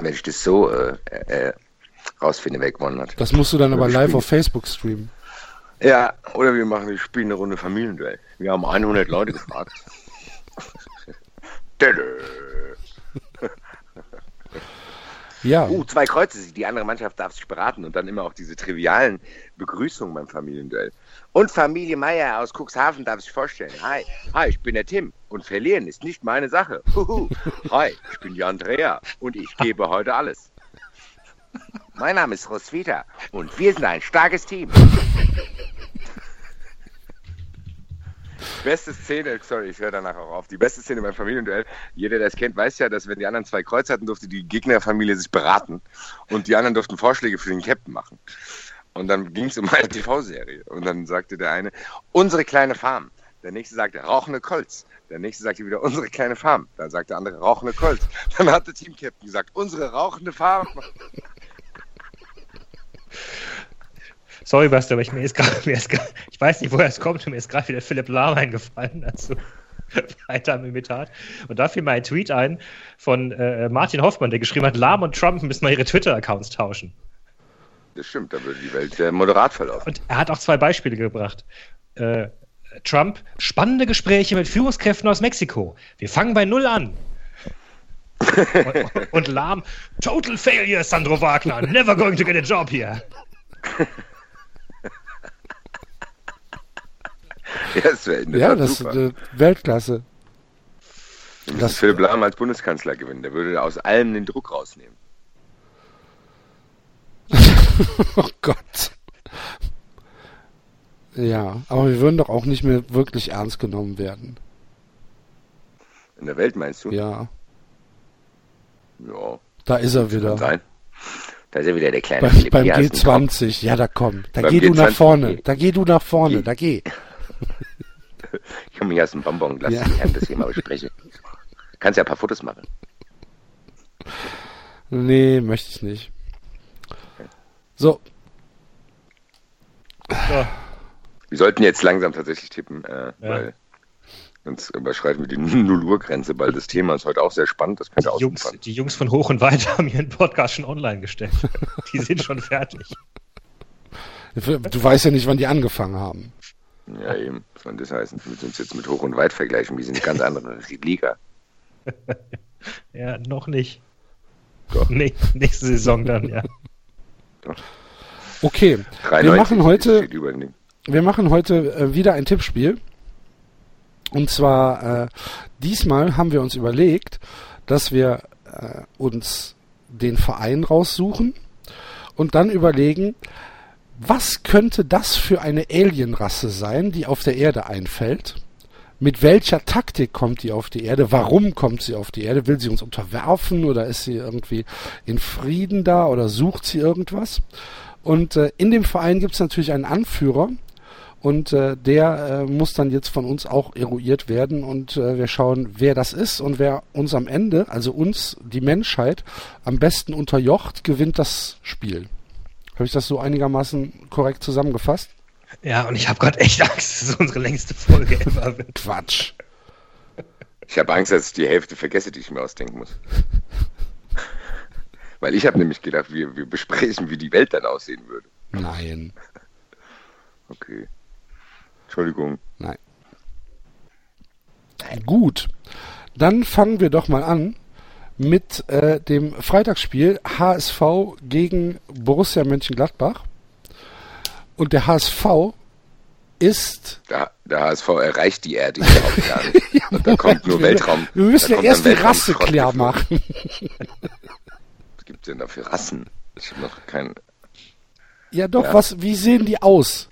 werde ich das so äh, äh, rausfinden, wer gewonnen hat. Das musst du dann aber live spielen- auf Facebook streamen. Ja, oder wir machen, wir spielen eine Runde Familienduell. Wir haben 100 Leute gefragt. Ja, Uh, zwei Kreuze, die andere Mannschaft darf sich beraten und dann immer auch diese trivialen Begrüßungen beim Familienduell. Und Familie Meier aus Cuxhaven darf sich vorstellen. Hi, hi, ich bin der Tim und verlieren ist nicht meine Sache. Huhu. Hi, ich bin die Andrea und ich gebe heute alles. Mein Name ist Roswitha und wir sind ein starkes Team. Beste Szene, sorry, ich höre danach auch auf. Die beste Szene beim Familienduell, jeder, der es kennt, weiß ja, dass wenn die anderen zwei Kreuz hatten, durfte die Gegnerfamilie sich beraten und die anderen durften Vorschläge für den Captain machen. Und dann ging es um eine TV-Serie. Und dann sagte der eine, unsere kleine Farm. Der nächste sagte, rauchende Colts. Der nächste sagte wieder, unsere kleine Farm. Dann sagte der andere, rauchende Colts. Dann hat der Team-Captain gesagt, unsere rauchende Farm. Sorry, Basti, aber ich, mir ist grad, mir ist grad, ich weiß nicht, woher es kommt, mir ist gerade wieder Philipp Lahm eingefallen. Also weiter im Imitat. Und da fiel mir ein Tweet ein von äh, Martin Hoffmann, der geschrieben hat, Lahm und Trump müssen mal ihre Twitter-Accounts tauschen. Das stimmt, da würde die Welt sehr moderat verlaufen. Und er hat auch zwei Beispiele gebracht. Äh, Trump, spannende Gespräche mit Führungskräften aus Mexiko. Wir fangen bei Null an. und, und Lahm, total failure, Sandro Wagner. Never going to get a job here. Ja, das wäre ja, das ist super. äh, Weltklasse. Wir müssen das- Philipp Lahm als Bundeskanzler gewinnen. Der würde aus allem den Druck rausnehmen. Oh Gott. Ja, aber wir würden doch auch nicht mehr wirklich ernst genommen werden. In der Welt meinst du? Ja, Ja, da ist er kann wieder. sein. Da ist ja wieder der kleine Bei, Philipp. beim Hier hast du einen Kopf. G20. Ja, da komm. Da Beim geh du nach G20. vorne. Da geh du nach vorne. Geh. Da geh. Ich komme hier aus dem Bonbon. Lass Ja. das hier mal besprechen. Kannst ja ein paar Fotos machen. Nee, möchte ich nicht. So, So, Wir sollten jetzt langsam tatsächlich tippen, äh, weil sonst überschreiten wir die 0 Uhr Grenze, weil das Thema ist heute auch sehr spannend. Das könnte die Jungs, die Jungs von Hoch und Weit haben ihren Podcast schon online gestellt. Die sind schon fertig. du weißt ja nicht, wann die angefangen haben. Ja, eben. Soll das heißen? Wir müssen uns jetzt mit Hoch und Weit vergleichen. Wir sind eine ganz andere Liga. Ja, noch nicht. Doch. Nee, nächste Saison dann, ja. Okay, 93 machen heute- wir machen heute äh, wieder ein Tippspiel. Und zwar, äh, diesmal haben wir uns überlegt, dass wir äh, uns den Verein raussuchen und dann überlegen, was könnte das für eine Alienrasse sein, die auf der Erde einfällt? Mit welcher Taktik kommt die auf die Erde? Warum kommt sie auf die Erde? Will sie uns unterwerfen oder ist sie irgendwie in Frieden da oder sucht sie irgendwas? Und äh, in dem Verein gibt es natürlich einen Anführer und äh, der äh, muss dann jetzt von uns auch eruiert werden und äh, wir schauen, wer das ist und wer uns am Ende, also uns, die Menschheit, am besten unterjocht, gewinnt das Spiel. Habe ich das so einigermaßen korrekt zusammengefasst? Ja, und ich habe gerade echt Angst, dass es unsere längste Folge ever wird. Quatsch. Ich habe Angst, dass ich die Hälfte vergesse, die ich mir ausdenken muss. Weil ich habe nämlich gedacht, wir, wir besprechen, wie die Welt dann aussehen würde. Nein. Okay. Entschuldigung. Nein. Gut. Dann fangen wir doch mal an mit äh, dem Freitagsspiel HSV gegen Borussia Mönchengladbach. Und der HSV ist. Der, der HSV erreicht die Erde überhaupt gar nicht. Und da kommt nur Weltraum. Wir müssen ja erst die Rasse klar machen. Was gibt es denn da für Rassen? Ich habe noch kein. Ja, doch, Ja. was, wie sehen die aus?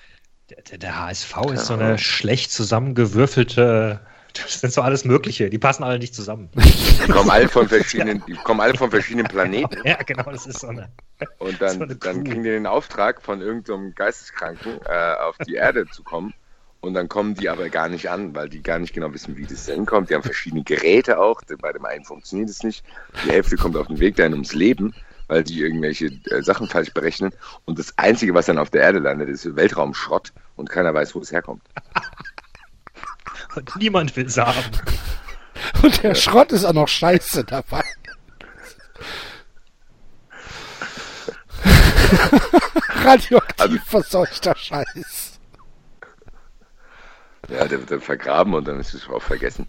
Der, der, der HSV ist so eine schlecht zusammengewürfelte. Das sind so alles Mögliche. Die passen alle nicht zusammen. Die kommen alle von verschiedenen, die kommen alle von verschiedenen Planeten. Ja, genau, das ist so eine. Und So dann, eine dann kriegen die den Auftrag von irgendeinem Geisteskranken äh, auf die Erde zu kommen. Und dann kommen die aber gar nicht an, weil die gar nicht genau wissen, wie das denn kommt. Die haben verschiedene Geräte auch. Bei dem einen funktioniert es nicht. Die Hälfte kommt auf den Weg dahin ums Leben. weil die irgendwelche äh, Sachen falsch berechnen. Und das Einzige, was dann auf der Erde landet, ist Weltraumschrott und keiner weiß, wo es herkommt. Und niemand will es haben. Und der Schrott ist auch noch scheiße dabei. Radioaktiv Also- verseuchter Scheiß. Ja, der wird dann vergraben und dann ist es auch vergessen.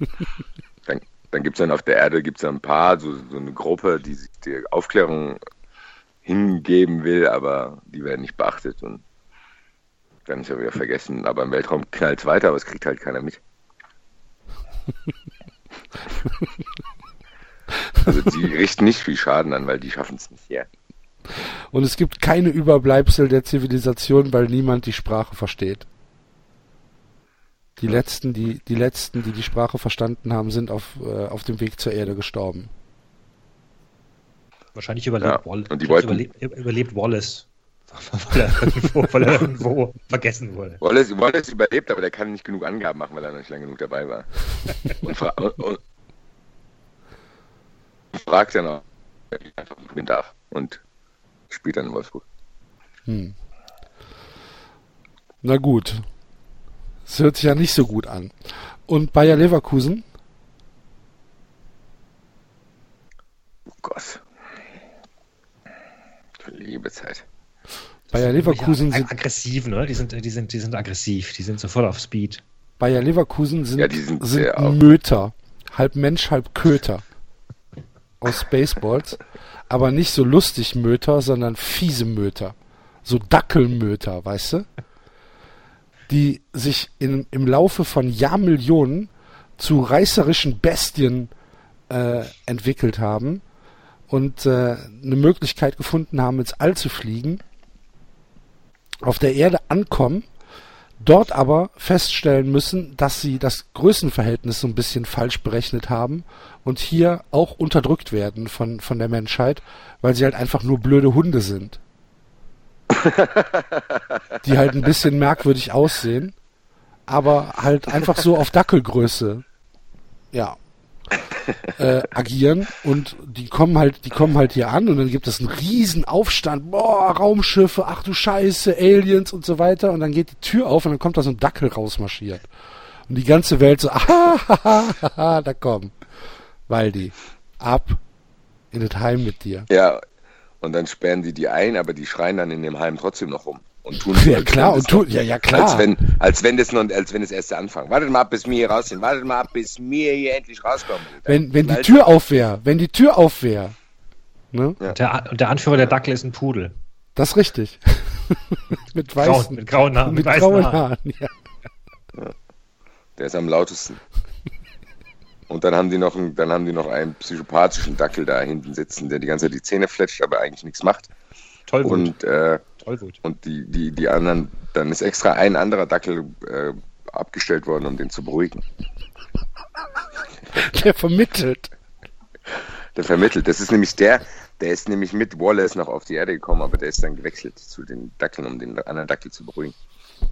dann dann gibt es dann auf der Erde gibt's dann ein paar, so, so eine Gruppe, die sich der Aufklärung hingeben will, aber die werden nicht beachtet und dann ist er wieder vergessen. Aber im Weltraum knallt es weiter, aber es kriegt halt keiner mit. Also die richten nicht viel Schaden an, weil die schaffen es nicht her. Und es gibt keine Überbleibsel der Zivilisation, weil niemand die Sprache versteht. Die letzten, die, die letzten, die die Sprache verstanden haben, sind auf, äh, auf dem Weg zur Erde gestorben. Wahrscheinlich überlebt, Ja, Wall und die wollten- überlebt, überlebt Wallace. Weil, er irgendwo, weil er irgendwo vergessen wurde. Wallace, Wallace überlebt, aber der kann nicht genug Angaben machen, weil er noch nicht lange genug dabei war. Und, fra und, fragt ob er einfach gewinnen darf. Und spielt dann in Wolfsburg. Hm. Na gut. Das hört sich ja nicht so gut an. Und Bayer Leverkusen? Oh Gott. Liebe Zeit. Bayer Leverkusen sind, aggressiv, ne? Die sind, die sind, die sind aggressiv, die sind sofort auf Speed. Bayer Leverkusen sind, Ja, die sind sind Möter. Halb Mensch, halb Köter. Aus Spaceballs. Aber nicht so lustig Möter, sondern fiese Möter. So Dackelmöter, weißt du? Die sich in, im Laufe von Jahrmillionen zu reißerischen Bestien äh, entwickelt haben und äh, eine Möglichkeit gefunden haben, ins All zu fliegen, auf der Erde ankommen, dort aber feststellen müssen, dass sie das Größenverhältnis so ein bisschen falsch berechnet haben und hier auch unterdrückt werden von, von der Menschheit, weil sie halt einfach nur blöde Hunde sind. Die halt ein bisschen merkwürdig aussehen, aber halt einfach so auf Dackelgröße, ja, äh, agieren und die kommen halt, die kommen halt hier an und dann gibt es einen riesen Aufstand, boah, Raumschiffe, ach du Scheiße, Aliens und so weiter und dann geht die Tür auf und dann kommt da so ein Dackel rausmarschiert. Und die ganze Welt so, ah, da komm, Waldi, ab in das Heim mit dir. Ja, und dann sperren die die ein, aber die schreien dann in dem Heim trotzdem noch rum. Und tun Ja als klar, und das tu, noch- ja, ja klar. Als wenn, als wenn das noch, als wenn das erst der Anfang. Wartet mal ab, bis wir hier raus sind. Wartet mal ab, bis wir hier endlich rauskommen. wenn, wenn die Tür auf wäre, wenn die Tür auf wäre, ne, Ja. Und der, und der Anführer der Dackel ist ein Pudel. das ist richtig. mit Grauen, weißen, mit grauen Haaren, mit mit weißen grauen Haaren. Haaren, ja. Der ist am lautesten. Und dann haben die noch einen, dann haben die noch einen psychopathischen Dackel da hinten sitzen, der die ganze Zeit die Zähne fletscht, aber eigentlich nichts macht. Tollwut. Und, äh, Tollwut. und die, die, die anderen, dann ist extra ein anderer Dackel äh, abgestellt worden, um den zu beruhigen. Der vermittelt. Der vermittelt. Das ist nämlich der, der ist nämlich mit Wallace noch auf die Erde gekommen, aber der ist dann gewechselt zu den Dackeln, um den anderen Dackel zu beruhigen.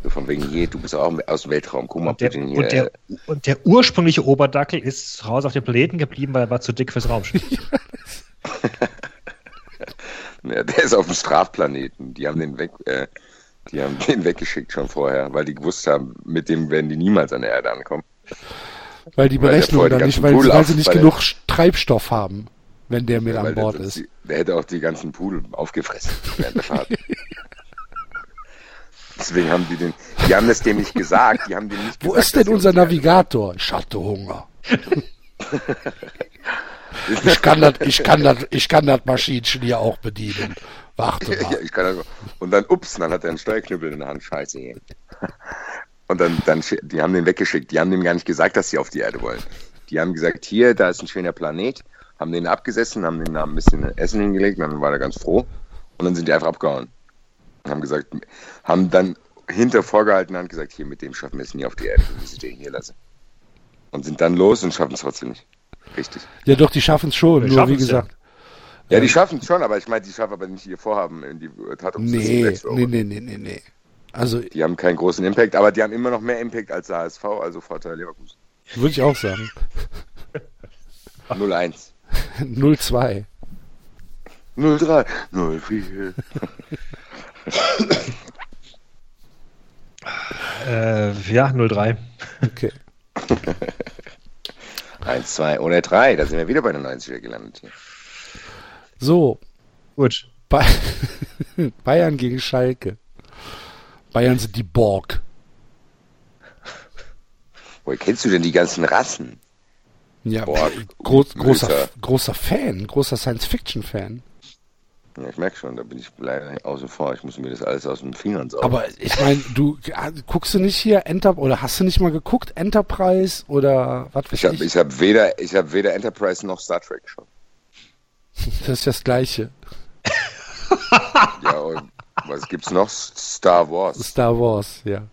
So von wegen, je, du bist auch aus dem Weltraum, guck mal, Und der, hier. und, der, und der ursprüngliche Oberdackel ist raus auf dem Planeten geblieben, weil er war zu dick fürs Raumschiff. Ja, der ist auf dem Strafplaneten. Die haben den weg, äh, die haben den weggeschickt schon vorher, weil die gewusst haben, mit dem werden die niemals an der Erde ankommen. Weil die Weil Berechnung die dann nicht, weil, weil sie nicht weil genug Treibstoff haben, wenn der mit Ja, an weil Bord der, ist. Der hätte auch die ganzen Pudel aufgefressen während der Fahrt. Deswegen haben die den, die haben das dem nicht gesagt, die haben dem nicht Wo gesagt, ist denn unser Navigator? Ich hatte Hunger. Ich kann das, ich kann das, ich kann das Maschinchen hier auch bedienen. Warte Ja, mal. ich kann das, und dann, ups, dann hat er einen Steuerknüppel in der Hand. Scheiße. Und dann, dann, die haben den weggeschickt. Die haben dem gar nicht gesagt, dass sie auf die Erde wollen. Die haben gesagt, hier, da ist ein schöner Planet. Haben den abgesessen, haben den da ein bisschen Essen hingelegt, dann war er ganz froh. Und dann sind die einfach abgehauen. Und haben gesagt, haben dann hinter vorgehaltener Hand gesagt, hier, mit dem schaffen wir es nie auf die Erde. Wir müssen den hier lassen. Und sind dann los und schaffen es trotzdem nicht. Richtig. Ja, doch, die schaffen es schon. Wir Nur wie schaffen's ja. gesagt, Ja, die schaffen es schon, aber ich meine, die schaffen aber nicht ihr Vorhaben in die Tat nee, umzusetzen. nee, nee, nee, nee, nee. Also Die haben keinen großen Impact, aber die haben immer noch mehr Impact als der HSV, also Vorteil Leverkusen. würde ich auch sagen. 0-1. 0-2. 03, 04. Äh, ja, 03. Okay. 1, 2 oder 3. Da sind wir wieder bei den 90er gelandet. Hier. So, Gut. Ba- Bayern gegen Schalke. Bayern sind die Borg. Woher kennst du denn die ganzen Rassen? Ja, Borg, groß, großer, großer Fan, großer Science-Fiction-Fan. Ja, ich merke schon, da bin ich leider außen vor. Ich muss mir das alles aus den Fingern saugen. Aber ich meine, du ah, guckst du nicht hier Enter oder hast du nicht mal geguckt Enterprise oder was weiß ich habe ich? ich hab weder, ich hab weder Enterprise noch Star Trek schon. Das ist das Gleiche. Ja, und was gibt's noch? Star Wars. Star Wars, ja.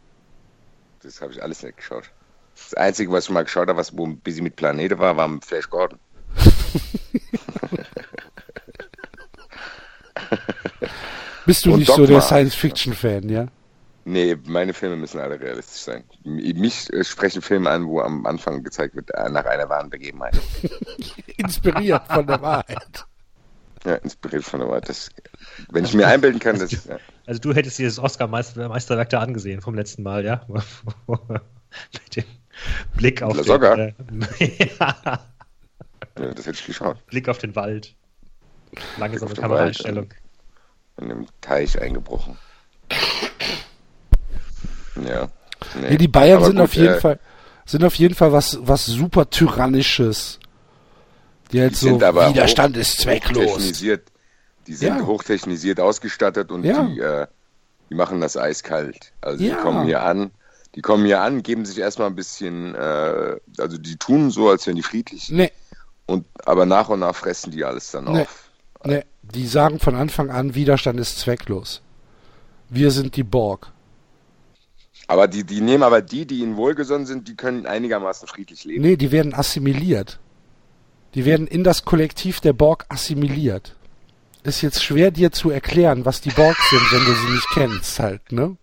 Das habe ich alles nicht geschaut. Das Einzige, was ich mal geschaut habe, was wo ein bisschen mit Planete war, war Flash Gordon. Bist du Und nicht so Dogma. der Science-Fiction-Fan, ja? Nee, meine Filme müssen alle realistisch sein. Mich äh, sprechen Filme an, wo am Anfang gezeigt wird, äh, nach einer wahren Begebenheit. Inspiriert von der Wahrheit. Ja, inspiriert von der Wahrheit. Das, wenn ich mir einbilden kann, dass. Ja. Also du hättest dir das Oscar-Meisterwerk da angesehen vom letzten Mal, ja? Mit dem Blick auf La den, Soga? äh, ja, Ja, das hätte ich geschaut. Blick auf den Wald. Langsame Kameraeinstellung. In dem Teich eingebrochen. Ja. Nee. Nee, die Bayern sind gut, auf jeden äh, Fall sind auf jeden Fall was was super tyrannisches. Die halt Die so Widerstand hoch- ist zwecklos. Hochtechnisiert, die sind Ja. hochtechnisiert ausgestattet und Ja. die, äh, die machen das eiskalt. Also Ja. die kommen hier an, die kommen hier an, geben sich erstmal ein bisschen, äh, also die tun so, als wären die friedlich. Nee, Und aber nach und nach fressen die alles dann Nee. auf. nee, die sagen von Anfang an Widerstand ist zwecklos. Wir sind die Borg. Aber die, die nehmen aber die, die ihnen wohlgesonnen sind, die können einigermaßen friedlich leben. Nee, die werden assimiliert. Die werden in das Kollektiv der Borg assimiliert. Ist jetzt schwer dir zu erklären, was die Borg sind, wenn du sie nicht kennst, halt, ne?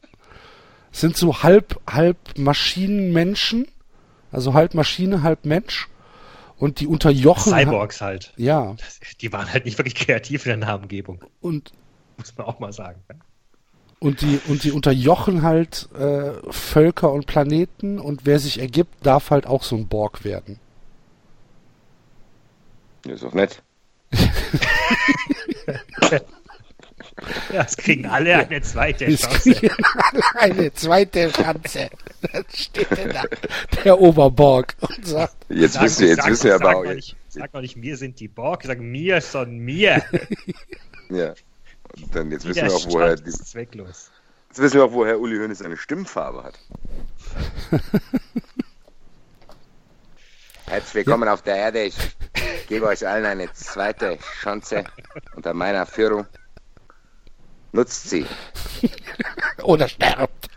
Sind so halb, halb Maschinenmenschen, also halb Maschine, halb Mensch. Und die unterjochen. Cyborgs halt. Ja, Die waren halt nicht wirklich kreativ in der Namengebung, und, muss man auch mal sagen. und die, und die unterjochen halt äh, Völker und Planeten und wer sich ergibt, darf halt auch so ein Borg werden. Ja, ist doch nett. Ja, es kriegen alle eine zweite Es Chance. eine zweite Chance. Dann steht denn da der Oberborg und sagt, Jetzt Sag- wissen wir, jetzt wir sag aber auch, nicht, sag mal nicht, mir sind die Borg, sag mir son mir. ja. Und dann jetzt wissen wir auch, woher, Widerstand die, ist zwecklos. jetzt wissen wir auch, woher Uli Hoeneß seine Stimmfarbe hat. Herzlich willkommen auf der Erde. Ich gebe euch allen eine zweite Chance unter meiner Führung. Nutzt sie. oder sterbt.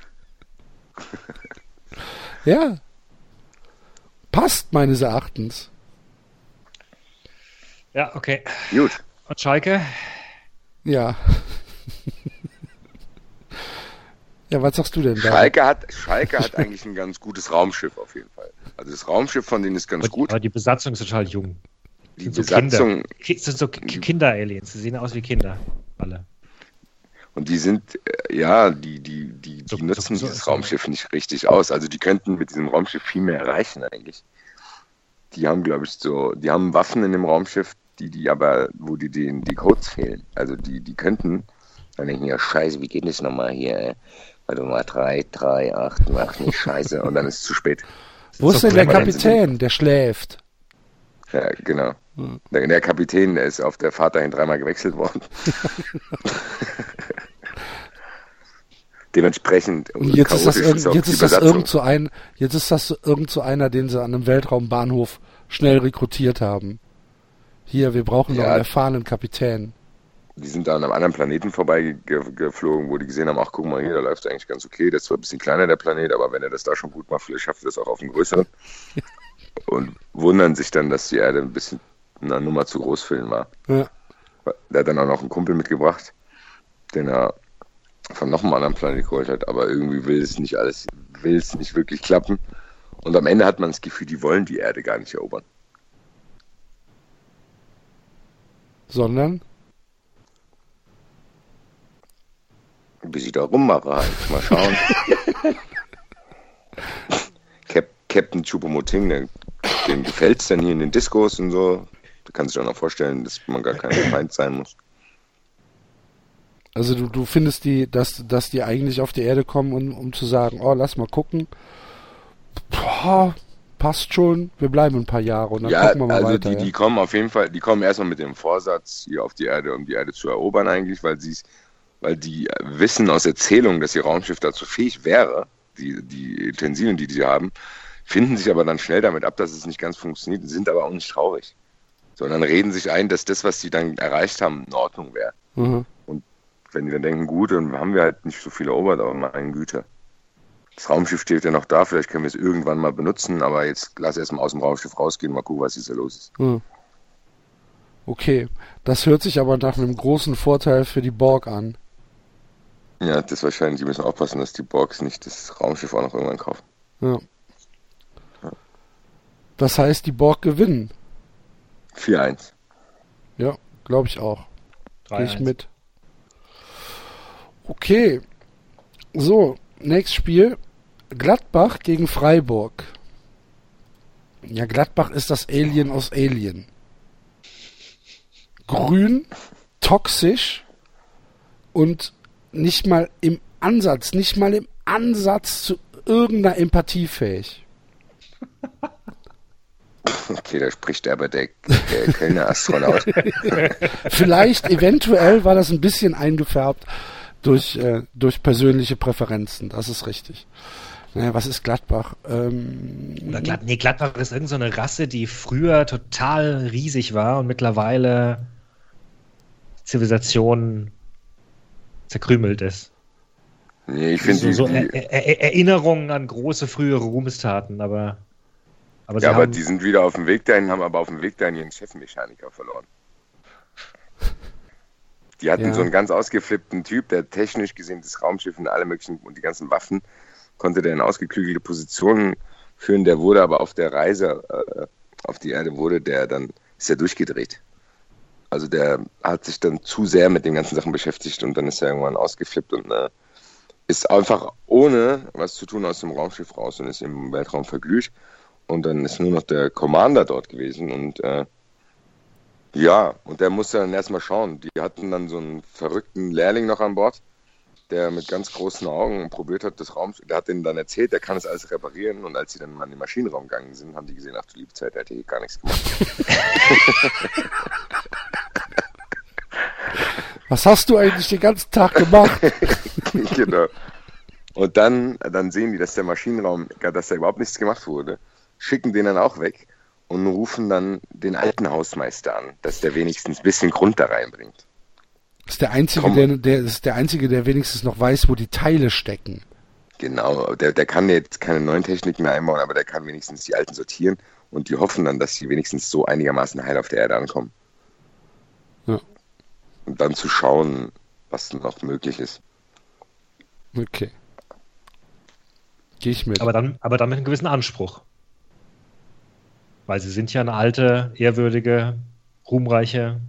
ja. Passt meines Erachtens. Ja, okay. Gut. Und Schalke? Ja. ja, was sagst du denn da? Schalke hat, Schalke hat eigentlich ein ganz gutes Raumschiff auf jeden Fall. Also das Raumschiff von denen ist ganz Aber, gut. aber die Besatzung ist total jung. Die sind so Besatzung Ki- sind so Ki- Kinder-Aliens. Sie sehen aus wie Kinder. Alle. Und die sind, äh, ja, die, die, die, die nutzen dieses Raumschiff nicht richtig aus. Also die könnten mit diesem Raumschiff viel mehr erreichen eigentlich. Die haben, glaube ich, so, die haben Waffen in dem Raumschiff, die, die aber, wo die, die, die Codes fehlen. Also die, die könnten, dann denken ja, scheiße, wie geht das nochmal hier? äh? Warte mal, 3, 3, 8, ach nicht, scheiße. Und dann ist es zu spät. Wo ist denn der. Kapitän? Der schläft. Ja, genau. Hm. Der, der Kapitän, der ist auf der Fahrt dahin dreimal gewechselt worden. Dementsprechend Und jetzt ist das, irgend, jetzt ist das irgend so ein, jetzt ist das irgend so einer, den sie an einem Weltraumbahnhof schnell rekrutiert haben. Hier, wir brauchen noch Ja. einen erfahrenen Kapitän. Die sind da an einem anderen Planeten vorbeigeflogen, wo die gesehen haben, ach guck mal hier, da läuft eigentlich ganz okay. Das ist zwar ein bisschen kleiner, der Planet, aber wenn er das da schon gut macht, vielleicht schafft er das auch auf einem größeren. Und wundern sich dann, dass die Erde ein bisschen eine Nummer zu groß für ihn war. Ja. Der hat dann auch noch einen Kumpel mitgebracht, den er von noch einem anderen Planet geholt hat, aber irgendwie will es nicht alles, will es nicht wirklich klappen. Und am Ende hat man das Gefühl, die wollen die Erde gar nicht erobern. Sondern? Bis ich da rummache halt. Mal schauen. Cap Captain Chupomoting, dem, dem gefällt es dann hier in den Diskos und so. Da kann sich auch noch vorstellen, dass man gar kein Feind sein muss. Also du, du findest die, dass, dass die eigentlich auf die Erde kommen, um, um zu sagen, oh, lass mal gucken. Boah, passt schon, wir bleiben ein paar Jahre und dann ja, gucken wir mal also weiter. die, ja. die kommen auf jeden Fall, die kommen erstmal mit dem Vorsatz hier auf die Erde, um die Erde zu erobern eigentlich, weil sie weil die wissen aus Erzählungen, dass ihr Raumschiff dazu fähig wäre, die, die Utensilien, die die haben, finden sich aber dann schnell damit ab, dass es nicht ganz funktioniert, sind aber auch nicht traurig. Sondern reden sich ein, dass das, was sie dann erreicht haben, in Ordnung wäre. Mhm. Wenn die dann denken, gut, dann haben wir halt nicht so viele erobert, aber meine Güte. Das Raumschiff steht ja noch da, vielleicht können wir es irgendwann mal benutzen, aber jetzt lass erst mal aus dem Raumschiff rausgehen, mal gucken, was jetzt da los ist. Hm. Okay, das hört sich aber nach einem großen Vorteil für die Borg an. Ja, das wahrscheinlich, die müssen aufpassen, dass die Borgs nicht das Raumschiff auch noch irgendwann kaufen. Ja. Das heißt, die Borg gewinnen. 4-1. Ja, glaube ich auch. Gehe ich 3-1. mit. Okay. So, nächstes Spiel. Gladbach gegen Freiburg. Ja, Gladbach ist das Alien aus Alien. Grün, toxisch und nicht mal im Ansatz, nicht mal im Ansatz zu irgendeiner Empathie fähig. Okay, da spricht aber der, der Kölner Astronaut. Vielleicht, eventuell war das ein bisschen eingefärbt durch, äh, durch persönliche Präferenzen. Das ist richtig. Naja, was ist Gladbach? Ähm, Oder Glad nee, Gladbach ist irgendeine so Rasse, die früher total riesig war und mittlerweile Zivilisation zerkrümelt ist. Nee, ich finde So, so er er Erinnerungen an große frühere Ruhmestaten, aber, aber ja, aber haben, die sind wieder auf dem Weg dahin, haben aber auf dem Weg dahin ihren Chefmechaniker verloren. Die hatten Ja. so einen ganz ausgeflippten Typ, der technisch gesehen das Raumschiff und alle möglichen und die ganzen Waffen konnte der in ausgeklügelte Positionen führen. Der wurde aber auf der Reise äh, auf die Erde wurde der dann ist er durchgedreht. Also der hat sich dann zu sehr mit den ganzen Sachen beschäftigt und dann ist er irgendwann ausgeflippt und äh, ist einfach ohne was zu tun aus dem Raumschiff raus und ist im Weltraum verglüht. Und dann ist nur noch der Commander dort gewesen und äh, ja, und der musste dann erstmal schauen. Die hatten dann so einen verrückten Lehrling noch an Bord, der mit ganz großen Augen probiert hat, das Raumschiff, der hat denen dann erzählt, der kann es alles reparieren und als sie dann mal in den Maschinenraum gegangen sind, haben die gesehen, ach du liebe Zeit, der hätte hier gar nichts gemacht. was hast du eigentlich den ganzen Tag gemacht? genau. Und dann, dann sehen die, dass der Maschinenraum, dass da überhaupt nichts gemacht wurde, schicken den dann auch weg und rufen dann den alten Hausmeister an, dass der wenigstens ein bisschen Grund da reinbringt. ist der einzige, der, der ist der einzige, der wenigstens noch weiß, wo die Teile stecken. Genau, der, der kann jetzt keine neuen Techniken mehr einbauen, aber der kann wenigstens die alten sortieren und die hoffen dann, dass die wenigstens so einigermaßen heil auf der Erde ankommen. Ja. Und dann zu schauen, was noch möglich ist. Okay. Gehe ich mit. aber dann, aber dann mit einem gewissen Anspruch. Weil sie sind ja eine alte, ehrwürdige, ruhmreiche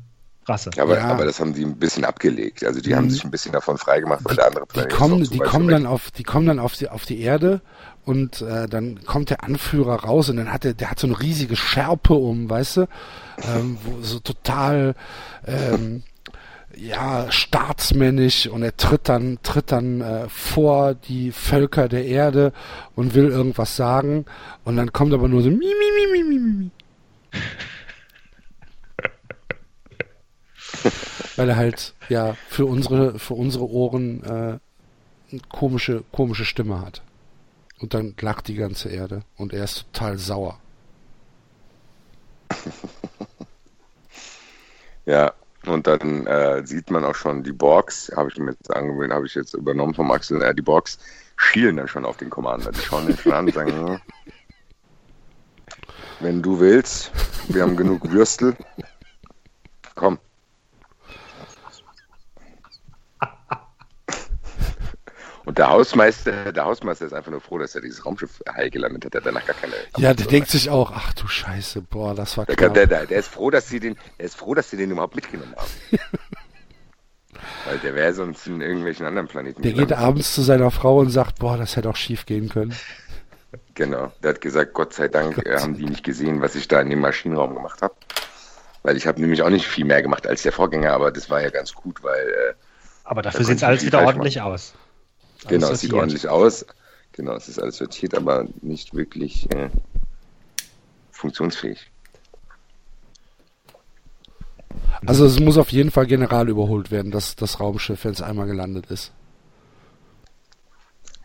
Rasse. Aber, Ja. aber das haben die ein bisschen abgelegt. Also die Mhm. haben sich ein bisschen davon freigemacht, weil der andere die Planet kommen, die zu weit kommen dann auf, die kommen dann auf die, auf die Erde und äh, dann kommt der Anführer raus und dann hat er, der hat so eine riesige Schärpe um, weißt du, ähm, wo, so total, ähm, ja, staatsmännisch und er tritt dann, tritt dann äh, vor die Völker der Erde und will irgendwas sagen und dann kommt aber nur so mi, mi, mi, mi, mi, mi. Weil er halt, ja, für unsere, für unsere Ohren äh, eine komische, komische Stimme hat. Und dann lacht die ganze Erde und er ist total sauer. Ja, und dann äh, sieht man auch schon die Borgs, habe ich mir jetzt angewöhnt, habe ich jetzt übernommen vom Axel, äh, die Borgs schielen dann schon auf den Commander. Die schauen den schon an und sagen, hm, wenn du willst, wir haben genug Würstel, komm. Und der Hausmeister, der Hausmeister ist einfach nur froh, dass er dieses Raumschiff heil gelandet hat. Der hat danach gar keine. Ja, der denkt sich auch, ach du Scheiße, boah, das war Der, klar. der, der, der ist froh, dass sie den, der ist froh, dass sie den überhaupt mitgenommen haben. Weil der wäre sonst in irgendwelchen anderen Planeten. Der geht gelandet. abends zu seiner Frau und sagt, boah, das hätte auch schief gehen können. Genau. Der hat gesagt, Gott sei Dank äh, haben die nicht gesehen, was ich da in dem Maschinenraum gemacht habe. Weil ich habe nämlich auch nicht viel mehr gemacht als der Vorgänger, aber das war ja ganz gut, weil äh, Aber dafür Da sieht es alles wieder ordentlich aus. Alles genau, es sieht ordentlich aus. Genau, es ist alles sortiert, aber nicht wirklich äh, funktionsfähig. Also es muss auf jeden Fall general überholt werden, dass das Raumschiff, wenn es einmal gelandet ist.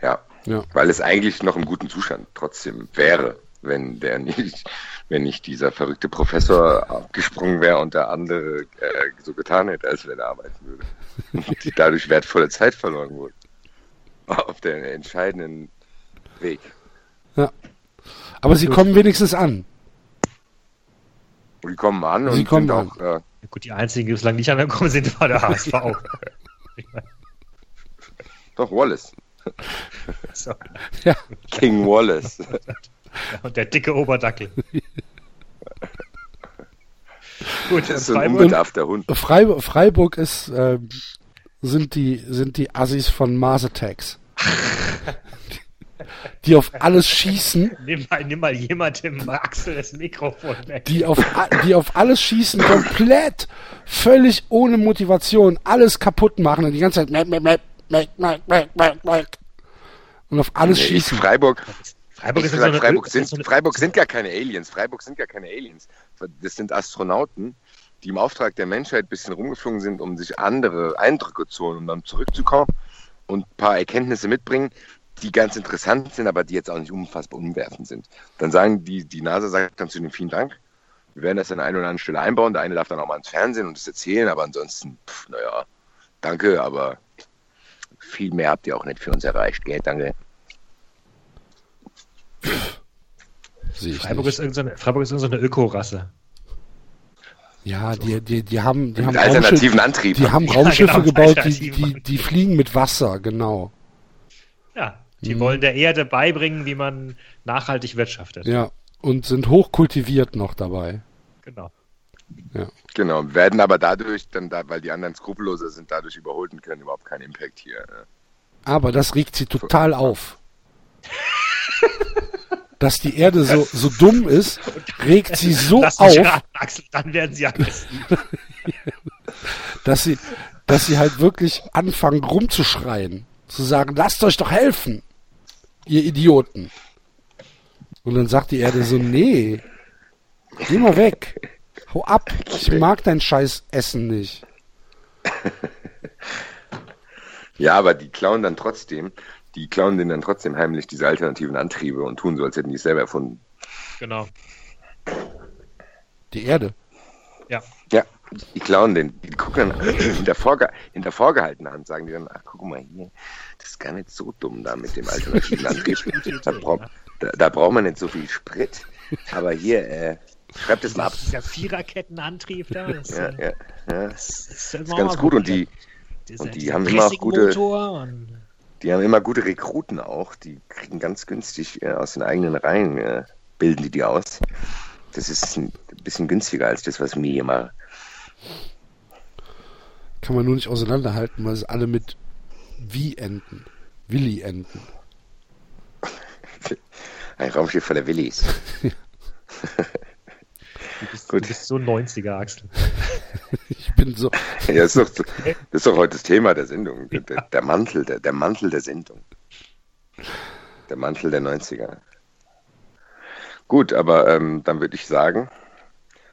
Ja. Ja. Weil es eigentlich noch im guten Zustand trotzdem wäre, wenn der nicht, wenn nicht dieser verrückte Professor abgesprungen wäre und der andere äh, so getan hätte, als wenn er arbeiten würde. Und die dadurch wertvolle Zeit verloren wurde. Auf den entscheidenden Weg. Aber sie kommen wenigstens an. Und die kommen an und Sie kommen sind an. auch, äh, Gut, die einzigen, die bislang nicht angekommen sind, war der HSV. doch Wallace. so. King Wallace. Und der dicke Oberdackel. Gut, Das ist so ein Freiburg, unbedarfter Hund. Freiburg, ist, ähm, sind die, sind die Assis von Mars Attacks. Die auf alles schießen, nimm mal, nimm mal jemandem Axel das Mikrofon weg. die auf, die auf alles schießen, komplett, völlig ohne Motivation, alles kaputt machen und die ganze Zeit mäk, mäk, mäk, mäk, mäk, mäk, mäk, mäk. und auf alles Nee, schießen. Freiburg, Freiburg ist, gesagt, so Freiburg, ist sind, so Freiburg sind gar keine Aliens. Freiburg sind gar keine Aliens. Das sind Astronauten, die im Auftrag der Menschheit ein bisschen rumgeflogen sind, um sich andere Eindrücke zu holen, um dann zurückzukommen und ein paar Erkenntnisse mitbringen, die ganz interessant sind, aber die jetzt auch nicht unfassbar umwerfend sind. Dann sagen die, die NASA sagt dann zu denen vielen Dank. Wir werden das an einer oder anderen Stelle einbauen. Der eine darf dann auch mal ins Fernsehen und das erzählen, aber ansonsten, pff, naja, danke, aber viel mehr habt ihr auch nicht für uns erreicht, gell? Danke. Freiburg nicht. ist irgendeine, Freiburg ist irgendeine Ökorasse. Ja, die, die, die haben, die haben alternativen Raumschiffe, Antrieb. die haben Ja, Raumschiffe genau, gebaut, die, die, die fliegen mit Wasser, genau. Ja, die Mhm. wollen der Erde beibringen, wie man nachhaltig wirtschaftet. Ja, und sind hochkultiviert noch dabei. Genau. Genau, werden aber dadurch, dann da, weil die anderen skrupelloser sind, dadurch überholt und können überhaupt keinen Impact hier. äh. Aber das regt sie total auf. Dass die Erde so, so dumm ist, regt sie so Lass auf, raten, Axel, dann werden sie dass sie, dass sie halt wirklich anfangen rumzuschreien. Zu sagen, lasst euch doch helfen, ihr Idioten. Und dann sagt die Erde so, nee, geh mal weg. Hau ab. Ich mag dein scheiß Essen nicht. Ja, aber die klauen dann trotzdem, die klauen denen dann trotzdem heimlich diese alternativen Antriebe und tun so, als hätten die es selber erfunden. Genau. Die Erde. Ja. Ja, die klauen den, die gucken dann hinter, vorge hinter vorgehaltener Hand, sagen die dann, ach guck mal hier, das ist gar nicht so dumm da mit dem alternativen Antrieb. Da, brauch, da, da braucht man nicht so viel Sprit. Aber hier, äh, schreibt es mal ab. Dieser Viererkettenantrieb da. Das, Ja, ja, ja. das ist, ist ganz gut und die, und die haben immer auch gute- Und, die haben immer gute Rekruten auch. Die kriegen ganz günstig äh, aus den eigenen Reihen, äh, bilden die die aus. Das ist ein bisschen günstiger als das, was wir hier machen. Kann man nur nicht auseinanderhalten, weil es alle mit wie enden. Willi enden. Ein Raumschiff voller Willis. du, bist, Gut. du bist so 90er, Axel. Ich bin so, Ja, das, ist doch, das ist doch heute das Thema der Sendung. Der, der, der Mantel, der, der Mantel der Sendung. Der Mantel der 90er. Gut, aber ähm, dann würde ich sagen,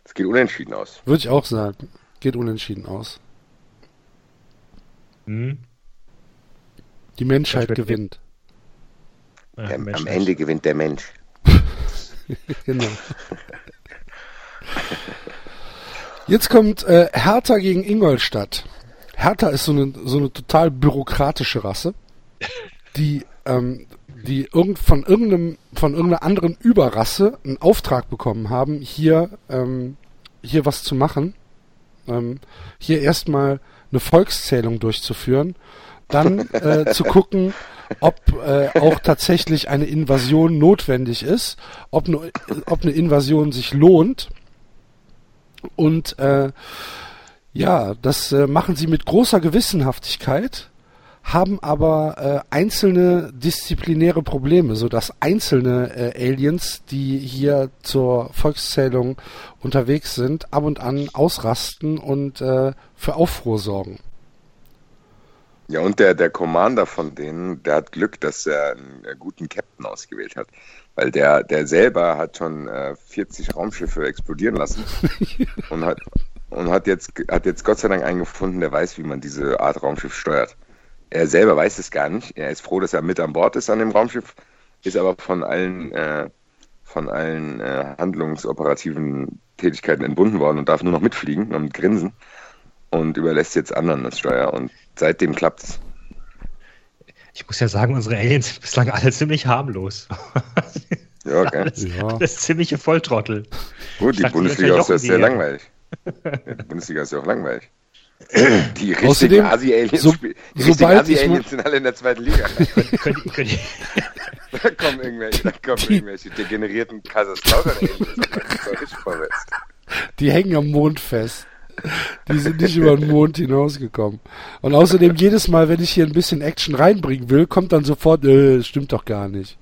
es geht unentschieden aus. würde ich auch sagen. Geht unentschieden aus. Hm? Die Menschheit gewinnt. Ja, Der, Mensch, am. Ende gewinnt der Mensch. Genau. Jetzt kommt äh, Hertha gegen Ingolstadt. Hertha ist so eine, so eine total bürokratische Rasse, die, ähm, die irgend, von, irgendeinem, von irgendeiner anderen Überrasse einen Auftrag bekommen haben, hier, ähm, hier was zu machen. Ähm, hier erstmal eine Volkszählung durchzuführen, dann äh, zu gucken, ob äh, auch tatsächlich eine Invasion notwendig ist, ob eine, ob eine Invasion sich lohnt und äh, Ja, das äh, machen sie mit großer Gewissenhaftigkeit, haben aber äh, einzelne disziplinäre Probleme, so dass einzelne äh, Aliens, die hier zur Volkszählung unterwegs sind, ab und an ausrasten und äh, für Aufruhr sorgen. Ja, und der, der Commander von denen, der hat Glück, dass er einen, einen guten Captain ausgewählt hat. Weil der, der selber hat schon äh, 40 Raumschiffe explodieren lassen und hat, und hat jetzt, hat jetzt Gott sei Dank einen gefunden, der weiß, wie man diese Art Raumschiff steuert. Er selber weiß es gar nicht. Er ist froh, dass er mit an Bord ist an dem Raumschiff, ist aber von allen, äh, von allen äh, handlungsoperativen Tätigkeiten entbunden worden und darf nur noch mitfliegen und grinsen und überlässt jetzt anderen das Steuer. Und seitdem klappt's. Ich muss ja sagen, unsere Aliens sind bislang alle ziemlich harmlos. Ja, okay. alles, Ja. alles ziemliche Volltrottel. Gut, die dachte, Bundesliga ist ja sehr die langweilig. Ja, die Bundesliga ist ja auch langweilig. Die richtigen Außerdem, Asi-Aliens so- spiel- die richtigen sobald ich Asi-Aliens sind alle in der zweiten Liga. Könnt, könnt, könnt, Da kommen irgendwelche, da kommen irgendwelche degenerierten Kaiserslautern-Aliens. Die hängen am Mond fest. Die sind nicht über den Mond hinausgekommen. Und außerdem jedes Mal, wenn ich hier ein bisschen Action reinbringen will, kommt dann sofort, äh, stimmt doch gar nicht.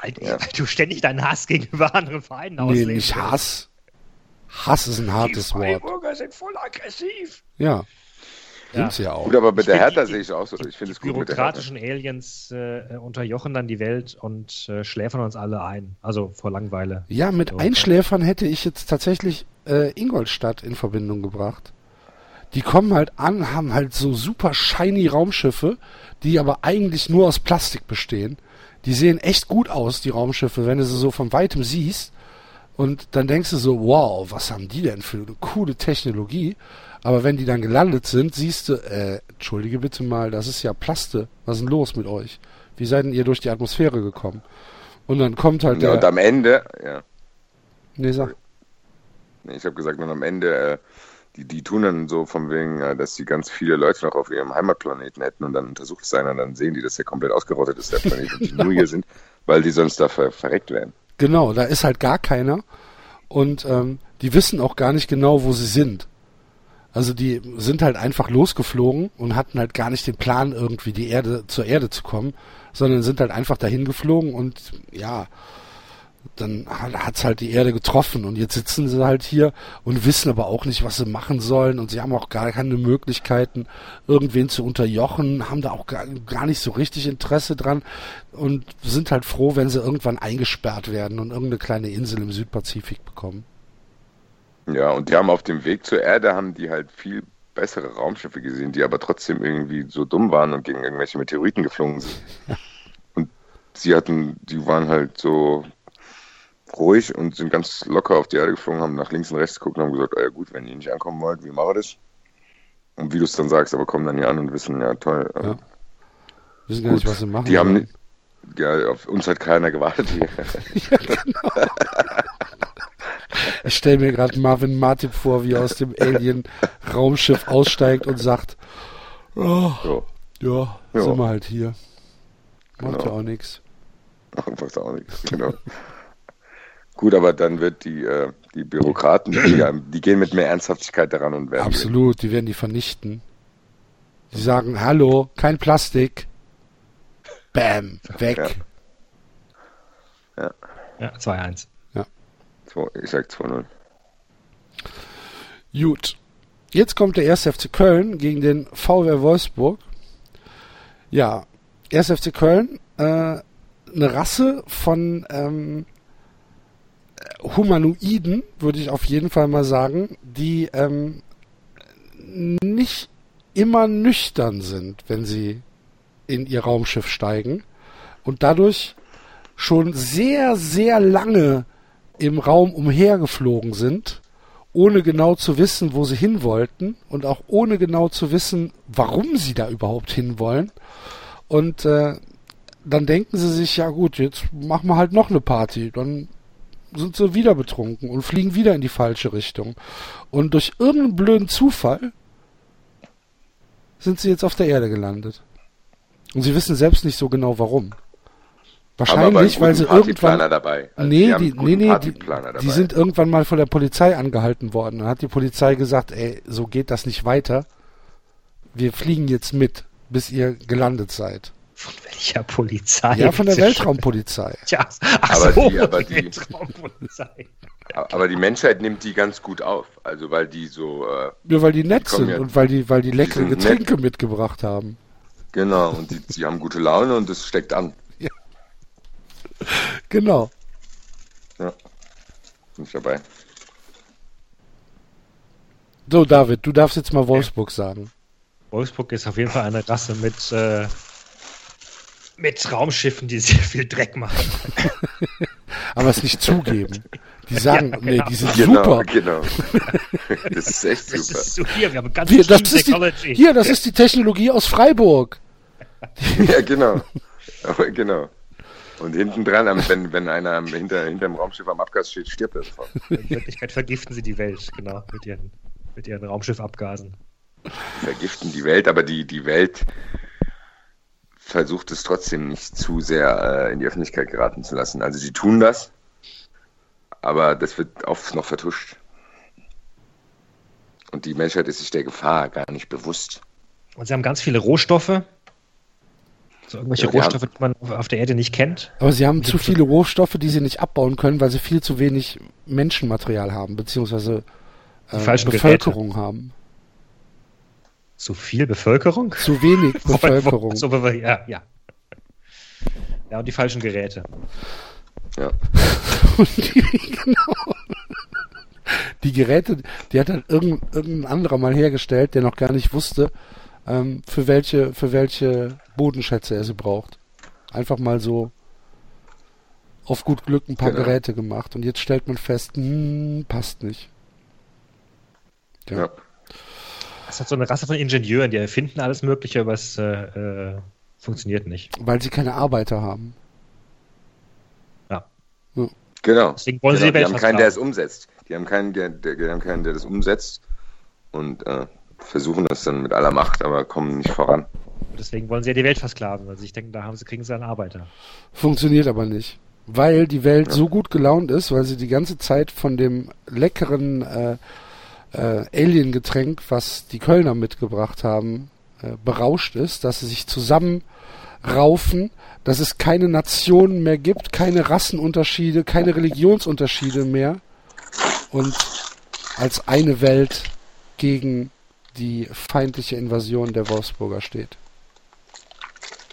weil, Ja. weil du ständig deinen Hass gegenüber anderen Vereinen Nee, auslebst. nicht Hass. Hass ist ein hartes Wort. sind voll aggressiv. Ja. Sind sie ja auch. Gut, aber mit Ich der Hertha die- sehe ich auch so. Ich finde es gut mit der Hertha. Bürokratischen Aliens äh, unterjochen dann die Welt und äh, schläfern uns alle ein. Also vor Langeweile. Ja, mit So. Einschläfern hätte ich jetzt tatsächlich äh, Ingolstadt in Verbindung gebracht. Die kommen halt an, haben halt so super shiny Raumschiffe, die aber eigentlich nur aus Plastik bestehen. Die sehen echt gut aus, die Raumschiffe, wenn du sie so von weitem siehst. Und dann denkst du so, wow, was haben die denn für eine coole Technologie? Aber wenn die dann gelandet sind, siehst du, äh, entschuldige bitte mal, das ist ja Plaste. Was ist denn los mit euch? Wie seid denn ihr durch die Atmosphäre gekommen? Und dann kommt halt Ja, und der... am Ende, ja, Nee, sag. nee, ich habe gesagt, und am Ende, äh, die, die tun dann so von wegen, äh, dass sie ganz viele Leute noch auf ihrem Heimatplaneten hätten und dann untersucht es einer, dann sehen die, dass der komplett ausgerottet ist, der Planet, und die nur hier sind, weil die sonst da ver verreckt werden. Genau, da ist halt gar keiner. Und ähm, die wissen auch gar nicht genau, wo sie sind. Also die sind halt einfach losgeflogen und hatten halt gar nicht den Plan, irgendwie die Erde zur Erde zu kommen, sondern sind halt einfach dahin geflogen und ja, dann hat's halt die Erde getroffen und jetzt sitzen sie halt hier und wissen aber auch nicht, was sie machen sollen und sie haben auch gar keine Möglichkeiten, irgendwen zu unterjochen, haben da auch gar, gar nicht so richtig Interesse dran und sind halt froh, wenn sie irgendwann eingesperrt werden und irgendeine kleine Insel im Südpazifik bekommen. Ja, und die haben auf dem Weg zur Erde, haben die halt viel bessere Raumschiffe gesehen, die aber trotzdem irgendwie so dumm waren und gegen irgendwelche Meteoriten geflogen sind. Und sie hatten, die waren halt so ruhig und sind ganz locker auf die Erde geflogen, haben nach links und rechts geguckt und haben gesagt, oh ja gut, wenn ihr nicht ankommen wollt, wie machen wir das? Und wie du es dann sagst, aber kommen dann hier an und wissen, ja toll, äh, Ja. Wissen gar Gut, nicht, was sie machen. die haben, ja, auf uns hat keiner gewartet hier. Ich stelle mir gerade Marvin Martin vor, wie er aus dem Alien-Raumschiff aussteigt und sagt, oh, So, ja, Ja. sind wir halt hier. Macht Genau. ja auch nichts. macht auch nichts, genau. Gut, aber dann wird die, äh, die Bürokraten, die, die gehen mit mehr Ernsthaftigkeit daran und werden Absolut, die werden die vernichten. Die sagen, hallo, kein Plastik. Bam, weg. Ja. Ja, 2-1. Ich sag 2-0. Gut. Jetzt kommt der 1. FC Köln gegen den VW Wolfsburg. Ja, 1. FC Köln, äh, eine Rasse von ähm, Humanoiden, würde ich auf jeden Fall mal sagen, die ähm, nicht immer nüchtern sind, wenn sie in ihr Raumschiff steigen und dadurch schon sehr, sehr lange im Raum umhergeflogen sind, ohne genau zu wissen, wo sie hin wollten und auch ohne genau zu wissen, warum sie da überhaupt hinwollen. Und äh, dann denken sie sich, ja gut, jetzt machen wir halt noch eine Party. Dann sind sie wieder betrunken und fliegen wieder in die falsche Richtung. Und durch irgendeinen blöden Zufall sind sie jetzt auf der Erde gelandet. Und sie wissen selbst nicht so genau warum. Wahrscheinlich, weil sie irgendwann. dabei. Also nee, die, nee, nee, die, die, sind irgendwann mal von der Polizei angehalten worden. Dann hat die Polizei gesagt, ey, so geht das nicht weiter. Wir fliegen jetzt mit, bis ihr gelandet seid. Von welcher Polizei? Ja, von der Weltraumpolizei. Ja, ach aber so, die, aber die, Weltraumpolizei. Aber die Menschheit nimmt die ganz gut auf. Also weil die so. Äh, ja, weil die nett die sind ja, und weil die, weil die leckere Getränke nett. mitgebracht haben. Genau, und die, die haben gute Laune und das steckt an. Genau. Ja. Bin ich dabei. So, David, du darfst jetzt mal Wolfsburg sagen. Wolfsburg ist auf jeden Fall eine Rasse mit, äh, mit Raumschiffen, die sehr viel Dreck machen. Aber es nicht zugeben. Die sagen, ja, genau. nee, die sind genau, super. Genau. Das ist echt super. Das ist so hier, wir haben ganz wir, das ist die, Hier, das ist die Technologie aus Freiburg. ja, genau. Aber genau. Und hinten dran, wenn, wenn einer hinter, hinter dem Raumschiff am Abgas steht, stirbt er sofort. In Wirklichkeit vergiften sie die Welt, genau, mit ihren, mit ihren Raumschiffabgasen. Vergiften die Welt, aber die, die Welt versucht es trotzdem nicht zu sehr äh, in die Öffentlichkeit geraten zu lassen. Also sie tun das, aber das wird oft noch vertuscht. Und die Menschheit ist sich der Gefahr gar nicht bewusst. Und sie haben ganz viele Rohstoffe, so irgendwelche ja, Rohstoffe, die man auf der Erde nicht kennt. Aber sie haben zu viele Rohstoffe, die sie nicht abbauen können, weil sie viel zu wenig Menschenmaterial haben, beziehungsweise äh, Bevölkerung Geräte. haben. Zu viel Bevölkerung? Zu wenig Bevölkerung. so, ja, ja. Ja, und die falschen Geräte. Ja. die, genau. Die Geräte, die hat halt irgendein, irgendein anderer mal hergestellt, der noch gar nicht wusste, ähm, für welche, für welche Bodenschätze er sie braucht. Einfach mal so auf gut Glück ein paar genau. Geräte gemacht und jetzt stellt man fest, hm, passt nicht. Ja. ja. Das halt so eine Rasse von Ingenieuren, die erfinden alles Mögliche, aber es äh, äh, funktioniert nicht. Weil sie keine Arbeiter haben. Ja. ja. Genau. Deswegen wollen genau. sie die, die haben keinen, der es umsetzt. Die haben keinen, der, der, die haben keinen, der das umsetzt und äh, versuchen das dann mit aller Macht, aber kommen nicht voran. Deswegen wollen sie ja die Welt versklaven, weil sie denken, da haben sie, kriegen sie einen Arbeiter. Funktioniert aber nicht. Weil die Welt ja. so gut gelaunt ist, weil sie die ganze Zeit von dem leckeren äh, äh, Alien-Getränk, was die Kölner mitgebracht haben, äh, berauscht ist, dass sie sich zusammenraufen, dass es keine Nationen mehr gibt, keine Rassenunterschiede, keine Religionsunterschiede mehr und als eine Welt gegen die feindliche Invasion der Wolfsburger steht.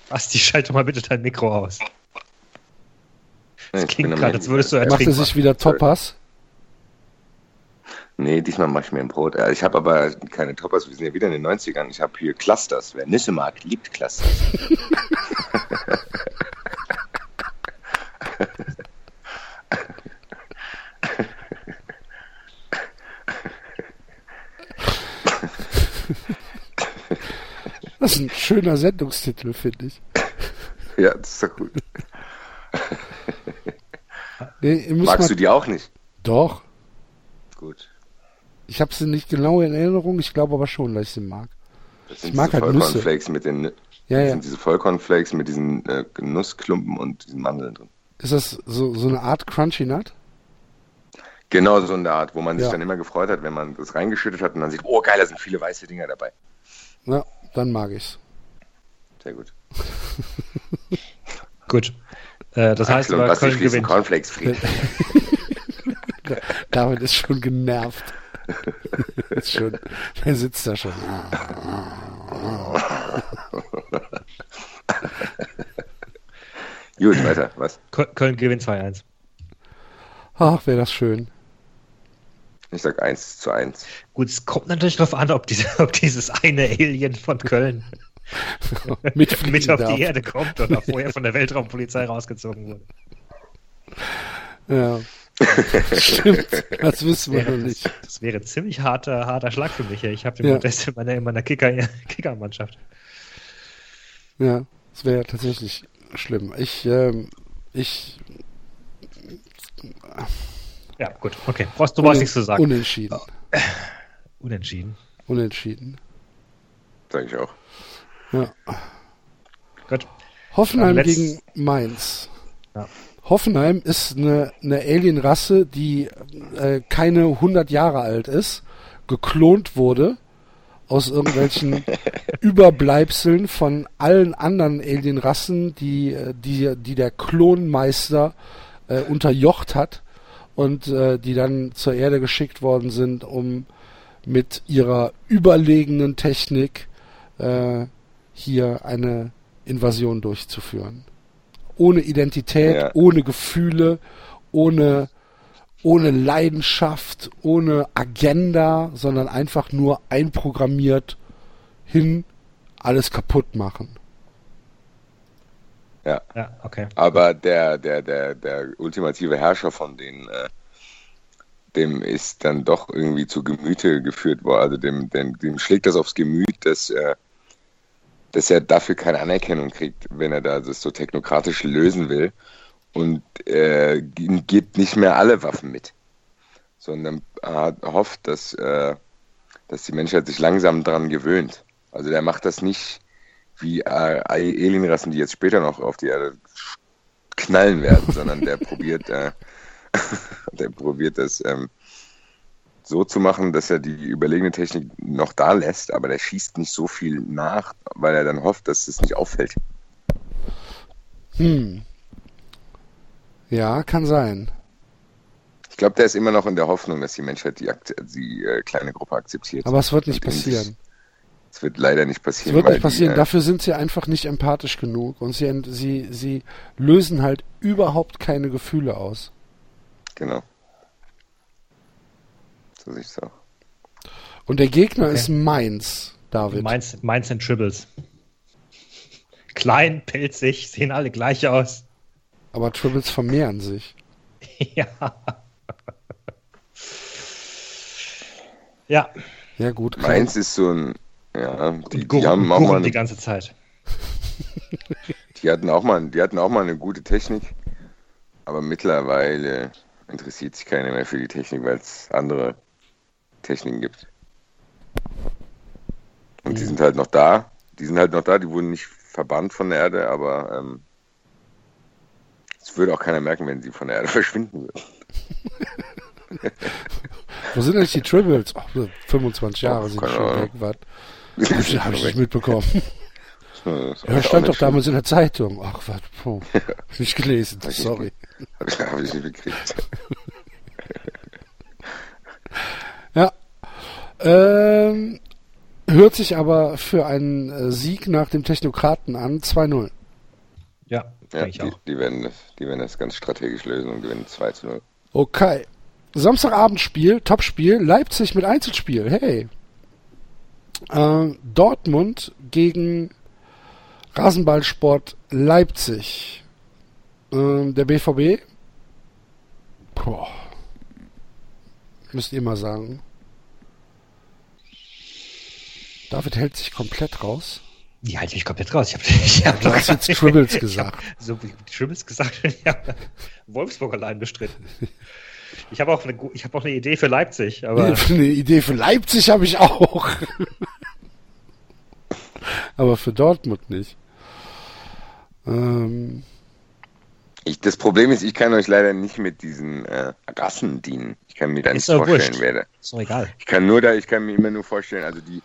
Basti, schalte mal bitte dein Mikro aus. Das klingt gerade, als würdest du ertrinken. Macht er sich wieder Toppers? Nee, diesmal mache ich mir ein Brot. Äh, ich habe aber keine Toppers, wir sind ja wieder in den 90ern. Ich habe hier Clusters. Wer Nüsse mag, liebt Clusters. Das ist ein schöner Sendungstitel, finde ich. Ja, das ist doch gut. Nee, Magst du die auch nicht? Doch. Gut. Ich habe sie nicht genau in Erinnerung, ich glaube aber schon, dass ich sie mag. Das sind ich mag halt Vollkornflakes mit den ja, das ja. sind diese Vollkornflakes mit diesen äh, Nussklumpen und diesen Mandeln drin. Ist das so, so eine Art Crunchy Nut? Genau so eine Art, wo man sich ja. dann immer gefreut hat, wenn man das reingeschüttet hat und dann sieht, oh geil, da sind viele weiße Dinger dabei. Ja, dann mag ich's. Sehr gut. gut. Äh, das heißt, aber Köln gewinnt. Cornflakes free. David ist schon genervt. ist schon, der sitzt da schon. Gut, weiter, was? Köln gewinnt 2-1. Ach, wäre das schön. Ich sag 1 zu 1. Gut, es kommt natürlich darauf an, ob, diese, ob dieses eine Alien von Köln mit, mit auf darf. die Erde kommt oder vorher von der Weltraumpolizei rausgezogen wurde. Ja. Stimmt, das wissen wir noch nicht. Das wäre ein ziemlich harter, harter Schlag für mich. Ich habe den ja. Modest in meiner, in meiner Kicker, Kickermannschaft. Ja, das wäre tatsächlich schlimm. Ich, ähm, ich. Ja, gut, okay. Brauchst du was nichts zu sagen? Unentschieden. Unentschieden. Unentschieden. Sag ich auch. Ja. Gut. Hoffenheim gegen Mainz. Ja. Hoffenheim ist eine, eine Alien-Rasse, die äh, keine 100 Jahre alt ist, geklont wurde aus irgendwelchen Überbleibseln von allen anderen Alien-Rassen, die, äh, die, die der Klonmeister äh, unterjocht hat und äh, die dann zur Erde geschickt worden sind, um mit ihrer überlegenen Technik äh, hier eine Invasion durchzuführen. Ohne Identität, ja. ohne Gefühle, ohne, ohne Leidenschaft, ohne Agenda, sondern einfach nur einprogrammiert hin, alles kaputt machen. Ja. ja, okay. Aber der, der, der, der ultimative Herrscher von denen, äh, dem ist dann doch irgendwie zu Gemüte geführt worden. Also dem, dem, dem schlägt das aufs Gemüt, dass, äh, dass er dafür keine Anerkennung kriegt, wenn er da das so technokratisch lösen will. Und äh, gibt nicht mehr alle Waffen mit, sondern er hofft, dass, äh, dass die Menschheit sich langsam daran gewöhnt. Also der macht das nicht wie äh, Alienrassen, die jetzt später noch auf die Erde knallen werden, sondern der probiert, äh, der probiert das ähm, so zu machen, dass er die überlegene Technik noch da lässt, aber der schießt nicht so viel nach, weil er dann hofft, dass es nicht auffällt. Hm. Ja, kann sein. Ich glaube, der ist immer noch in der Hoffnung, dass die Menschheit die, die äh, kleine Gruppe akzeptiert. Aber es wird nicht passieren. Es wird leider nicht passieren. Es wird nicht passieren. Die, äh, Dafür sind sie einfach nicht empathisch genug und sie, sie, sie lösen halt überhaupt keine Gefühle aus. Genau. So sieht's auch. Und der Gegner okay. ist Mainz, David. Mainz, Mainz sind Tribbles. Klein, pilzig, sehen alle gleich aus. Aber Tribbles vermehren sich. ja. ja. Ja, gut. Mainz ist so ein ja, die, die haben auch mal eine, die ganze Zeit. die hatten auch mal, die hatten auch mal eine gute Technik, aber mittlerweile interessiert sich keiner mehr für die Technik, weil es andere Techniken gibt. Und mhm. die sind halt noch da. Die sind halt noch da, die wurden nicht verbannt von der Erde, aber ähm, es würde auch keiner merken, wenn sie von der Erde verschwinden würden. Wo sind eigentlich die Tribbles? Oh, 25 Jahre oh, sind schon weg, was? Das habe ich nicht mitbekommen. Ja, stand doch damals in der Zeitung. Ach, was, puh. Nicht gelesen, sorry. Habe ich nicht gekriegt. ja. Ähm, hört sich aber für einen äh, Sieg nach dem Technokraten an. 2-0. Ja, ja die, die, werden das, die werden das ganz strategisch lösen und gewinnen 2 0. Okay. Samstagabendspiel, Topspiel, Leipzig mit Einzelspiel. Hey, äh, Dortmund gegen Rasenballsport Leipzig. Äh, der BVB. Boah. Müsst ihr mal sagen. David hält sich komplett raus. Ja, halte mich komplett raus. Ich hab, ich hab du hast jetzt Tribbles gesagt. so wie Tribbles gesagt. Ja, Wolfsburg allein bestritten. Ich habe auch, eine, hab auch eine Idee für Leipzig. Aber eine Idee für Leipzig habe ich auch. Aber für Dortmund nicht. Ähm, ich, das Problem ist, ich kann euch leider nicht mit diesen äh, Rassen dienen. Ich kann mir da nicht vorstellen, wer da. Ist doch egal. Ich kann nur da, ich kann mir immer nur vorstellen, also die,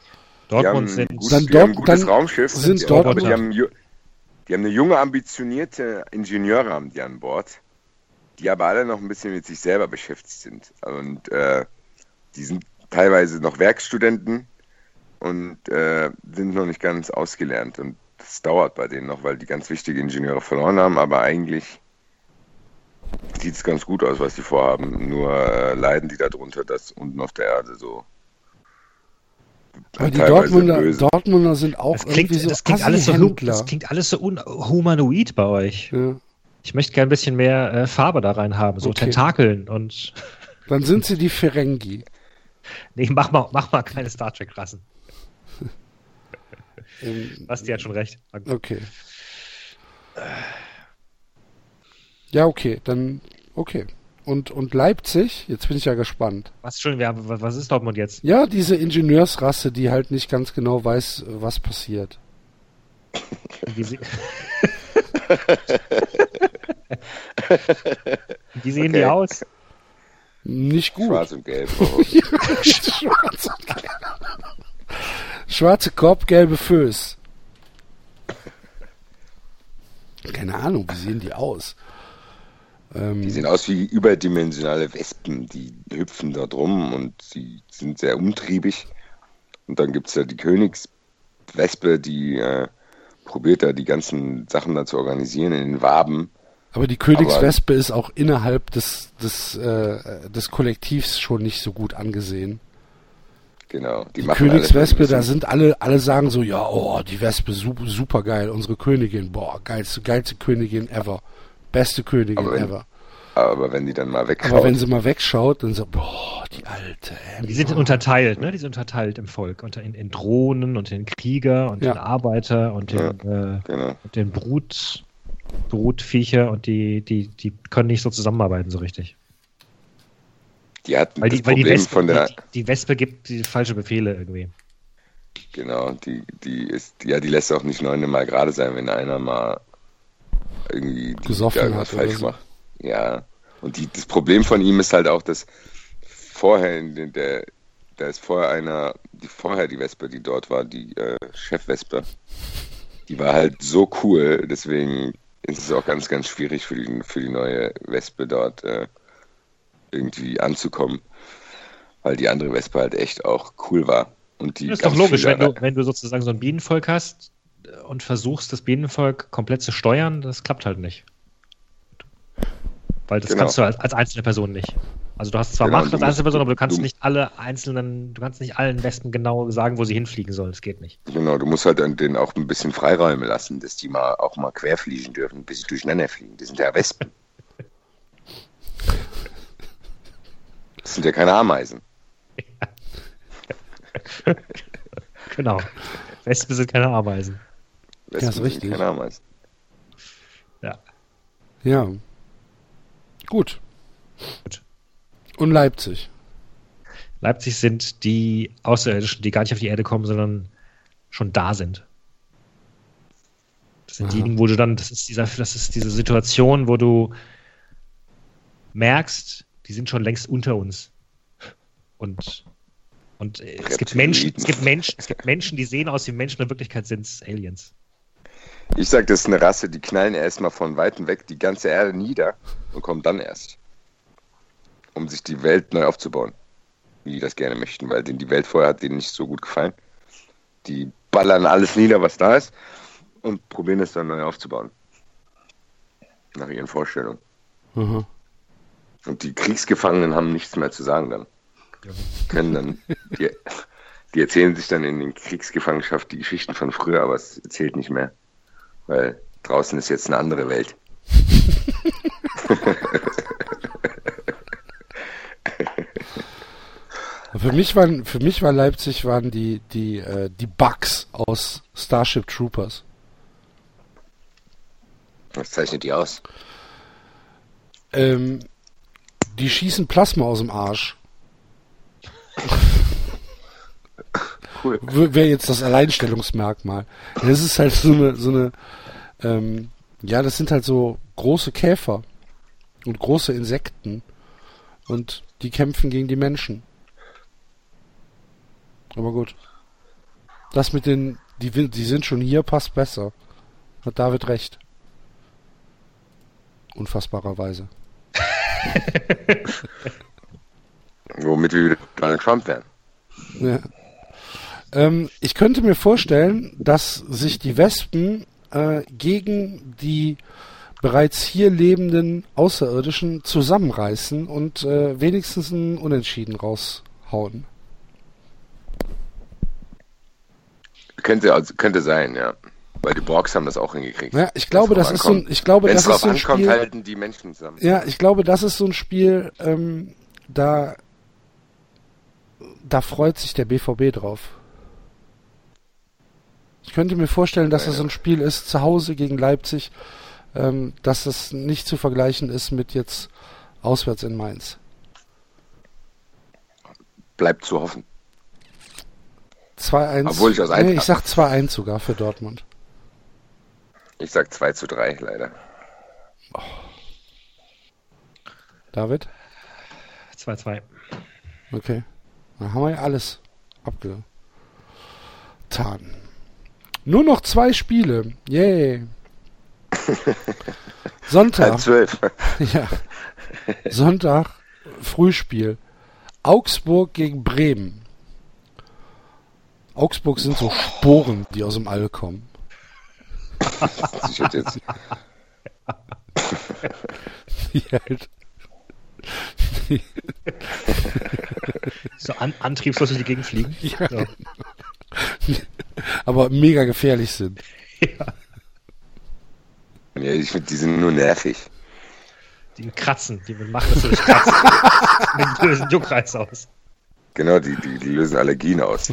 Dortmund sind, gut, dann die haben ein gutes Raumschiff, sind die, Dortmund. die haben, die haben eine junge, ambitionierte Ingenieure haben die an Bord die aber alle noch ein bisschen mit sich selber beschäftigt sind. Und äh, die sind teilweise noch Werkstudenten und äh, sind noch nicht ganz ausgelernt. Und das dauert bei denen noch, weil die ganz wichtige Ingenieure verloren haben, aber eigentlich sieht es ganz gut aus, was die vorhaben. Nur äh, leiden die darunter, dass unten auf der Erde so. Aber die Dortmunder, Dortmunder sind auch das klingt, irgendwie so das klingt, alles so, das klingt alles so unhumanoid bei euch. Ja. Ich möchte gerne ein bisschen mehr äh, Farbe da rein haben, so okay. Tentakeln und. Dann sind sie die Ferengi. Nee, mach mal, mach mal keine Star Trek-Rassen. Basti hat schon recht. Okay. Ja, okay, dann okay. Und, und Leipzig, jetzt bin ich ja gespannt. Was schon, was ist Dortmund jetzt? Ja, diese Ingenieursrasse, die halt nicht ganz genau weiß, was passiert. Wie sie Wie sehen Okay. die aus? Nicht gut. Schwarz und gelb. Schwarz und gelb. Schwarze Korb, gelbe Föß. Keine Ahnung, wie sehen die aus? Ähm, Die sehen aus wie überdimensionale Wespen, die hüpfen dort rum und die sind sehr umtriebig. Und dann gibt es ja die Königswespe, die äh, probiert da die ganzen Sachen da zu organisieren in den Waben. aber die Königswespe ist auch innerhalb des, des, äh, des Kollektivs schon nicht so gut angesehen. Genau. Die, Die Königswespe, da sind alle, alle sagen so, ja, oh, die Wespe, super, super geil, unsere Königin, boah, geilste, geilste Königin ever. Beste Königin Aber wenn- ever. Aber wenn die dann mal wegschaut, Aber wenn sie mal wegschaut, dann so, boah, die alte. Emma. Die sind unterteilt, ne? Die sind unterteilt im Volk. Unter in, in Drohnen und in Krieger und Ja. in Arbeiter und in, Ja. äh, genau. und in Brut, Brutviecher und die, die, die können nicht so zusammenarbeiten so richtig. Die hatten Weil das die, weil die, Problem Wespe, von der, die, die Wespe gibt die falsche Befehle irgendwie. genau, die, die ist, ja, die lässt auch nicht neunmal gerade sein, wenn einer mal irgendwie die- Gesoffen oder falsch so. macht. Ja. Und die, das Problem von ihm ist halt auch, dass vorher in den, der, da ist vorher einer, die vorher die Wespe, die dort war, die äh, Chefwespe, die war halt so cool, deswegen ist es auch ganz, ganz schwierig für die, für die neue Wespe dort äh, irgendwie anzukommen, weil die andere Wespe halt echt auch cool war. Und die Das ist doch logisch, wenn du, wenn du sozusagen so ein Bienenvolk hast und versuchst, das Bienenvolk komplett zu steuern, das klappt halt nicht. Weil das Genau. kannst du als, als einzelne Person nicht. Also du hast zwar Genau, Macht als einzelne Person, aber du kannst du- nicht alle einzelnen, du kannst nicht allen Wespen genau sagen, wo sie hinfliegen sollen. Das geht nicht. Genau, du musst halt dann denen auch ein bisschen Freiräume lassen, dass die mal auch mal querfliegen dürfen, bis sie durcheinander fliegen. Die sind ja Wespen. Das sind ja keine Ameisen. Genau. Wespen sind keine Ameisen. Wespen ist sind richtig. Keine Ameisen. Ja. Ja. Gut. Gut. Und Leipzig. Leipzig sind die Außerirdischen, die gar nicht auf die Erde kommen, sondern schon da sind. Das sind diejenigen, wo du dann, das ist dieser, das ist diese Situation, wo du merkst, die sind schon längst unter uns. Und, und äh, es gibt. Menschen, es gibt Menschen, es gibt Menschen, die sehen aus wie Menschen, in Wirklichkeit sind es Aliens. Ich sag, das ist eine Rasse, die knallen erstmal von Weitem weg die ganze Erde nieder und kommen dann erst. Um sich die Welt neu aufzubauen. Wie die das gerne möchten, weil denen die Welt vorher hat denen nicht so gut gefallen. Die ballern alles nieder, was da ist und probieren es dann neu aufzubauen. Nach ihren Vorstellungen. Aha. Und die Kriegsgefangenen haben nichts mehr zu sagen dann. Können dann, die, die erzählen sich dann in den Kriegsgefangenschaft die Geschichten von früher, aber es zählt nicht mehr. Weil draußen ist jetzt eine andere Welt. Für mich waren, für mich war Leipzig waren die, die, äh, die Bugs aus Starship Troopers. Was zeichnet die aus? Ähm, die schießen Plasma aus dem Arsch. Cool. Wäre jetzt das Alleinstellungsmerkmal. Das ist halt so eine, so eine, ähm, ja, das sind halt so große Käfer und große Insekten und die kämpfen gegen die Menschen. Aber gut. Das mit den, die, die sind schon hier, passt besser. Hat David recht. Unfassbarerweise. Womit wir Donald Trump wären. Ja. Ähm, ich könnte mir vorstellen, dass sich die Wespen äh, gegen die bereits hier lebenden Außerirdischen zusammenreißen und äh, wenigstens einen Unentschieden raushauen. Könnte, also, könnte sein, ja. Weil die Borgs haben das auch hingekriegt. Ja, ich glaube, Wenn's das ist so ein, ich glaube, Wenn das es ist so ein ankommt, Spiel. halten die Menschen zusammen. Ja, ich glaube, das ist so ein Spiel, ähm, da, da freut sich der BVB drauf. Ich könnte mir vorstellen, dass Ja, das ein Spiel ist, zu Hause gegen Leipzig, ähm, dass das nicht zu vergleichen ist mit jetzt auswärts in Mainz. Bleibt zu hoffen. 2-1. Obwohl ich aus nee, ich sag 2-1 sogar für Dortmund. Ich sag 2 zu 3, leider. David? 2-2. Okay. Dann haben wir ja alles abgetan. Nur noch zwei Spiele. Yay. Sonntag. Halb zwölf. Ja. Sonntag, Frühspiel. Augsburg gegen Bremen. Augsburg sind so Sporen, die aus dem All kommen. Ich hätte jetzt, Die halt, So an, antriebslos durch die Gegend fliegen. Ja. So. aber mega gefährlich sind. ja, ich finde, die sind nur nervig. Die kratzen, die machen das so durch Kratzen. Die lösen Juckreiz aus. Genau, die, die, die lösen Allergien aus.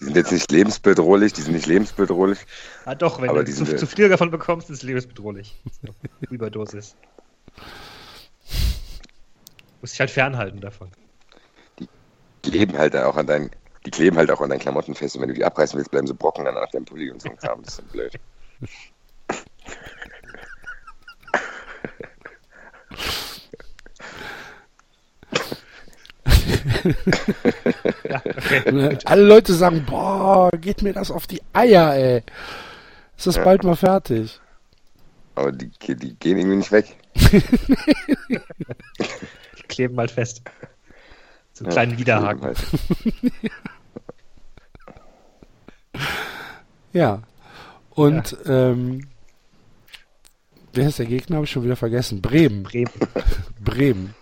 Die sind jetzt nicht lebensbedrohlich, die sind nicht lebensbedrohlich. Ah doch, wenn du zu, zu viel davon bekommst, ist es lebensbedrohlich. So, Überdosis. Muss dich halt fernhalten davon. Die kleben halt auch an deinen, die kleben halt auch an deinen Klamotten fest. Und wenn du die abreißen willst, bleiben sie Brocken dann auf deinem Pulli und so ein Kram. Das ist dann blöd. Ja, okay. Dann alle Leute sagen, boah, geht mir das auf die Eier, ey. Ist das bald mal fertig? Aber die, die gehen irgendwie nicht weg. Die kleben halt fest. So einen Ja, kleinen Widerhaken. Halt. Ja. Und, ähm, wer ist der Gegner? Habe ich schon wieder vergessen. Bremen. Bremen. Bremen.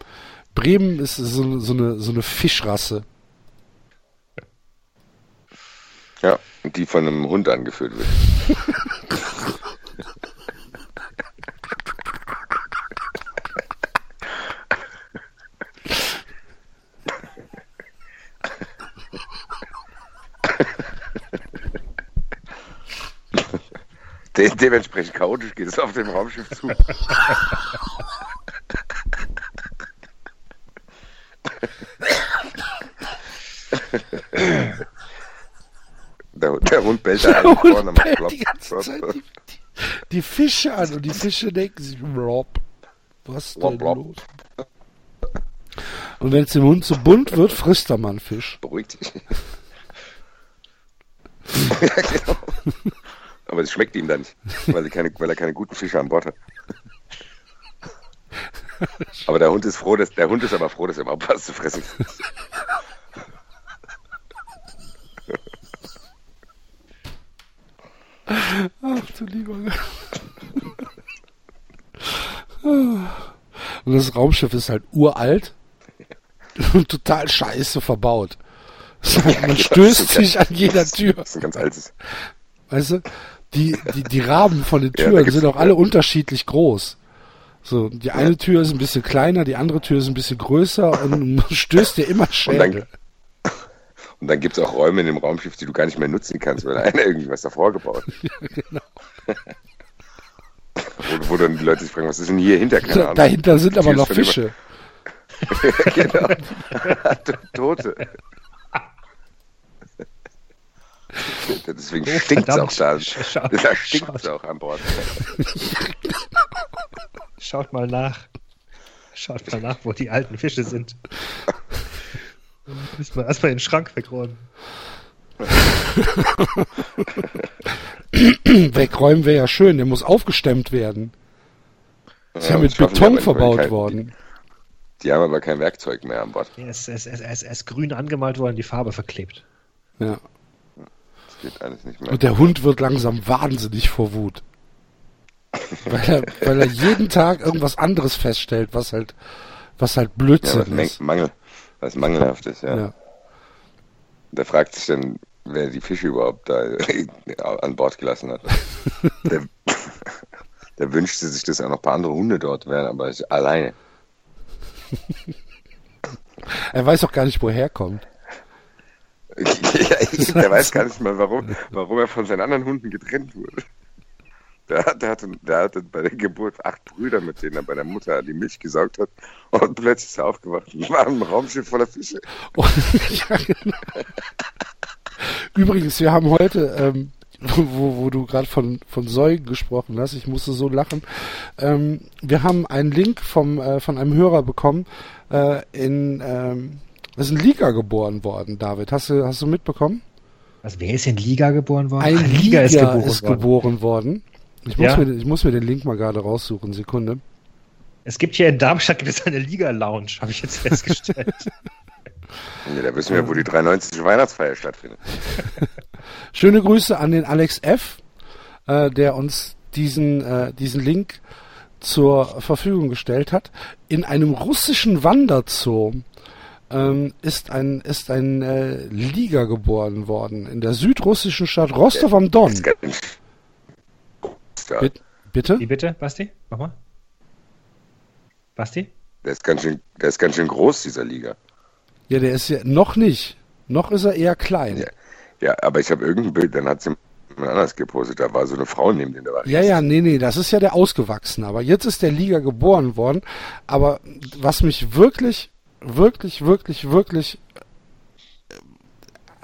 Bremen ist so, so, eine, so eine Fischrasse. Ja, die von einem Hund angeführt wird. De dementsprechend chaotisch geht es auf dem Raumschiff zu. Der, Hund bellt da Der einen vorne, macht plopp, die ganze Zeit die, die, Fische an und die Fische denken sich, Rob, was denn Rob, Rob. los? Und wenn es dem Hund zu bunt wird, frisst er mal einen Fisch. Beruhigt dich. ja, genau. Aber es schmeckt ihm dann nicht, weil er, keine, weil er keine guten Fische an Bord hat. Aber der Hund ist froh, dass der Hund ist aber froh, dass er überhaupt was zu fressen kriegt. Ach du lieber. Und das Raumschiff ist halt uralt und total scheiße verbaut. Man stößt sich an jeder Tür. Das ist ein ganz altes. Weißt du? Die, die, die Rahmen von den Ja, Türen gibt's- sind auch alle unterschiedlich groß. So, die eine Tür ist ein bisschen kleiner, die andere Tür ist ein bisschen größer und man stößt dir immer Schädel. Und dann gibt es auch Räume in dem Raumschiff, die du gar nicht mehr nutzen kannst, weil einer irgendwie was davor gebaut hat. genau. wo, wo dann die Leute sich fragen, was ist denn hier hinter? Keine Ahnung. dahinter sind aber noch Fische. genau. Tote. Deswegen Oh, stinkt es auch da. Da stinkt es auch an Bord. Schaut mal nach. Schaut mal nach, wo die alten Fische sind. Müssen wir erstmal den Schrank wegräumen. Wegräumen wäre ja schön, der muss aufgestemmt werden. Ist ja, mit Beton verbaut kein- worden. Die, die haben aber kein Werkzeug mehr an Bord. Er ist, er ist, er ist, er grün angemalt worden, die Farbe verklebt. Ja. Das geht alles nicht mehr. Und der Hund wird langsam wahnsinnig vor Wut. Weil er, weil er jeden Tag irgendwas anderes feststellt, was halt, was halt ja, Blödsinn was, Mäng- ist. Mangel, was mangelhaft ist, ja. Ja. Der fragt sich dann, wer die Fische überhaupt da an Bord gelassen hat. der, der wünschte sich, dass auch noch ein paar andere Hunde dort wären, aber alleine. Er weiß auch gar nicht, wo er herkommt. ja, der weiß gar nicht mal, warum, warum er von seinen anderen Hunden getrennt wurde. Der, hat- der, hatte, der hatte bei der Geburt acht Brüder, mit denen er bei der Mutter die Milch gesaugt hat. Und plötzlich ist er aufgewacht und war ein Raumschiff voller Fische. Und, ja, genau. Übrigens, wir haben heute ähm, wo, wo du gerade von, von Säugen gesprochen hast. Ich musste so lachen. Ähm, wir haben einen Link vom, äh, von einem Hörer bekommen. Äh, in, ähm, ist in Liga geboren worden, David. Hast du, hast du mitbekommen? Also wer ist in Liga geboren worden? Ein Ah, Liga, ist, geboren, worden. geboren worden. Ich muss, Ja. mir, ich muss mir den Link mal gerade raussuchen. Sekunde. Es gibt hier in Darmstadt gibt es eine Liga-Lounge, habe ich jetzt festgestellt. Ja, da wissen wir, wo die 93. Weihnachtsfeier stattfindet. Schöne Grüße an den Alex F., äh, der uns diesen, äh, diesen Link zur Verfügung gestellt hat. In einem russischen Wanderzoo ähm, ist ein, ist ein äh, Liga geboren worden in der südrussischen Stadt Rostov am Don. Das ist ganz Bit- Bitte? Wie bitte, Basti? Nochmal. Basti? der, ist ganz schön, der ist ganz schön groß, dieser Liga. Ja, der ist ja noch nicht. Noch ist er eher klein. Ja. Ja, aber ich habe irgendein Bild, dann hat sie jemand anders gepostet, da war so eine Frau neben dem, Ja, ja, nee, nee, das ist ja der Ausgewachsene. Aber jetzt ist der Liga geboren worden. Aber was mich wirklich, wirklich, wirklich, wirklich,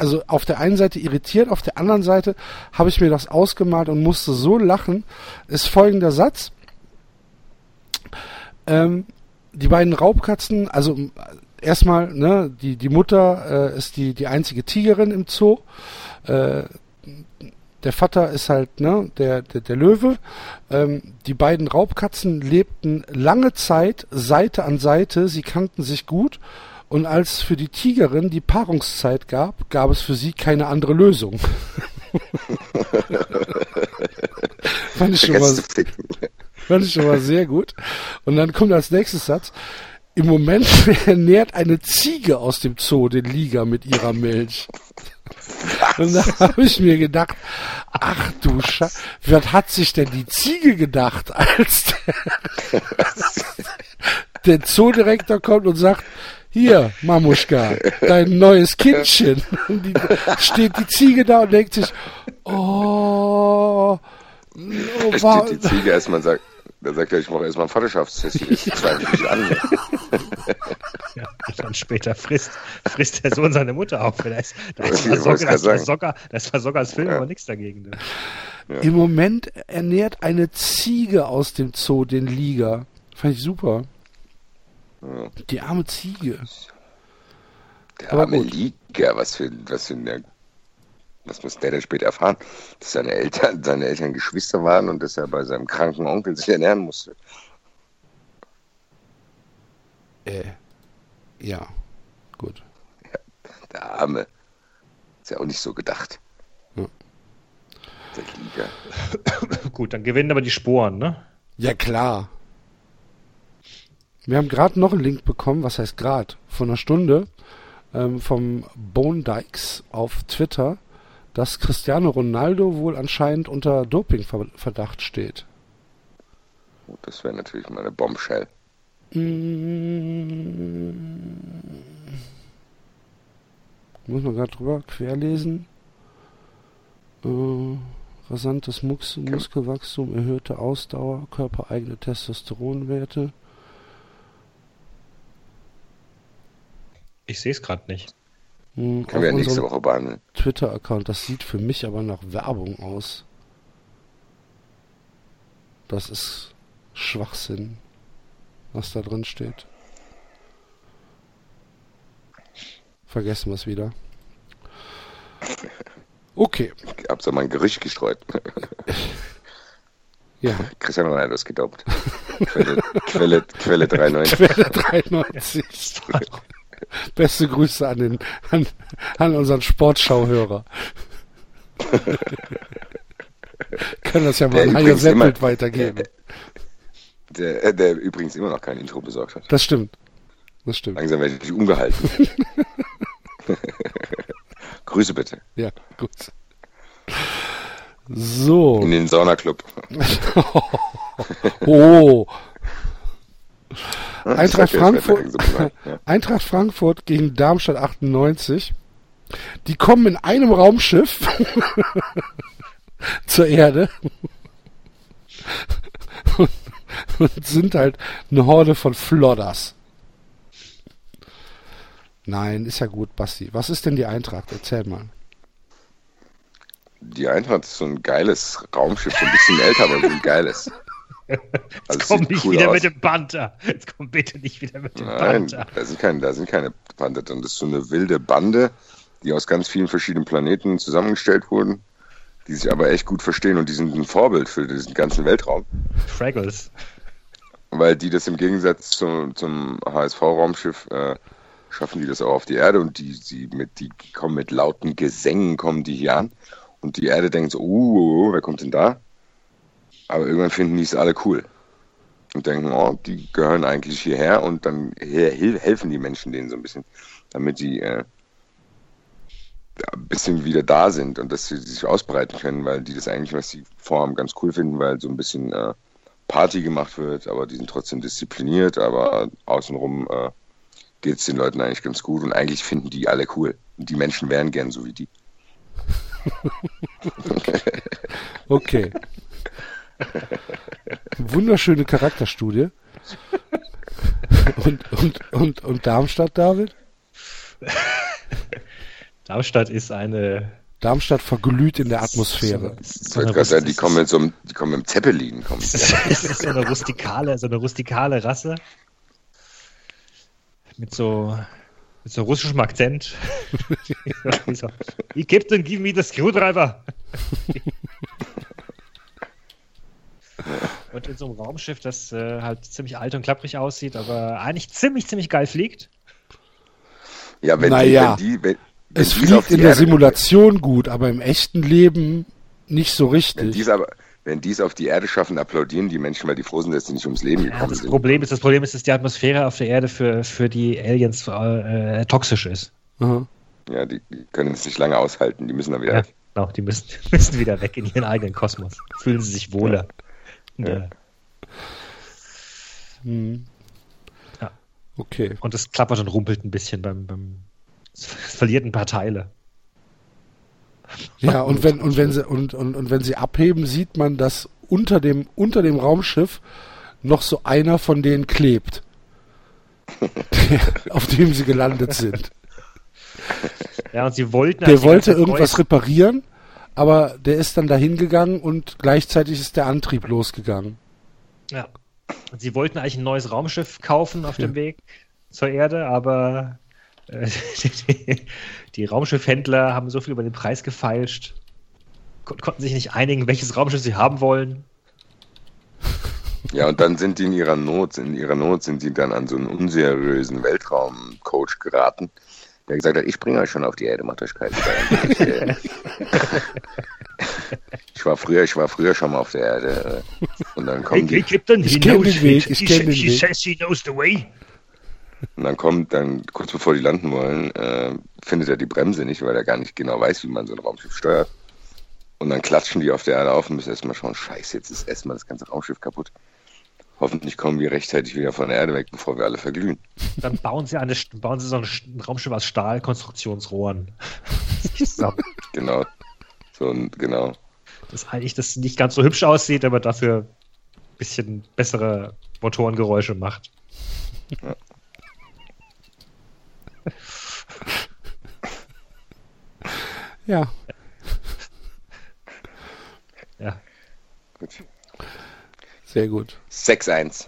also auf der einen Seite irritiert, auf der anderen Seite habe ich mir das ausgemalt und musste so lachen, ist folgender Satz. Ähm, die beiden Raubkatzen, also äh, erstmal, ne, die, die Mutter äh, ist die, die einzige Tigerin im Zoo. Äh, der Vater ist halt ne, der, der, der Löwe. Ähm, die beiden Raubkatzen lebten lange Zeit Seite an Seite. Sie kannten sich gut. Und als für die Tigerin die Paarungszeit gab, gab es für sie keine andere Lösung. fand, ich schon mal, fand ich schon mal sehr gut. Und dann kommt als nächstes Satz. Im Moment ernährt eine Ziege aus dem Zoo den Liga mit ihrer Milch. Und da habe ich mir gedacht, ach du Scheiße, was hat sich denn die Ziege gedacht, als der, der Zoodirektor kommt und sagt, hier, Mamuschka, dein neues Kindchen. Und die, steht die Ziege da und denkt sich, oh, oh Da war, steht die Ziege erstmal und sagt, da sagt er, ich mache erstmal ein Vaterschaftstest, das zweifle ich an. Ja, und dann später frisst, frisst der Sohn seine Mutter auf. Da ist, da ist, Ich wollte Socker, es da grad ist, bei sagen. Socker, da ist bei Sockers Film Ja. aber nichts dagegen. Ne? Im Moment ernährt eine Ziege aus dem Zoo den Liga. Fand ich super. Ja. Die arme Ziege. Der Aber arme gut. Liga, was für, was für eine, was muss der denn später erfahren? Dass seine Eltern, seine Eltern Geschwister waren und dass er bei seinem kranken Onkel sich ernähren musste. Äh, ja, gut. Der Arme. Ist ja auch nicht so gedacht. Ja. Der Liga. Gut, dann gewinnen aber die Sporen, ne? Ja, klar. Wir haben gerade noch einen Link bekommen, was heißt gerade, vor einer Stunde, ähm, vom Bone Dykes auf Twitter, dass Cristiano Ronaldo wohl anscheinend unter Dopingverdacht steht. Gut, das wäre natürlich mal eine Bombshell. Muss man gerade drüber querlesen. Äh, rasantes Mus Muskelwachstum, erhöhte Ausdauer, körpereigene Testosteronwerte. Ich sehe es gerade nicht. Hm, Können wir ja nächste Woche behandeln. Twitter-Account. Das sieht für mich aber nach Werbung aus. Das ist Schwachsinn, was da drin steht. Vergessen wir es wieder. Okay, Ich hab so mal ein Gerücht gestreut. ja. Cristiano Ronaldo ist gedopt. Quelle, Quelle, Quelle 93. Quelle 93. Beste Grüße an, den, an, an unseren Sportschauhörer. Können das ja mal Der an Hajo Seppelt weitergeben. Der, äh, der übrigens immer noch kein Intro besorgt hat. Das stimmt. Das stimmt. Langsam werde ich umgehalten. Grüße bitte. Ja, gut. So. In den Saunaclub. Oh. Das Eintracht Frankfurt. Eintracht Frankfurt gegen Darmstadt 98. Die kommen in einem Raumschiff zur Erde und, und sind halt eine Horde von Flodders. Nein, ist ja gut, Basti. Was ist denn die Eintracht? Erzähl mal. Die Eintracht ist so ein geiles Raumschiff, so ein bisschen älter, aber so ein geiles. Also Jetzt komm nicht cool wieder aus. mit dem Panther. Jetzt komm bitte nicht wieder mit dem Nein, Panther. Da sind keine, da sind keine Panther drin. Das ist so eine wilde Bande, die aus ganz vielen verschiedenen Planeten zusammengestellt wurden, die sich aber echt gut verstehen und die sind ein Vorbild für diesen ganzen Weltraum. Fraggles. Weil die das im Gegensatz zum, zum HSV-Raumschiff äh, schaffen die das auch auf die Erde und die, sie mit, die kommen mit lauten Gesängen, kommen die hier an. Und die Erde denkt so, uh wer kommt denn da? Aber irgendwann finden die es alle cool. Und denken, oh, die gehören eigentlich hierher und dann helfen die Menschen denen so ein bisschen, damit die äh, ein bisschen wieder da sind und dass sie sich ausbreiten können, weil die das eigentlich, was sie vorhaben, ganz cool finden, weil so ein bisschen äh, Party gemacht wird, aber die sind trotzdem diszipliniert, aber außenrum äh, geht es den Leuten eigentlich ganz gut und eigentlich finden die alle cool. Und die Menschen wären gern so wie die. okay. Wunderschöne Charakterstudie. Und, und, und, und Darmstadt, David? Darmstadt ist eine. Darmstadt verglüht in der Atmosphäre. So, so sagen, die kommen mit so einem, die kommen mit Zeppelin. Kommen. Das ist so eine rustikale, so eine rustikale Rasse. Mit so, mit so russischem Akzent. so, Captain, give me the screwdriver. Und in so einem Raumschiff, das äh, halt ziemlich alt und klapprig aussieht, aber eigentlich ziemlich, ziemlich geil fliegt. Ja, wenn, naja. die, wenn die, wenn, es fliegt in der Simulation gut, aber im echten Leben nicht so richtig. Wenn dies aber, wenn die es auf die Erde schaffen, applaudieren die Menschen, weil die froh sind, dass sie nicht ums Leben gekommen ja, das sind. Problem ist, das Problem ist, dass die Atmosphäre auf der Erde für, für die Aliens äh, toxisch ist. Mhm. Ja, die, die, können es nicht lange aushalten, die müssen dann wieder ja, weg. Genau, die müssen, müssen wieder weg in ihren eigenen Kosmos. Fühlen sie sich wohler. Ja. Ja. Hm. ja. Okay. Und es klappert und rumpelt ein bisschen beim, beim es verliert ein paar Teile. Ja, und wenn, und wenn sie, und, und, und wenn sie abheben, sieht man, dass unter dem, unter dem Raumschiff noch so einer von denen klebt. auf dem sie gelandet sind. Ja, und sie wollten. Der wollte irgendwas reparieren, aber der ist dann dahin gegangen und gleichzeitig ist der Antrieb losgegangen. Ja. Und sie wollten eigentlich ein neues Raumschiff kaufen auf ja. dem Weg zur Erde, aber die, die Raumschiffhändler haben so viel über den Preis gefeilscht, kon konnten sich nicht einigen, welches Raumschiff sie haben wollen. Ja, und dann sind die in ihrer Not, in ihrer Not sind sie dann an so einen unseriösen Weltraumcoach geraten, der gesagt hat, ich bringe euch schon auf die Erde, macht euch keine ich, äh, ich war früher, ich war früher schon mal auf der Erde. Äh, und dann kommen die. Ich kenne den Weg, ich kenne den Weg. She says she knows the way. Und dann kommt, dann kurz bevor die landen wollen, äh, findet er die Bremse nicht, weil er gar nicht genau weiß, wie man so ein Raumschiff steuert. Und dann klatschen die auf der Erde auf und müssen erstmal schauen, scheiße, jetzt ist erstmal das ganze Raumschiff kaputt. Hoffentlich kommen wir rechtzeitig wieder von der Erde weg, bevor wir alle verglühen. Dann bauen sie, eine, bauen sie so ein Raumschiff aus Stahlkonstruktionsrohren. genau. So ein, genau. Das eigentlich das nicht ganz so hübsch aussieht, aber dafür ein bisschen bessere Motorengeräusche macht. Ja. Ja. Ja. Gut. Sehr gut. 6-1.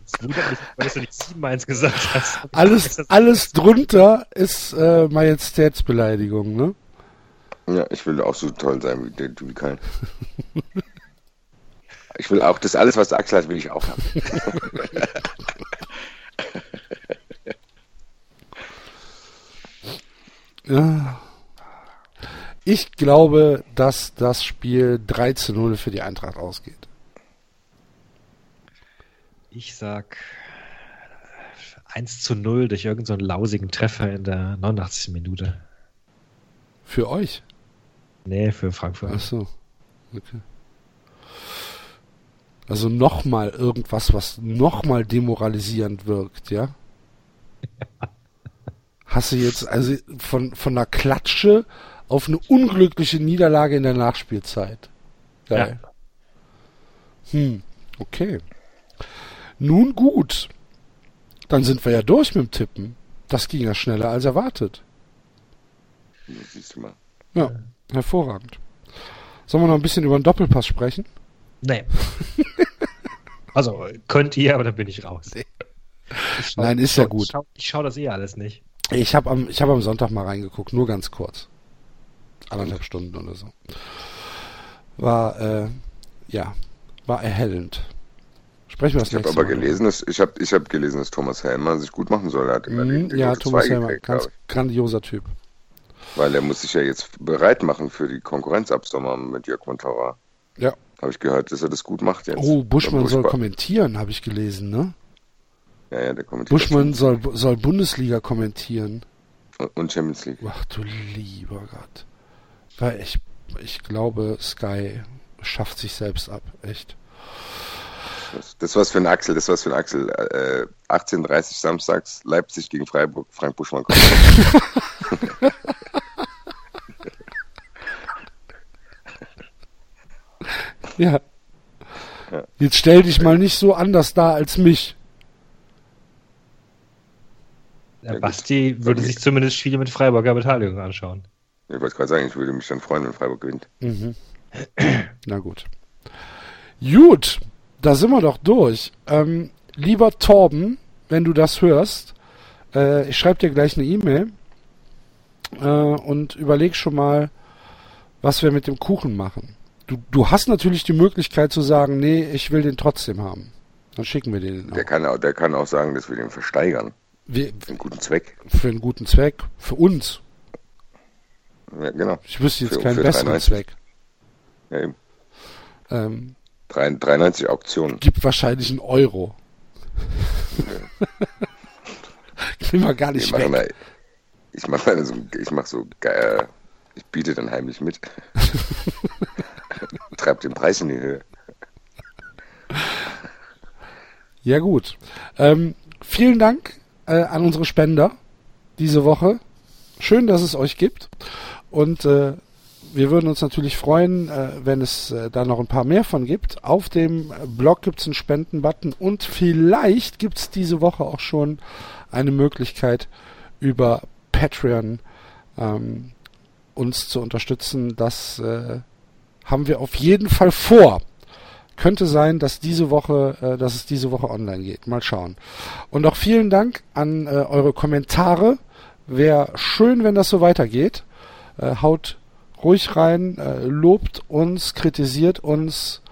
Das wundert mich, weil du nicht 7-1 gesagt hast. Alles, alles drunter ist äh, Majestätsbeleidigung, ne? Ja, ich will auch so toll sein wie, der, wie kein. Ich will auch das alles, was Axel hat, will ich auch haben. Ich glaube, dass das Spiel 3 zu 0 für die Eintracht ausgeht. Ich sag 1 zu 0 durch irgendeinen so lausigen Treffer in der 89. Minute. Für euch? Nee, für Frankfurt. Ach so. Okay. Also nochmal irgendwas, was nochmal demoralisierend wirkt, ja? ja? hast du jetzt also von, von einer Klatsche auf eine unglückliche Niederlage in der Nachspielzeit. Geil. Ja. Hm, okay. Nun gut. Dann sind wir ja durch mit dem Tippen. Das ging ja schneller als erwartet. Ja, Siehst du mal. Ja, hervorragend. Sollen wir noch ein bisschen über den Doppelpass sprechen? Nee. also, könnt ihr, aber dann bin ich raus. Ich schau- Nein, ist schau- ja gut. Ich schau, ich schau das eh alles nicht. Ich habe am, ich hab am Sonntag mal reingeguckt, nur ganz kurz. Anderthalb Stunden oder so. War, äh, ja, war erhellend. Sprechen wir das Ich habe aber Mal. gelesen, dass, ich habe ich hab gelesen, dass Thomas Helmer sich gut machen soll. Hat die ja, Thomas 2 Helmer, gekriegt, ganz grandioser Typ. Weil er muss sich ja jetzt bereit machen für die Konkurrenz ab Sommer mit Jörg Montauer. Ja. Habe ich gehört, dass er das gut macht jetzt. Oh, Buschmann soll kommentieren, habe ich gelesen, ne? Ja, ja, der kommentiert. Buschmann soll, soll Bundesliga kommentieren. Und Champions League. Ach du lieber Gott. Weil ich, ich glaube, Sky schafft sich selbst ab, echt. Das, war's für ein Axel, das war's für ein Axel. Äh, 18.30 samstags, Leipzig gegen Freiburg, Frank Buschmann kommt. Ja. Ja. Jetzt stell dich mal nicht so anders dar als mich. Der gut. Basti würde sich zumindest Spiele mit Freiburger Beteiligung anschauen. Ich wollte gerade sagen, ich würde mich dann freuen, wenn Freiburg gewinnt. Mhm. Na gut. Gut, da sind wir doch durch. Ähm, lieber Torben, wenn du das hörst, äh, ich schreibe dir gleich eine E-Mail äh, und überleg schon mal, was wir mit dem Kuchen machen. Du, du hast natürlich die Möglichkeit zu sagen, nee, ich will den trotzdem haben. Dann schicken wir den. Der kann, auch, der kann auch sagen, dass wir den versteigern. Wir, Für einen guten Zweck. für einen guten Zweck, für uns. Ja, genau. Ich wüsste jetzt Für- keinen für besseren 93. Zweck. Ja, eben. Ähm, 93 Auktionen. gibt wahrscheinlich einen Euro. Gehen wir gar Ich nicht mache weg. mal, ich mache mal so, ich mache so, äh, ich biete dann heimlich mit. Treib den Preis in die Höhe. Ja gut. Ähm, vielen Dank äh, an unsere Spender diese Woche. Schön, dass es euch gibt. Und äh, wir würden uns natürlich freuen, äh, wenn es äh, da noch ein paar mehr von gibt. Auf dem Blog gibt es einen Spendenbutton und vielleicht gibt es diese Woche auch schon eine Möglichkeit über Patreon ähm, uns zu unterstützen. Das äh, haben wir auf jeden Fall vor. Könnte sein, dass diese Woche, äh, dass es diese Woche online geht. Mal schauen. Und auch vielen Dank an äh, eure Kommentare. Wäre schön, wenn das so weitergeht. Äh, haut ruhig rein, äh, lobt uns, kritisiert uns,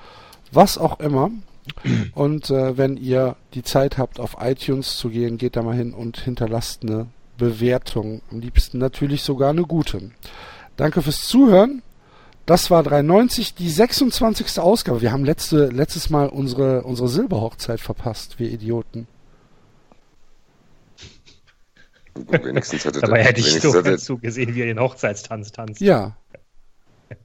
was auch immer. Und äh, wenn ihr die Zeit habt, auf iTunes zu gehen, geht da mal hin und hinterlasst eine Bewertung. Am liebsten natürlich sogar eine gute. Danke fürs Zuhören. Das war 390, die 26. Ausgabe. Wir haben letzte, letztes Mal unsere, unsere Silberhochzeit verpasst, wir Idioten. Gut, wenigstens hatte Dabei hätte ich wenigstens so hatte, zugesehen, wie er den Hochzeitstanz tanzt. Ja,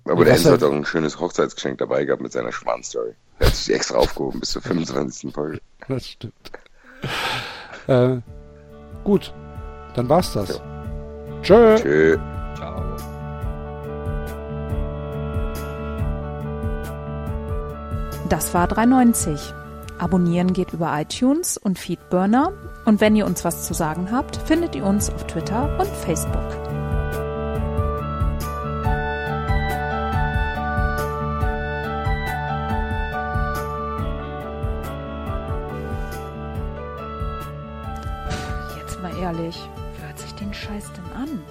Aber der Enzo hat auch ein schönes Hochzeitsgeschenk dabei gehabt mit seiner Schwan-Story. Er hat sich extra aufgehoben bis zur 25. Folge. das stimmt. äh, gut, dann war's das. Tschö. Tschö. Ciao. Das war 390. Abonnieren geht über iTunes und Feedburner. Und wenn ihr uns was zu sagen habt, findet ihr uns auf Twitter und Facebook. Jetzt mal ehrlich, wer hört sich den Scheiß denn an?